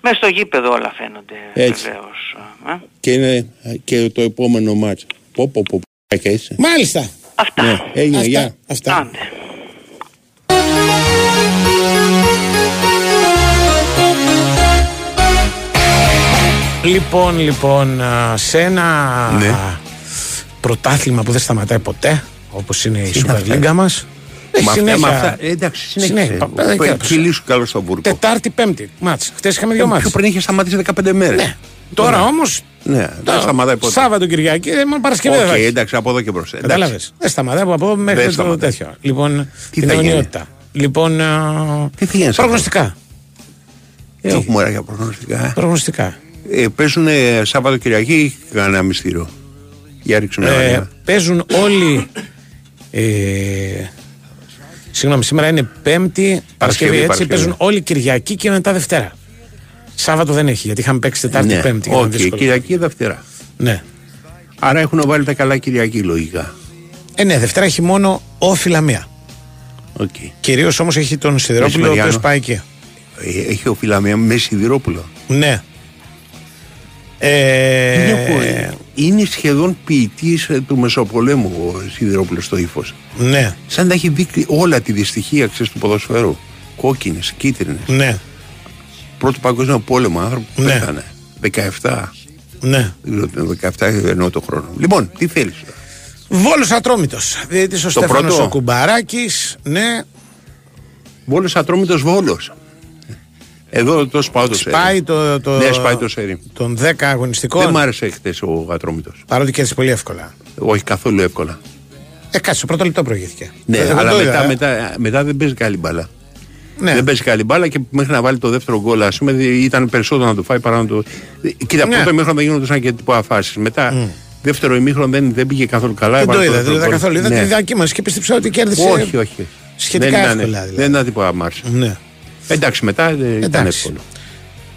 Μέσα στο γήπεδο όλα φαίνονται Έτσι. βεβαίως. ε. Και είναι ε, και το επόμενο ματς. Πω πω πω. πω, Και είσαι. Μάλιστα. Αυτά. Ναι, έγινε, Αυτά. γεια. αυτά. Άντε. Λοιπόν, λοιπόν, α, σε ένα Ναι. πρωτάθλημα που δεν σταματάει ποτέ, όπως είναι η Τι είναι Super αυτά; League μας, έχει Με αυτά, συνέχεια. με αυτά, ε, εντάξει, συνέχισε. Συνέχεια, πα- πα- Πε- και- Κυλήσου καλό στο βούρκο. Τετάρτη, Πέμπτη, μάτς. Χτες είχαμε δύο Ε, μάτς. Πιο πριν είχε σταματήσει 15 μέρες. Ναι. Τώρα όμως, Ναι, δεν σταματάει ποτέ. Σάββατο, Κυριακή, ε, μόνο Παρασκευή δεν Οκ, θα έχει. εντάξει, από εδώ και μπροστά. εντάξει. Κατάλαβες. Δεν σταματάει από εδώ μέχρι Δεν το σταματάει. τέτοιο. Λοιπόν, Τι την θα γίνει; αιωνιότητα. Λοιπόν, α, Τι θα γίνει σε προγνωστικά. Ε, Έχουμε ωραία για προγνωστικά. Προγνωστικά. Ε, παίζουν ε, Σάββατο Κυριακή ή κανένα μυστήριο; Για ρίξου μια Ε, ματιά. παίζουν όλοι. Ε, συγγνώμη, σήμερα είναι Πέμπτη, Παρασκευή έτσι. Παρασκευή. Παίζουν όλοι Κυριακή και μετά Δευτέρα. Σάββατο δεν έχει γιατί είχαμε παίξει Τετάρτη, Ναι, Πέμπτη. και ήταν όχι, δύσκολο. Κυριακή Δευτέρα. Ναι. Άρα έχουν βάλει τα καλά Κυριακή λογικά. Ε, ναι, Δευτέρα έχει μόνο ΟΦΗ Λαμία. Οκ. Κυρίως όμως έχει τον Σιδηρόπουλο ο οποίος Μεσημεριανό. πάει εκεί. Ε, Έχει ΟΦΗ Λαμία με Σιδηρόπουλο. Ναι. Ε, Είναι, από- είναι σχεδόν ποιητής του Μεσοπολέμου ο Σιδηρόπουλος στο ύφος. ναι, Σαν να έχει δείξει όλη τη δυστυχία ξέρεις, του ποδοσφαίρου. Κόκκινες, κίτρινες. ναι, Πρώτο Παγκόσμιο Πόλεμο, άνθρωπο που Ναι. πέθανε. 17. ναι. Δεν ξέρω τι είναι, 17 εννοώ το χρόνο. Λοιπόν, τι θέλεις; Βόλος Ατρόμητος. Διότι ο Στέφανος πρώτο. ο Κουμπαράκης, ναι. Βόλος Ατρόμητος Βόλος. Εδώ το σπάω το σερί. Σπάει το, το, Ναι, σπάει το σερί. των 10 αγωνιστικών. Δεν μ' άρεσε χτε ο Ατρόμητος. Παρότι κέρδισε πολύ εύκολα. Όχι καθόλου εύκολα. Ε, κάτσε, στο πρώτο λεπτό προηγήθηκε. Ναι, Εγώ αλλά το μετά, είδα, ε. μετά, μετά δεν παίζει καλή μπάλα. Ναι. Δεν παίζει καλή μπάλα και μέχρι να βάλει το δεύτερο γκολ, ας πούμε, ήταν περισσότερο να το φάει παρά να το. Κοίτα, Ναι. πρώτο ημίχρονο δεν γίνονταν και τύπο αφάσεις. Μετά, δεύτερο ημίχρονο δεν, δεν πήγε καθόλου καλά. Δεν το έβαλε είδα, δεν το είδα δεύτερο καθόλου. γκολ. Είδα Ναι. τη διακύμανση και πίστεψα ότι κέρδισε. Όχι, όχι. Σχετικά δεν ήταν, εύκολα, δηλαδή. Δεν ήταν τίποτα αμάρση. Ναι. Εντάξει, μετά ε, ήταν Εντάξει. εύκολο.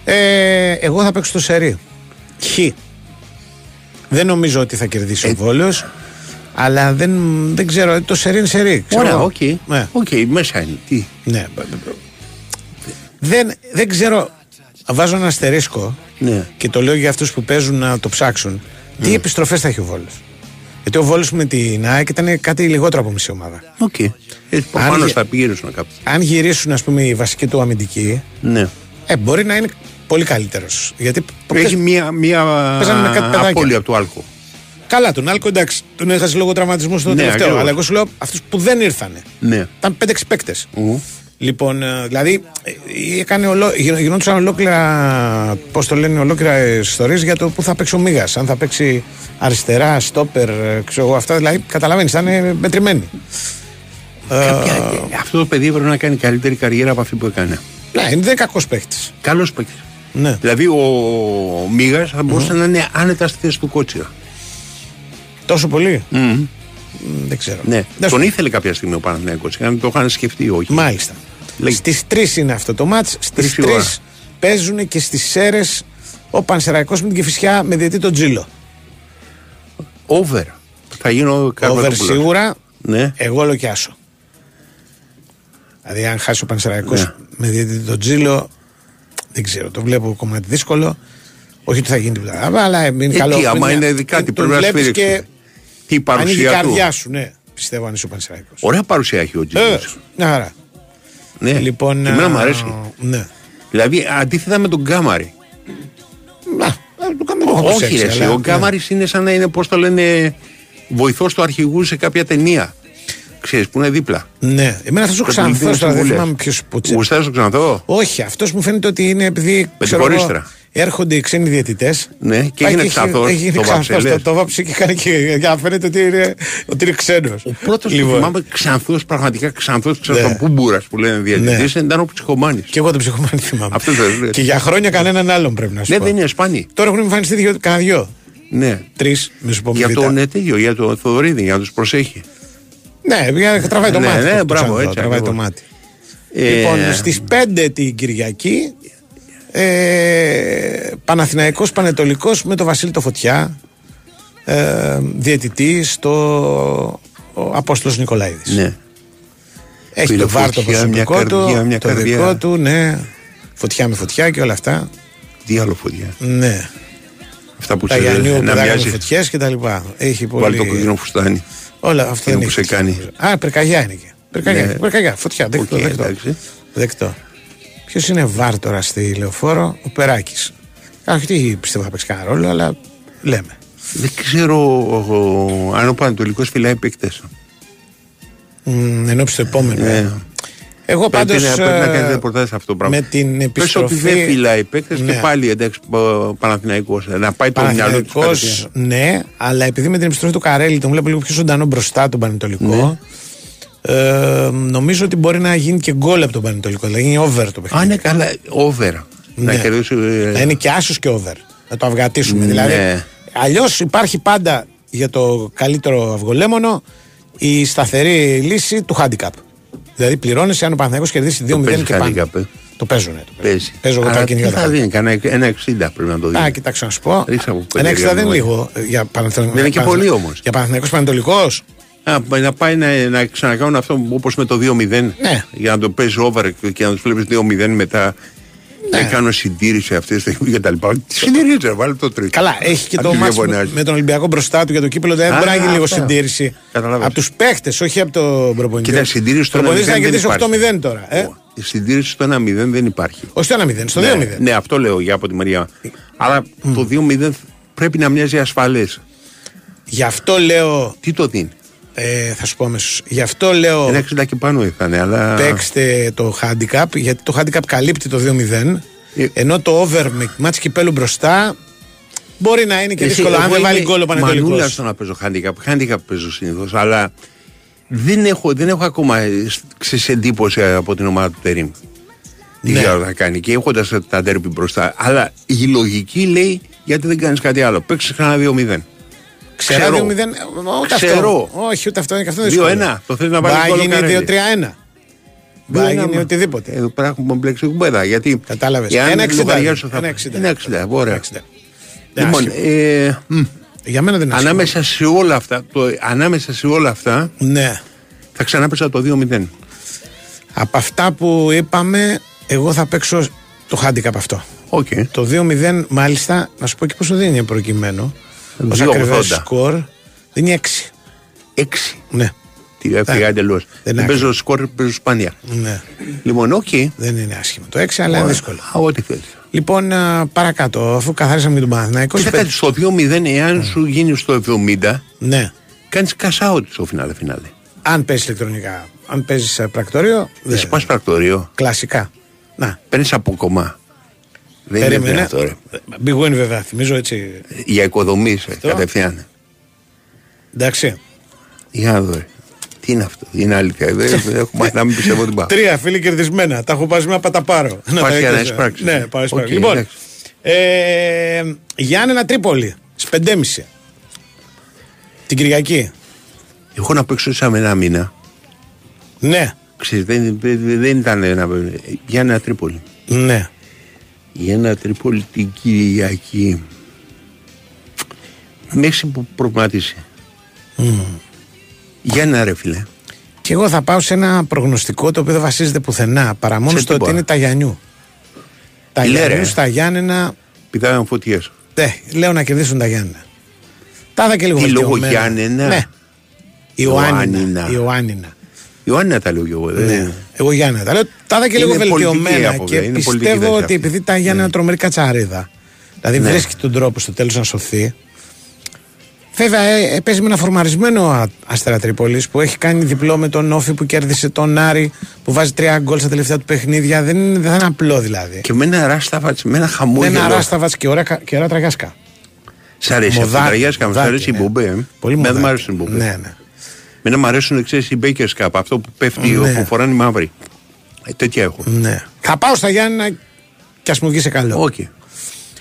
Ε, εγώ θα παίξω το σερί. Χ. Δεν νομίζω ότι θα κερδίσει Ε. ο Βόλος Αλλά δεν, δεν ξέρω, το σερί είναι σερί. ξέρω Ωραία, εγώ. οκ. Ναι. Οκ, μέσα είναι. Τι; Ναι. Δεν, δεν ξέρω. Βάζω ένα αστερίσκο Ναι. και το λέω για αυτούς που παίζουν να το ψάξουν. Τι επιστροφές θα έχει ο Βόλος. Γιατί ο Βόλος με την ΑΕΚ ήταν κάτι λιγότερο από μισή ομάδα. Οκ. Ε, Αν Προφανώς γε- θα πηγαίνουν κάποιοι. Αν γυρίσουν, ας πούμε, οι βασικοί του αμυντικοί, Ναι. ε, μπορεί να είναι πολύ καλύτερος. Γιατί Έχει μία, μία Παίζανε με κάτι παιδάκια. απώλεια από τον Άλκο. Καλά, τον Άλκο εντάξει, τον έχασε λόγω τραυματισμού στο Ναι, τελευταίο. ακριβώς. Αλλά εγώ σου λέω αυτούς που δεν ήρθανε. Ναι. Ήταν 5-6 παίκτες. Ου. Λοιπόν, ε, δηλαδή ε, έκανε ολό, γινό- γινόντουσαν ολόκληρα, πώς το λένε, ολόκληρες ιστορίες για το πού θα παίξει ο Μίγας. Αν θα παίξει αριστερά, στόπερ, ε, ξέρω εγώ αυτά. Δηλαδή, καταλαβαίνεις, ήταν ε, μετρημένοι. Κάποια- Αυτό το παιδί έπρεπε να κάνει καλύτερη καριέρα από αυτή που έκανε. Ναι, είναι δεν κακός παίκτης. Καλός παίκτης. Ναι. Δηλαδή ο Μίγας θα μπορούσε να είναι άνετα στη θέση του κότσιρα. Τόσο πολύ; Μμμ. Μ, Δεν ξέρω. Ναι. Δεν σου- Τον ήθελε κάποια στιγμή ο Παναθηναϊκός. Αν το είχαν σκεφτεί, όχι. Μάλιστα. Λέει- Στις 3 είναι αυτό το μάτς. Στις Τρεις η 3 ώρα. παίζουν και στις Σέρε ο Πανσεραϊκός με την Κεφισιά με διαιτή τον Τζίλο. Over. Θα γίνω Over Καρπατόπουλος. σίγουρα. Ναι. Εγώ λέω και άσο. Δηλαδή, αν χάσει ο Πανσεραϊκός Ναι. με διαιτή τον Τζίλο, δεν ξέρω. Το βλέπω κομμάτι δύσκολο. Όχι ότι θα γίνει τίποτα. Αλλά είναι Ε, καλό. τι, άμα μια- είναι κάτι, τον πρέπει να βλέπεις σφυρίξει. και Τι ανοίγει η παρουσία του; καρδιά σου, ναι. Πιστεύω αν είσαι ο Πανσεραϊκός. Ωραία παρουσία έχει ο Ε, Τζίλος. Μια χαρά. Ναι. Λοιπόν, Και εμένα μου α, αρέσει. Ναι. Δηλαδή αντίθετα με τον Γκάμαρη. Να, το κάνουμε το έχω Όχι, προσέξει, ρε, εσύ, αλλά, ο ναι. Γκάμαρης είναι σαν να είναι, πώς το λένε, βοηθός του αρχηγού σε κάποια ταινία. Ξέρεις που είναι δίπλα. Ναι, εμένα αυτό ο Και Ξανθό πολιτικές τώρα δεν συμβουλές. θυμάμαι ποιος που τσι- Γουστάρει τον Ξανθό. Όχι, αυτός μου φαίνεται ότι είναι επειδή. την ξέρω εγώ, κορίστρα. Έρχονται οι ξένοι διαιτητές. Ναι, και έγινε Ξανθός, το βάψε, Το, λες. το βάψε και κάνει και. Για να φαίνεται ότι είναι, ότι είναι ξένος. Ο πρώτος που θυμάμαι ξανθός, πραγματικά ξανθός, ξέρω Ναι. τον Πούμπουρα που λένε διαιτητής, Ναι. ήταν ο Ψυχομάνης. Και εγώ το ψυχομάνι θυμάμαι. Αυτός δεν είναι. Και για χρόνια κανέναν άλλον πρέπει να σου Ναι, πω. δεν είναι σπάνι. Τώρα έχουν εμφανιστεί δύο, κανένα δυο. Ναι. Τρεις, μη σου πω Για μη τον β'. ναι, τέτοιο, για τον Θοδωρίδη, για να τους προσέχει. Ναι, για να τραβάει το Ναι, μάτι. ναι, το- το μπράβο, Ξανθό, έτσι Τραβάει το ακριβώς. μάτι. Ε, Λοιπόν, στις 5 την Κυριακή ε, Παναθηναϊκός Πανετολικός με το Βασίλη το Φωτιά ε, διαιτητής στο ο Απόστολος Νικολαίδης. Ναι. Έχει Φίλε, το βάρ το φωτιά, μια προσωπικό καρδιά, του, μια το καρδιά. δικό του, ναι. Φωτιά με φωτιά και όλα αυτά. Τι άλλο φωτιά. Ναι. Αυτά που Τα σε Γιαννίου που να πετάγανε μοιάζει. φωτιές και τα λοιπά. Έχει πολύ... Βάλει το κοκκινό φουστάνι. Όλα αυτό Εκείνο δεν που έχει. σε κάνει. Α, περκαγιά είναι και. Περκαγιά, Ναι. περκαγιά φωτιά. Δεκτό, Οκ, δεκτό. εντάξει. δεκτό. Ποιος είναι βάρ τώρα στη λεωφόρο, ο Περάκης. Όχι, πιστεύω θα παίξει κανένα ρόλο, αλλά λέμε. Δεν ξέρω ο- αν ο Πανατολικό φυλάει παίκτε. Μ, Εν ώψη το επόμενο. Ναι. Εγώ Πρέπει, πάντως. να, πρέπει να κάνεις ρεπορτάζ σε αυτό το πράγμα. με την Πες επιστροφή. ότι δεν φυλάει παίκτε Ναι. και πάλι εντάξει Παναθηναϊκός. Να πάει το μυαλό του. Παναθηναϊκός, ναι, αλλά επειδή με την επιστροφή του Καρέλη τον βλέπω λίγο πιο ζωντανό μπροστά τον Πανετολικό. Ναι. Ε, νομίζω ότι μπορεί να γίνει και γκολ από τον Πανετολικό. Δηλαδή είναι over το παιχνίδι. Αν είναι καλά, over. Να Ναι. κερδίσει. ε, Να είναι και άσος και over. Να το αυγατήσουμε. Ναι. Δηλαδή, αλλιώς υπάρχει πάντα για το καλύτερο αυγολέμονο η σταθερή λύση του handicap. Δηλαδή πληρώνεσαι αν ο Παναθηναϊκός κερδίσει 2-0 παίζει και πάνω. handicap, ε. Το παίζουνε. Το Παίζει. Παίζω εγώ τα Αλλά κυνηγά τι τα θα handicap. δίνει, κανένα ένα 60 πρέπει να το δίνει. Α, κοιτάξτε να σου πω. Ρίξα από Ένα 60 πέντε δεν είναι γραμμές. λίγο ε, για Παναθηναϊκός. Δεν είναι και πολύ όμως. Για Παναθηναϊκός Πανετολικός. Α, να πάει να, να ξανακάνουν αυτό όπως με το 2-0. Ναι. Για να το παίζει over και να τους βλέπεις 2-0 μετά. Ναι. Να κάνουν συντήρηση αυτής τη στιγμή και τα λοιπά. Τι συντηρήσει, ρε, βάλε το τρίτο. Καλά, έχει και Αν το τη μάτσο διαβωνιάζει. με τον Ολυμπιακό μπροστά του για το κύπελο. Δεν Α, μπορεί να γίνει λίγο αυτά. συντήρηση. Καταλάβες. Από τους παίχτες, όχι από τον προπονητή. Κοίτα, συντήρηση στο Το 1-0 προπονητής να δεν κερδίσει υπάρχει. 8-0 τώρα. Ε; Η συντήρηση στο 1-0 δεν υπάρχει. Όχι στο 1-0, στο 2-0. Ναι, ναι, αυτό λέω για από τη Μαρία. Αλλά το 2-0 πρέπει να μοιάζει ασφαλές. Γι' αυτό λέω Τι το δίνει; Ε, θα σου πω αμέσως. Γι' αυτό λέω. Ένα 60 και πάνω είχαν, αλλά. Παίξτε το handicap, γιατί το handicap καλύπτει το 2-0. Ε. Ενώ το over με μάτς κυπέλου μπροστά μπορεί να είναι και Εσύ, δύσκολο αν εγώ δεν βάλει είμαι γκολ ο Μανούλας Πανετολικός. στο να παίζω handicap. Handicap παίζω συνήθως, αλλά δεν έχω, δεν έχω ακόμα ξέρεις, εντύπωση από την ομάδα του Τερήμ. Τι Ναι. ναι. θα κάνει και έχοντας τα τέρπι μπροστά. Αλλά η λογική λέει γιατί δεν κάνεις κάτι άλλο. Παίξεις ξανά 2-0. Ξέρα 2-0. Ούτε Ξέρω. αυτό. Όχι, ούτε αυτό είναι και αυτό είναι 2-1. δύσκολο. Το θέλει να βάλεις Μπα γκολ ο γίνει Καρέλη. 2-3-1. Μπα γίνει οτιδήποτε. Εδώ πέρα έχουμε μπλέξει κουμπέδα. Γιατί. Κατάλαβες. εάν Ένα 60 λογαριάσω θα- ένα 60. ένα 60. Ωραία. 60. Λοιπόν, Άσχημο. ε, μ, Για μένα δεν είναι άσχημο. ανάμεσα σε όλα αυτά, το, ανάμεσα σε όλα αυτά Ναι. θα ξανά πέσα το 2-0. Από αυτά που είπαμε, εγώ θα παίξω το handicap αυτό. Οκ. Το 2-0, μάλιστα, να σου πω και πόσο δίνει προκειμένο. Ω 2,80. ακριβές σκορ, δίνει 6. 6. Ναι. Τι έφυγα εντελώς. Δεν άξιο. παίζω σκορ, παίζω σπάνια. ναι. Λοιπόν, οκ. Δεν είναι άσχημο το 6, αλλά είναι δύσκολο. Α, Ό,τι θέλεις. Λοιπόν, α, παρακάτω, αφού καθαρίσαμε για τον Παναθηναϊκό. Κοίτα κάτι, στο 2-0, εάν σου γίνει στο 70, Ναι. κάνεις cash out στο φινάλε φινάλε. Αν παίζει ηλεκτρονικά, αν παίζει πρακτορείο. Δεν σε πας πρακτορείο, Κλασικά. Να, παίρνεις από κομμά. Δεν είναι περίμενε. δυνατό, ρε. Big win βέβαια, θυμίζω έτσι. Για οικοδομή κατευθείαν. Εντάξει. Για να δω. ρε. Τι είναι αυτό, είναι αλήθεια. Δεν δεν έχω μάθει να μην πιστεύω την πάω. Τρία φίλοι κερδισμένα. Τα έχω πάρει με τα πάρω. Να Πας τα για να έχεις, εισπράξεις. Ναι, πάω εισπράξεις. Οκ, Λοιπόν, εντάξει. ε, Γιάννενα Τρίπολη, στις 5.30. Την Κυριακή. Εγώ να παίξω σαν με ένα μήνα. Ναι, Ξέρεις, δεν, δεν, δεν ήταν ένα. Για ένα Τρίπολη. ναι. Για ένα Τρίπολη την Κυριακή. Μέση που προβλημάτισε. Για ένα ρε φίλε. Και εγώ θα πάω σε ένα προγνωστικό το οποίο δεν βασίζεται πουθενά παρά μόνο Σε στο ότι τίποτα. είναι τα Γιαννιού. Τα Τι λέει, Γιαννιού ρε. στα Γιάννενα. Πηδάγαν φωτιές. Ναι, λέω να κερδίσουν τα Γιάννενα. Τα είδα και λίγο Τι λόγω βελτιωμένα. Γιάννενα; Ναι. Ιωάννινα. Ιωάννινα. Ιωάννινα. Ιωάννα τα λέω κι εγώ. δεν- Ναι. Εγώ Γιάννενα. Τα λέω, τα είδα και Είναι λίγο πολιτική βελτιωμένα άποψη, και είναι πολιτική πιστεύω τέτοια ότι αυτή. επειδή τα Γιάννενα είναι τρομερή κατσαρίδα. Δηλαδή Ναι. βρίσκει τον τρόπο στο τέλος να σωθεί. Βέβαια, ε, ε, παίζει με ένα φορμαρισμένο α- Αστέρα Τρίπολης που έχει κάνει διπλό με τον Όφη που κέρδισε τον Άρη που βάζει τρία γκολ στα τελευταία του παιχνίδια. Δεν είναι, δεν είναι απλό δηλαδή. Και με ένα ράσταφατ, με ένα Με χαμόγελο. ένα ράσταβατς και ωραία, κα- και ωραία τραγιάσκα. Σ' αρέσει αυτό. Μοδάκι, Τραγιάσκα, μου σ' μοδάκι, αρέσει η ναι. μπομπέ. ε. Πολύ Εμένα δεν μου μοδάκι. αρέσει η μπομπέ. Ναι, ναι. Μένα μου αρέσουν εξή οι Bakers Cup, αυτό που πέφτει, Ναι. που φοράνε οι μαύροι. Ε, τέτοια έχω. ναι. Θα πάω στα Γιάννενα και ας μου βγει σε καλό. Οκ.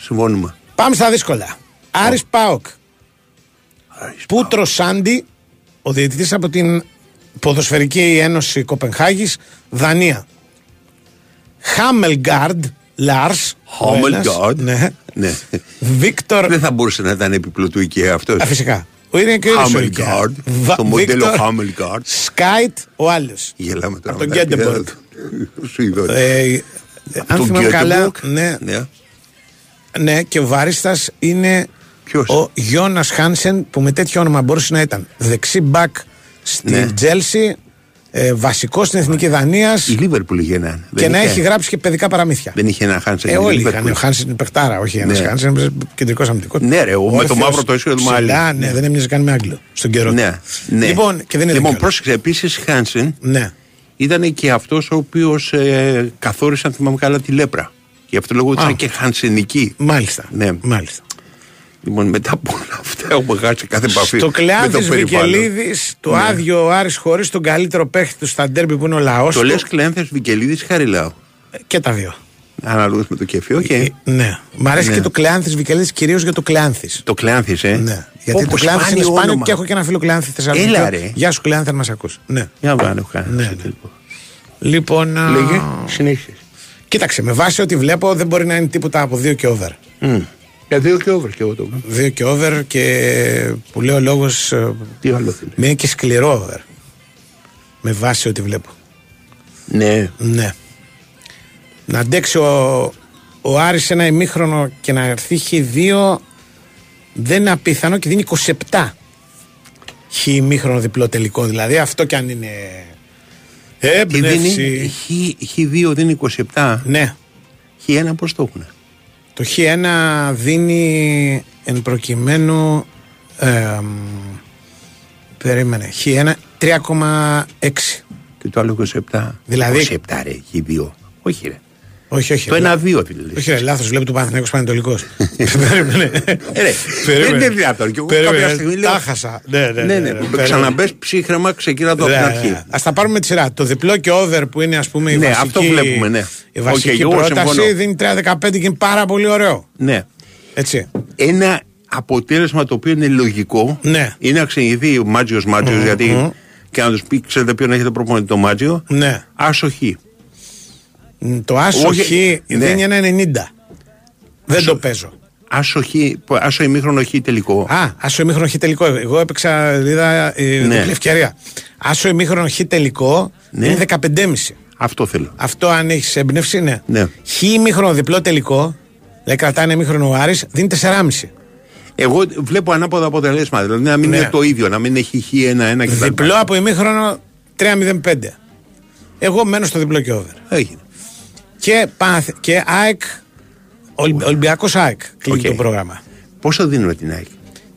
Συμφωνούμε. Πάμε στα δύσκολα. Άρης Πάοκ. Πούτρο Σάντι, ο διαιτητής από την Ποδοσφαιρική Ένωση Κοπενχάγης, Δανία. Χάμελγκάρντ, Λάρς. ο ένας, Χάμελγκάρντ. Ναι. Ναι. Βίκτορ. Δεν θα μπορούσε να ήταν επίπλο του IKEA αυτός. Α, φυσικά. Ο είναι και ο ίδιος ο Χάμελγκάρντ. Ικea. Βα- Το μοντέλο Βίκτορ Χάμελγκάρντ. Σκάιτ, ο άλλος. Γελάμε τώρα. Από τον με τα Γκέντεμποργκ. επίπεδα του Σουηδών. Ε, αν τον θυμάμαι καλά, Γκέντεμποργκ. ναι, Ναι. ναι, και ο Βάριστας είναι Ποιος; ο Γιώνας Χάνσεν που με τέτοιο όνομα μπορούσε να ήταν δεξί μπακ στη Ναι. Τζέλσι, ε, βασικό στην Εθνική Δανία Η Λίβερπουλ είχε έναν. και Δεν να είχε- έχει γράψει και παιδικά παραμύθια. Δεν είχε ένα Χάνσεν. Ε, η όλοι Λίβερπουλ. είχαν. Ο Χάνσεν είναι παιχτάρα, όχι ένας Ναι. Χάνσεν, είναι κεντρικός αμυντικός. Ναι, ρε, ο- με το Όρθιος, μαύρο το ίσιο του ψηλά, μαλλί. Ναι, δεν έμοιαζε καν με Άγγλο στον καιρό. του. Ναι, ναι. Λοιπόν, και δεν είναι Λοιπόν, δίκαιο. πρόσεξε. Επίσης, Χάνσεν Ναι. ήταν και αυτός ο οποίος ε, καθόρισε, αν θυμάμαι καλά, τη λέπρα. Και αυτό λόγω Α. ήταν και χανσενική. Μάλιστα. Ναι. Μάλιστα. Λοιπόν, μετά από όλα αυτά έχουμε χάσει κάθε επαφή. Στο με Κλεάνθης το περιβάλλον. Βικελίδης, το Ναι. άδειο ο Άρης χωρί τον καλύτερο παίχτη του στα ντέρμπι που είναι ο λαός. Το λες Κλεάνθης Βικελίδης Χαριλάου. Και τα δύο. Αναλόγως με το κέφι, οκ. Ε, ναι. Μ' αρέσει Ναι. και το Κλεάνθης Βικελίδης κυρίως για το Κλεάνθης. Το Κλεάνθης, ε. Ναι. Γιατί το Όπως Κλεάνθης είναι σπάνιο σπάνιο όνομα. και έχω και ένα φίλο Κλεάνθη Θεσσαλονίκη. Έλα, ρε. Γεια σου Κλεάνθη, αν μας ακούς. Ναι. Για να έχω κάνει. Ναι, ναι. Λοιπόν. α, Λέγε, συνέχισε. Κοίταξε, με βάση ό,τι βλέπω δεν μπορεί να είναι τίποτα από δύο και over. Για δύο και over και εγώ το έκανα. Δύο και over και που λέει ο λόγος. Τι άλλο θέλεις; Με είναι και σκληρό over. Με βάση ό,τι βλέπω. Ναι. Ναι. Να αντέξει ο, ο Άρης ένα ημίχρονο και να έρθει χ2 δεν είναι απίθανο και δίνει 27 χ ημίχρονο διπλό τελικό. Δηλαδή αυτό κι αν είναι Τι δίνει, έμπνευση. χ, χ2 δίνει 27. Ναι. Χ1 πώς το έχουν. Το χ1 δίνει εν προκειμένου εμ, Περίμενε. Χ1 3,6. Και το άλλο 27. Δηλαδή- 27 ρε, έχει δύο. Όχι ρε. Όχι, όχι. Το ρε. 1-2 δηλαδή. Όχι, ρε, λάθος. Βλέπει το Παναθηναϊκός Πανετολικός. Περίμενε. Ε, ρε, Περίμενε. Δεν είναι δυνατόν. Και εγώ Περίμενε. κάποια στιγμή λέω. Τα 'χασα. Ναι, ναι, Ναι, ναι, ναι. ναι, που περίμενε. Ξαναμπες ψύχραιμα, ξεκίνα το από την αρχή. Α τα πάρουμε με τη σειρά. Το διπλό και over που είναι ας πούμε η Ναι, βασική, αυτό βλέπουμε, ναι. η βασική Οκ, εγώ πρόταση συμφωνώ. δίνει 3-15 και είναι πάρα πολύ ωραίο. Ναι. Έτσι. Ένα αποτέλεσμα το οποίο είναι λογικό Ναι. είναι να ξενηθεί ο Μάτζιος Μάτζιος, γιατί και να τους πει, ξέρετε ποιον έχετε προπονητή το Μάτζιο. Ναι. Άσοχη. Μ, Το άσο Όχι, χ ναι. δίνει ένα 90. Δεν το παίζω. Άσοχη, άσο ημίχρονο χ τελικό. Α, άσο ημίχρονο χ τελικό. Εγώ έπαιξα, είδα ε, Ναι. διπλή ευκαιρία. Άσο ημίχρονο χ τελικό Ναι. είναι 15,5. Αυτό θέλω. Αυτό αν έχεις έμπνευση, ναι. Ναι. Χ ημίχρονο διπλό τελικό, δηλαδή κρατάνε ημίχρονο ο Άρης, δίνει 4,5. Εγώ βλέπω ανάποδα αποτελέσματα. Δηλαδή να μην Ναι. είναι το ίδιο, να μην έχει χ1-1 κτλ. Διπλό από ημίχρονο 3,05. Εγώ μένω στο διπλό και over. Έγινε. Και, Παναθ- και ΑΕΚ, Ολυ- Ολυμπιακός ΑΕΚ κλείνει Οκ. το πρόγραμμα. Πόσο δίνουμε την ΑΕΚ;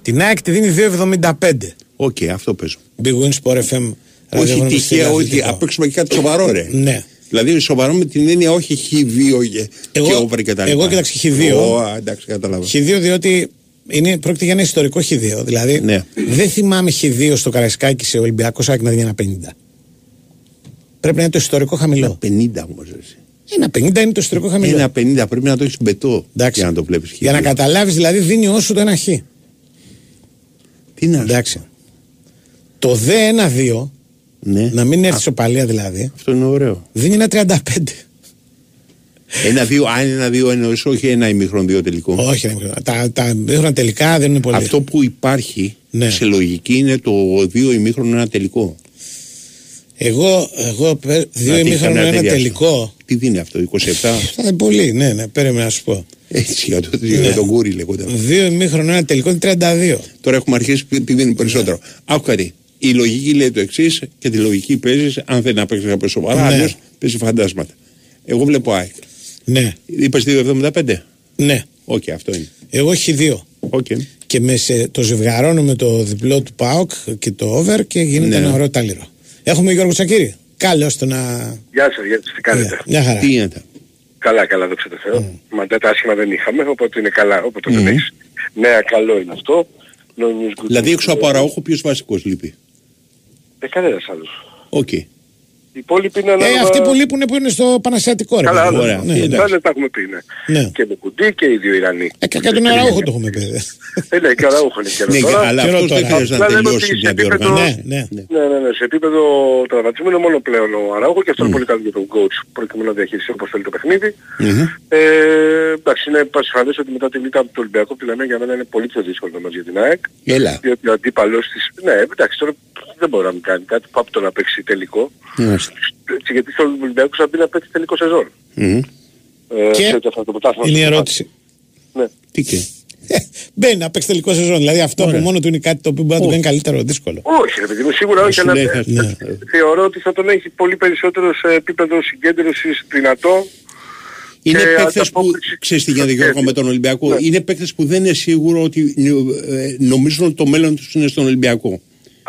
Την ΑΕΚ τη δίνει 2,75. Οκ, αυτό παίζω. Big Win Sport FM. Όχι ραδιόφωνο τυχαία, του ότι Αθλητικό. απ' έξω και κάτι σοβαρό, ρε. Ναι. Δηλαδή σοβαρό με την έννοια όχι χ2 και, Εγώ- και over και τα λοιπά. εγώ κοίταξε, χ2. Ω, εντάξει, κατάλαβα. Χ2 διότι είναι, πρόκειται για ένα ιστορικό Χ2. Δηλαδή Ναι. δεν θυμάμαι Χ2 στο Καραϊσκάκι σε Ολυμπιακό Σάκη να δίνει ένα 50. Πρέπει να είναι το ιστορικό χαμηλό. 50 όμως. Ένα 50 είναι το ιστορικό χαμηλό. Ένα 50 πρέπει να το έχεις μπετό Εντάξει. για να το βλέπεις. Για να καταλάβεις δηλαδή δίνει όσο το ένα Χ. Τι να σου- Εντάξει. Το δε ένα 2, Ναι. να μην έρθει σοπαλία δηλαδή, Αυτό είναι ωραίο. δίνει ένα 35. Ένα δύο, αν ένα δύο εννοείς, όχι ένα ημίχρονο δύο τελικό. Όχι, δεν τα, τα δείχνουν τελικά δεν είναι πολύ. Αυτό που υπάρχει Ναι. σε λογική είναι το δύο ημίχρονο ένα τελικό. Εγώ, εγώ πε- δύο Να, τι ημίχρονο είχαμε ένα ατέλεια τελικό. Τι δίνει αυτό, 27. Θα είναι πολύ, ναι, ναι, περίμενα να σου πω. Έτσι για, το, για Ναι. τον Κούρι λέγονταν. Δύο ημίχρονο ένα τελικό είναι 32. Τώρα έχουμε αρχίσει τι δίνει περισσότερο. Άκου κάτι. Η λογική λέει το εξής και τη λογική παίζεις αν δεν παίξει κάποιο σοβαρά, Ναι. αλλιώς παίζει φαντάσματα. Εγώ βλέπω ΑΕΚ. Ναι, Είπες 2,75. ναι. Οκ, αυτό είναι. Εγώ έχει δύο. Οκ. Και με σε, το ζευγαρώνω με το διπλό του ΠΑΟΚ και το over και γίνεται Ναι. ένα ωραίο τάλιρο. Έχουμε Γιώργο Τσακύρη. Καλώς τονα. Γεια σας, γεια σας, τι κάνετε; Ναι, μια χαρά. Τι γίνεται; Καλά, καλά, δόξα τω Θεώ. Μαντάτα άσχημα δεν είχαμε, οπότε είναι καλά, όποτε δεν Μμμ. έχεις. Νέα, καλό είναι αυτό. No news, good Δηλαδή news. έξω από Αραούχο ποιος βασικός λείπει. Ε, κανένας άλλος. Οκ. Οι υπόλοιποι είναι Ε, ανάλογα... αυτοί που λείπουν που είναι στο Πανασιατικό. Ρε, Καλά, παιδί μου. ωραία. Ναι, Ναι, εντάξει. δεν τα έχουμε πει, ναι. Ναι. Και Μοχαμαντί και οι δύο Ιρανοί. Ε, και και τον Αραούχο το έχουμε πει. δε. Ε, ναι, και ο Αραούχο είναι καιρό Ναι, τώρα. αλλά καιρό αυτό δεν τώρα. χρειάζεται να Απλά λέμε τελειώσει ότι μια σε επίπεδο- διοργάνωση. ναι, ναι. Ναι, ναι, ναι. Σε επίπεδο τραυματισμού είναι μόνο πλέον ο Αραούχο και αυτός είναι πολύ καλός για τον coach προκειμένου να διαχειριστεί όπως θέλει το παιχνίδι. Μμμ. Ε, εντάξει, είναι πασιφανές ότι μετά την ήττα του Ολυμπιακού που λέμε για μένα είναι πολύ πιο δύσκολο το μάτς για την ΑΕΚ. Έλα. Διότι ο αντίπαλος της... Ναι, εντάξει, τώρα δεν μπορεί να μην κάνει κάτι. Πάμε το να παίξει τελικό. Μάλιστα. Έτσι, γιατί στο Ολυμπιακό θα μπει να παίξει τελικό σεζόν. Μμμ. Ε, Και σε ό,τι αφορά το πρωτάθλημα Είναι η στο ερώτηση. Ναι. Τι και. Ε, Μπαίνει να παίξει τελικό σεζόν. Δηλαδή αυτό από μόνο του είναι κάτι το οποίο μπορεί να το κάνει καλύτερο, δύσκολο. Όχι, ρε παιδί μου, σίγουρα όχι, Σου αλλά λέει, ε, θα- ναι. θεωρώ ότι θα τον έχει πολύ περισσότερο σε επίπεδο συγκέντρωσης δυνατό. Είναι Και παίκτες που. ανταπόκριση Ξέρεις τι γίνεται στο Γιώργο, με κέρδη. τον Ολυμπιακό. Ναι. Είναι παίκτες που δεν είναι σίγουρο ότι ε, νομίζουν ότι το μέλλον τους είναι στον Ολυμπιακό.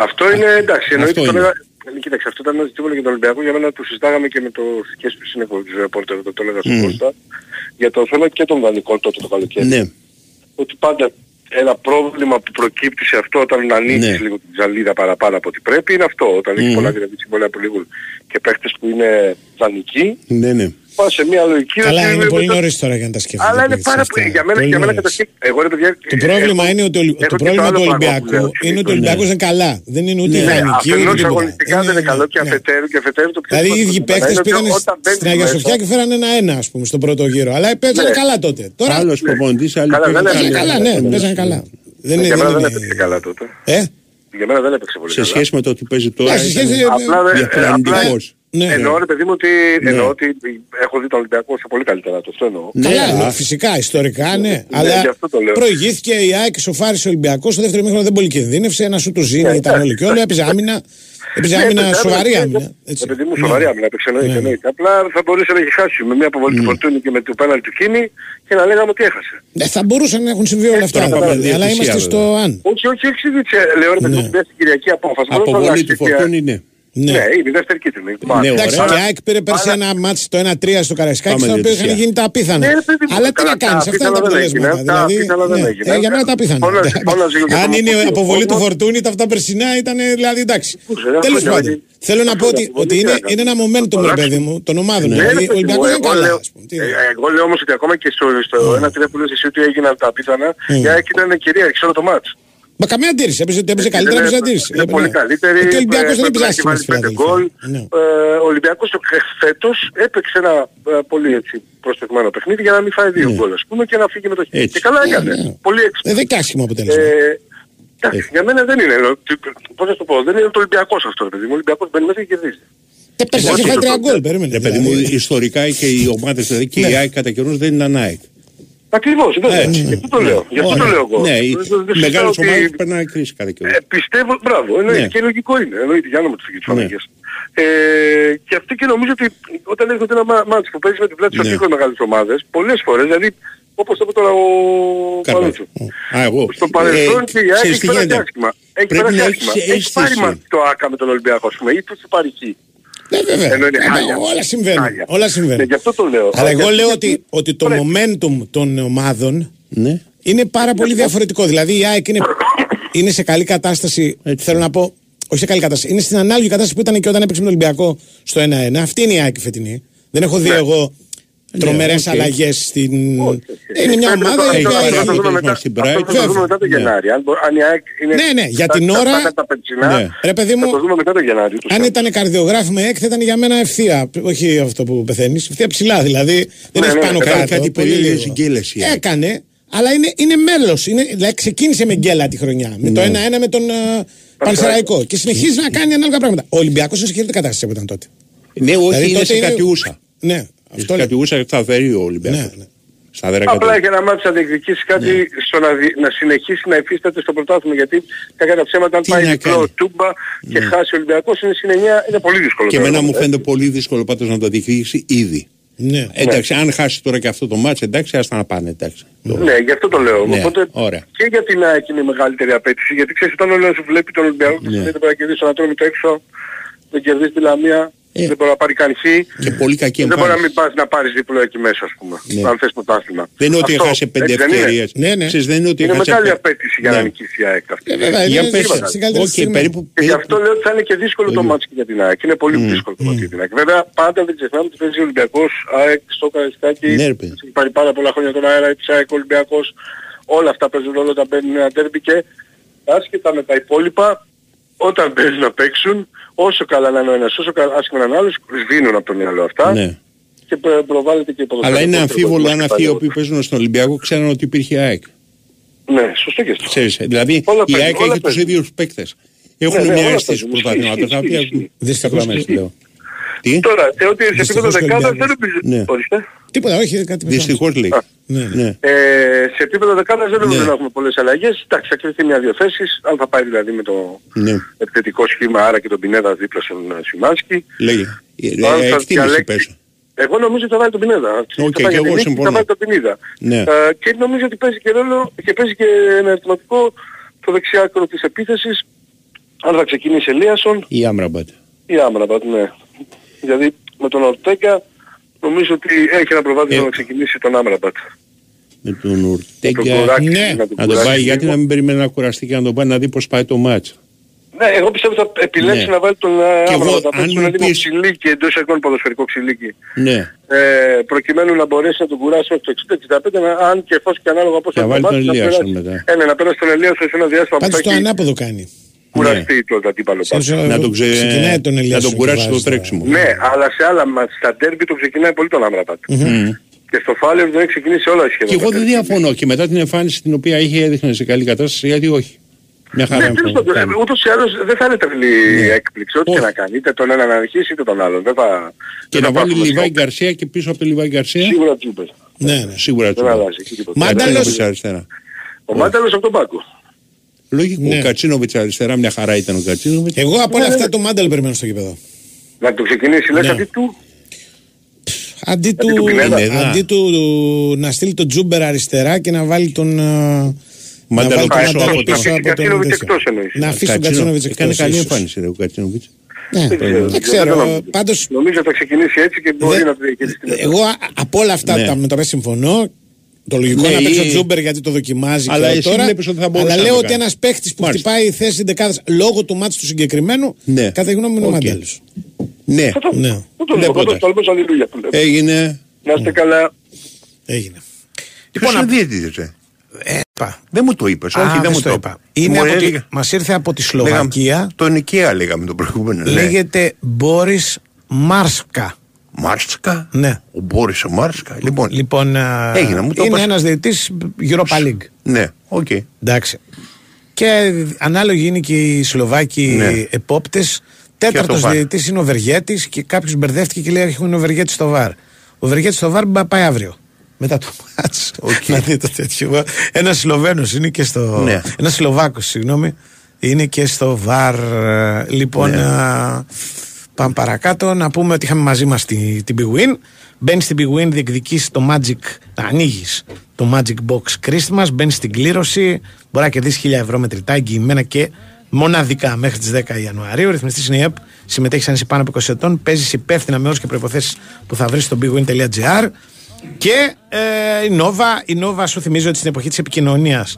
Αυτό είναι εντάξει, εννοείται Αυτό το είναι. λέγα... Ε, Κοίταξε, αυτό ήταν ένα ζητούμενο για τον Ολυμπιακό. Για μένα το συζητάγαμε και με το και στο σύνεχο του ρεπόρτερ, το, το έλεγα στον Μμμ. Κώστα, για το θέμα και των δανεικών τότε το καλοκαίρι. Ναι. Ότι πάντα ένα πρόβλημα που προκύπτει σε αυτό όταν ανοίξεις Ναι. λίγο την ζαλίδα παραπάνω από ό,τι πρέπει είναι αυτό. Όταν έχει Μμμ. πολλά δηλαδή συμβόλαια που λήγουν και παίχτες που είναι δανεικοί, Ναι, ναι. Πας σε μια λογική Καλά, ότι είναι πολύ μετά- νωρίς τώρα για να τα σκεφτείτε. Αλλά είναι παιδιά, πάρα αυτά. πολύ. Για μένα, Πολύ για μένα νωρίς. καταρχήν. Εγώ ρε παιδιά. Το πρόβλημα έχω- είναι ότι ο Ολυ- έχω το και πρόβλημα άλλο του πράγμα που Ολυμπιακού λέω, είναι ότι ο ναι. Ολυμπιακός δεν είναι καλά. Δεν είναι ούτε Ναι, ιδανική ούτε Αφενός τίποτα. αγωνιστικά δεν είναι καλό και ναι. αφετέρου και αφετέρου το πιο Δηλαδή οι ίδιοι σημαντικό παίχτε είναι ότι πήγαν όταν μπαίνεις στην Αγία μέσα- Σοφιά και φέραν ένα-ένα, ας πούμε, στον πρώτο γύρο. Αλλά παίζανε Ναι. καλά τότε. Τώρα Άλλος προπονητής, άλλη Καλά, δεν παίκτες, έπαιζε παίζανε άλλη- καλά, ναι, παίζανε καλά. Δεν είναι. Για μένα δεν δεν έπαιξε είναι- καλά τότε. Ε, Για μένα δεν έπαιξε πολύ Σε καλά. σχέση με το ότι παίζει τώρα. Ναι, σε σχέση- ήταν Απλά δεν- διαφορετικός. Ναι. Εννοώ ρε παιδί μου ότι, Ναι. εννοώ ότι έχω δει τον Ολυμπιακό σε πολύ καλύτερα το αυτό εννοώ. Ναι, Καλά, α. ναι, φυσικά, ιστορικά, ναι. γι' Αλλά αυτό το λέω. προηγήθηκε η ΑΕΚ και σοφάρισε ο Ολυμπιακός. Στο δεύτερο μήχρονο δεν πολύ κινδύνευσε. Ένα σου το ζήνει, Ναι, ήταν εντάξει, όλοι και όλοι. Έπαιζε άμυνα. Έπαιζε Ναι, άμυνα, έπαιζε σοβαρή άμυνα, άμυνα. Ναι, έτσι. παιδί μου, Ναι. σοβαρή άμυνα, έπαιξε εννοείται, Ναι. εννοείται. Απλά θα μπορούσε να έχει χάσει με μια αποβολή του Φορτούνη και με το πέναλτι του Κίνη και να λέγαμε ότι έχασε. Ε, θα μπορούσαν να έχουν συμβεί όλα αυτά. Τώρα πάμε βέβαια, Αλλά διαιτησία, είμαστε στο αν. Όχι, όχι, όχι, συζήτησε. Λέω ρε παιδί μου, Ναι. ότι πια στην Κυριακή απόφαση. Μπορεί να το Αποβολή αλλάξει του και- Φορτούνη, ναι. Ναι. Ναι, είναι η δεύτερη κίτρινη. Ναι, Εντάξει, ωραία. και η ΑΕΚ πήρε πέρσι ένα μάτσι το 1-3 στο Καραϊσκάκι, Πάμε στο οποίο διαιτησία. είχαν γίνει τα απίθανα. Ναι, ρε παιδί μου, Αλλά τι καλά, να κάνεις, τα αυτά είναι τα απίθανα δεν έγινε, αποτελέσματα. τα Δηλαδή, απίθανα δεν ναι, έγινε. ε, για μένα τα απίθανα. Φώναζε- φώναζε για Αν τον είναι Παπαπέτρου, αποβολή του ο κόσμος. Φορτούνη, τα αυτά περσινά ήταν δηλαδή εντάξει. Πούσε, ρε, Τέλος αυτό πάντων, είναι- θέλω να πω αυτό ότι, είναι ότι είναι, πολύ είναι ένα momentum, ρε παιδί μου, των ομάδων. Ναι, Δηλαδή, ρε ο παιδί μου, Ολυμπιακός είναι εγώ καλά. λέω- ας πούμε. Τι- ε, Εγώ λέω όμως ότι ακόμα και στο, στο 1-3 που λες εσύ ότι έγιναν τα απίθανα, Mm. η ΑΕΚ ήταν κυρίαρχη σε όλο το μάτς. Μα καμία αντίρρηση. Έπαιζε, έπαιζε καλύτερα, Είναι- έπαιζε αντίρρηση. Είναι πολύ καλύτερη. Και ο Ολυμπιακός δεν ε, έπαιζε έχει άσχημα βάλει στη πέντε Φιλαδέλφια. γκολ. Ναι. Ε, Ο Ολυμπιακός το φέτος έπαιξε ένα ε, πολύ έτσι προσθετμένο παιχνίδι για να μην φάει δύο γκολ ας πούμε και να φύγει με το χέρι. Έτσι. Και καλά έκανε. Ναι. Πολύ έξυπνο. Ε, Δεν είναι άσχημο αποτέλεσμα. Ε, Εντάξει, για μένα δεν είναι. ε, τι- Πώς να σου το πω, δεν είναι το Ολυμπιακός αυτό ρε παιδί μου. Ο Ολυμπιακός μπαίνει μέσα και κερδίζει. Και πέρσι όχι, είχε φάει το- τρία γκολ, περίμενε. Ρε παιδί μου, δηλαδή. ιστορικά και οι ομάδες δηλαδή και Ναι. η ΑΕΚ κατά καιρούς δεν ήταν ΑΕΚ. Ακριβώς, βέβαια. Έτσι. Γι' αυτό το λέω. Γι' αυτό το Ωραία. λέω εγώ. Ναι, οι Δεν- δεν- δεν μεγάλες συζητάω ότι- ομάδες περνάνε κρίση κατά καιρούς. Ε, πιστεύω, μπράβο, εννοείται Ναι. και λογικό είναι. Εννοείται, για να μου το φύγεις τις Ναι. φαναγές. Ε, και αυτή και νομίζω ότι όταν έρχονται ένα μα- μάτς που παίζεις με την πλάτη στο Ναι. τοίχο οι μεγάλες ομάδες, πολλές φορές, δηλαδή όπως το είπε τώρα ο Καρπάτσο. Παλούτσο. Α, εγώ. Στο παρελθόν Ε, και η ΑΕΚ ξέρεις έχει τι περάσει γίνεται. άσχημα. Έχει Πρέπει περάσει να άσχημα. έχεις Έχει πάρει αίσθηση. μα- το ΆΚΑ με τον Ολυμπιακό, ας πούμε, ή του πάρει εκεί. Ναι, βέβαια. Ενώ είναι Ε, χάλια. Όλα συμβαίνουν. Χάλια. Όλα Ναι, συμβαίνουν. γι' αυτό το λέω. Αλλά εγώ Γιατί- λέω ότι, ότι το Πρέπει. momentum των ομάδων Ναι. είναι πάρα πολύ διαφορετικό. Δηλαδή η ΑΕΚ είναι, είναι σε καλή κατάσταση. Έτσι. Θέλω να πω, όχι σε καλή κατάσταση. Είναι στην ανάλογη κατάσταση που ήταν και όταν έπαιξε με τον Ολυμπιακό στο 1-1. Αυτή είναι η ΑΕΚ η φετινή. Δεν έχω δει εγώ τρομερές οκ. αλλαγές στην. Ναι. Όχι, όχι. Είναι μια Πρέπει ομάδα να το- η αυτό οποία θα το έχει- δούμε αποτέλεσμα μετά- στην αυτό θα το Brighton. δούμε μετά το Ναι. Γενάρη. Αν μπο- αν η ΑΕΚ είναι Ναι, ναι, για στα- την στα- ώρα- στα- τα περσινά, Ναι. Ρε παιδί θα μου, το δούμε μετά το Γενάρη. ούτως ή αν άλλως. ήταν καρδιογράφη με ΑΕΚ θα ήταν για μένα ευθεία. Όχι αυτό που πεθαίνεις. Ευθεία ψηλά δηλαδή. Δεν Ναι, έχεις ναι, πάνω έκανε κάτω. κάτι πολύ περίεργες λίγο. γκέλες η ΑΕΚ. Έκανε, αλλά είναι, είναι μέλος. Δηλαδή ξεκίνησε με γκέλα τη χρονιά. Με το 1-1 με τον uh, Πανσεραϊκό. Και συνεχίζει να κάνει ανάλογα πράγματα. Ο Ολυμπιακός είναι σε χειρότερη κατάσταση από ήταν τότε. Ναι, όχι, Δηλαδή, είναι τότε σε είναι- κατιούσα. Ναι, Σε αυτό λέω. κατιούσα σταθερή ο Ολυμπιακός. Ναι, ναι. Σταθερά Απλά κατιούσα. έχει ένα μάτι να διεκδικήσεις κάτι Ναι. στο να, δι- να συνεχίσεις να υφίσταται στο πρωτάθλημα. Γιατί κακά τα ψέματα, αν Τι πάει να διπλό κάνει. τούμπα και χάσει ο Ολυμπιακός είναι συν 9, είναι πολύ δύσκολο. Και τώρα. εμένα μου Ε, φαίνεται πολύ δύσκολο πάντως να το διεκδικήσει ήδη. Ναι. Εντάξει, αν χάσει τώρα και αυτό το μάτς, εντάξει, άστα να πάνε, εντάξει. Ναι, γι' αυτό το λέω. Ναι, Οπότε ωραία. και για την ΑΕΚ είναι η μεγαλύτερη απέτηση. Γιατί ξέρεις όταν όλος βλέπει τον Ολυμπιακό και Ναι. συνέχεια πρέπει να κερδίσει τον Ατρόμητο έξω, δεν κερδίσει τη Λαμία, Ε. δεν μπορεί να πάρει καν χ. Και πολύ κακή Δεν μπορεί να εμφάνιση. μην πας να πάρεις διπλό εκεί μέσα ας πούμε. Ναι. Αν θες πρωτάθλημα. Δεν είναι ότι Αυτό, έχασε πέντε έτσι δεν είναι; ευκαιρίες. Ναι, ναι. Ξέρεις, δεν είναι ότι Είναι έχασε μεγάλη πέ- απέτηση για να Ναι. νικήσει η ΑΕΚ αυτή. Ε, βέβαια, Για είναι πες, στην καλύτερη όχι, στιγμή. περίπου... Και γι' αυτό λέω ότι θα είναι και δύσκολο το Ίδιο. μάτς και για την ΑΕΚ. Είναι πολύ δύσκολο το μάτς για την ΑΕΚ. Βέβαια πάντα δεν ξεχνάμε ότι παίζει ο Ολυμπιακός, ΑΕΚ στο Καραϊσκάκι. Ναι, ρε παιδί. Έχει πάρει πάρα πολλά χρόνια τον αέρα της ΑΕΚ Ολυμπιακός. Όλα αυτά παίζουν ρόλο όταν μπαίνουν ένα τέρμπι και άσχετα με τα υπόλοιπα όταν παίζουν να παίξουν όσο καλά να είναι ο ένας, όσο καλά, άσχημα να είναι ο άλλος, σβήνουν από το μυαλό αυτά Ναι. και προ- προβάλλεται και η Αλλά ποδοσφαιρικό είναι αμφίβολο τρόπο αν που αυτοί οι υπάρχει. οποίοι παίζουν στον Ολυμπιακό ξέρουν ότι υπήρχε ΑΕΚ. Ναι, σωστό και αυτό. Ξέρεις, δηλαδή Όλα η παίζουν, ΑΕΚ όλα έχει τους παίζουν. ίδιους παίκτες. Έχουν ναι, μια όλα αίσθηση παίζουν. πρωταθλήματος, Ισχύει, τα οποία ισχύει, δυστυχώς ισχύει. μέσα λέω. Τι, Τώρα, ε, ότι σε Δυστυχώς επίπεδο και ο δεκάδας Ολυμπιακός. δεν νομίζω... Ναι. Ορίστε. Τίποτα, όχι, κάτι με δυστυχώς λέει. Ναι. Ναι. Ε, σε επίπεδο δεκάδας δεν νομίζω Ναι. να έχουμε πολλές αλλαγές. Εντάξει, θα κριθεί μια-δυο θέσεις. Αν θα πάει δηλαδή με το Ναι. επιθετικό σχήμα, άρα και τον Πινέδα δίπλα στον ε, Σιμάνσκι. Λέγε. Αν Ε, θα Εκτίμηση διαλέξει- πες. Εγώ νομίζω ότι θα βάλει τον Πινέδα. Οκ, Θα πάει και για εγώ την νίκη, συμφωνώ. Θα βάλει τον Πινέδα. Ναι. Ε, και νομίζω ότι παίζει και ρόλο και παίζει και ένα ερωτηματικό το δεξί άκρο της επίθεσης. Αν θα ξεκινήσει Ελίασον Η Άμραμπατ. ή Άμραμπατ, ναι. Δηλαδή με τον Ορτέγκα νομίζω ότι έχει ένα προβάδισμα Ε. να ξεκινήσει τον Άμραμπατ. Με τον Να Ουρτέγκα. τον κουράξει, ναι. να τον Να τον κουράξει πάει, γιατί λίγο. να μην περιμένει να κουραστεί και να τον πάει να δει πώς πάει το μάτς. Ναι, εγώ πιστεύω ότι θα επιλέξει Ναι. να βάλει τον Και εγώ, Άμραμπατ. Θα αν παίξει μου ένα λίγο πεις- ξυλίκι, εντός εικόνων ποδοσφαιρικό ξυλίκι. Ναι. Ε, προκειμένου να μπορέσει να τον κουράσει μέχρι το 60-65, να- αν και εφόσον και ανάλογα πώς Και να θα βάλει το τον μάθει, να Ελίασον περάσει. μετά. Ε, ναι, να περάσει τον Ελίασον σε ένα διάστημα που Πάντως θα το έχει ανάποδο κάνει. Κουραστεί το αντίπαλο Σαν- πάνω. σαν- Να τον, ξε... ξεκινάει τον να Ελίασον τον και κουράσει βάζεις στο τώρα. τρέξιμο. Ναι, αλλά σε άλλα μάτς, στα ντέρμπι το ξεκινάει πολύ τον Άμραμπατ. Μμμ. Και στο Φάλερ δεν έχει ξεκινήσει όλα σχεδόν. Και εγώ δεν διαφωνώ. Και μετά την εμφάνιση την οποία είχε έδειχνε σε καλή κατάσταση, γιατί όχι. Μια χαρά Ναι, τέλος εμφάνιση πάντων, κάνει. ούτως ή άλλως δεν θα είναι τρελή Ναι. έκπληξη, ό,τι και Όχι. να κάνει. Είτε τον έναν να αρχίσει είτε τον άλλον. Δεν θα... Και δεν να θα βάλει πάθουμε Λιβάη σοκ. Γκαρσία και πίσω από το Λιβάη Γκαρσία. Σίγουρα Τζούμπερ. Ναι, ναι. Σίγουρα Δεν του. αλλάζει εκεί τίποτα. Μάνταλος- αριστερά. Ο Μάνταλος από τον Πάκο. Λογικό. Ναι. Ο Κατσίνοβιτς αριστερά, μια χαρά ήταν ο Κατσίνοβιτς. Εγώ από όλα αυτά το Μάνταλ περιμένω στο γήπεδο. Να το ξεκινήσει, λες Ναι. αντί του; Αντί του, του Πινέδα. αντί του να στείλει τον Τζούμπερ αριστερά και να βάλει τον. ε, Να Μάνταλο βάλει τον πίσω Μάνταλο από τον- πίσω από τον. Κατσίνοβιτς τέτοιο. εκτός εννοείς. Να αφήσει τον Κατσίνο- Κατσίνοβιτς Έκανε εκτός, καλή ίσως. εμφάνιση ρε, ο Κατσίνοβιτς. Ναι, Δεν ξέρω, δεν ξέρω. νομίζω. Πάντως Νομίζω θα ξεκινήσει έτσι και μπορεί Δε- να το διαχειριστεί. μετά. Εγώ α- από όλα αυτά Ναι. τα με τα οποία συμφωνώ. Το λογικό Ναι, είναι να παίξει ο ή- Τζούμπερ γιατί το δοκιμάζει Αλλά και εσύ τώρα. βλέπεις ότι θα μπορούσε αλλά να λέω το ότι κάνει. ένα παίχτη που Μάλιστα. χτυπάει θέση δεκάδα λόγω του μάτς του συγκεκριμένου. Ναι. Κατά τη γνώμη μου είναι ο Οκ. Μαντέλος. Ναι, Θα το- Ναι. θα το Ναι, λέω, θα πρώτα. το τολμήσω αλληλούια που λέμε. έγινε. Να είστε καλά. Έγινε. Ποιος Λοιπόν, είναι διαιτητής, ρε. Ε, είπα. Δεν μου το είπες, Α, όχι δεν δεν μου στο το είπα. Είναι Μου από τη, έλεγε- μας ήρθε από τη λέγαμε- Σλοβακία. Τον Οικαία λέγαμε το προηγούμενο. ναι. Λέγεται Μπόρις Μάρσκα. Μάρσκα. Ναι. Ο Μπόρις ο Μάρσκα. Λοιπόν, Λοιπόν, α, Έγινε, μου το είναι είπες. ένας διαιτητής Europa League. ναι, οκ. Εντάξει. Και ανάλογοι είναι και οι Σλοβάκοι Ναι. επόπτες. το Τέταρτος VAR. διαιτητής είναι ο Βεργέτης και κάποιος μπερδεύτηκε και λέει έχουν ο Βεργέτης στο VAR. Ο Βεργέτης στο VAR μπα- πάει αύριο. Μετά το μάτς. Οκ. Να δει το τέτοιο. Ένας Σλοβένος είναι και στο... Ναι. Ένας Σλοβάκος, συγγνώμη. Είναι και στο βαρ. ε, Λοιπόν, Ναι. α, πάμε παρακάτω. Να πούμε ότι είχαμε μαζί μας τη, την Big Win. Μπαίνει στην Big Win, διεκδικείς το Magic, ανοίγεις το Magic Box Christmas, μπαίνει στην κλήρωση, μπορεί να κερδίσεις 1000 ευρώ μετρητά, εγγυημένα και μοναδικά μέχρι τις 10 Ιανουαρίου. Ο ρυθμιστής είναι η ΕΠ, συμμετέχεις αν είσαι πάνω από 20 ετών, παίζεις υπεύθυνα με όρους και προποθέσει που θα βρεις στο bigwin.gr. Και ε, η Nova, η Nova σου θυμίζει ότι στην εποχή της επικοινωνίας,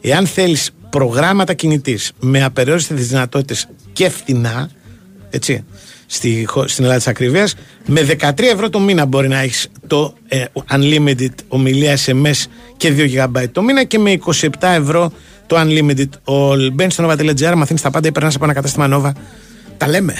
εάν θέλεις προγράμματα κινητής με απεριόριστες δυνατότητες και φθηνά, έτσι, στη, χω- στην Ελλάδα της ακρίβειας, με 13 ευρώ το μήνα μπορεί να έχεις το ε, unlimited ομιλία SMS και 2 GB το μήνα και με 27 ευρώ το unlimited all. Μπαίνεις στο nova.gr, μαθαίνεις τα πάντα ή περνά από ένα κατάστημα Nova. Τα λέμε.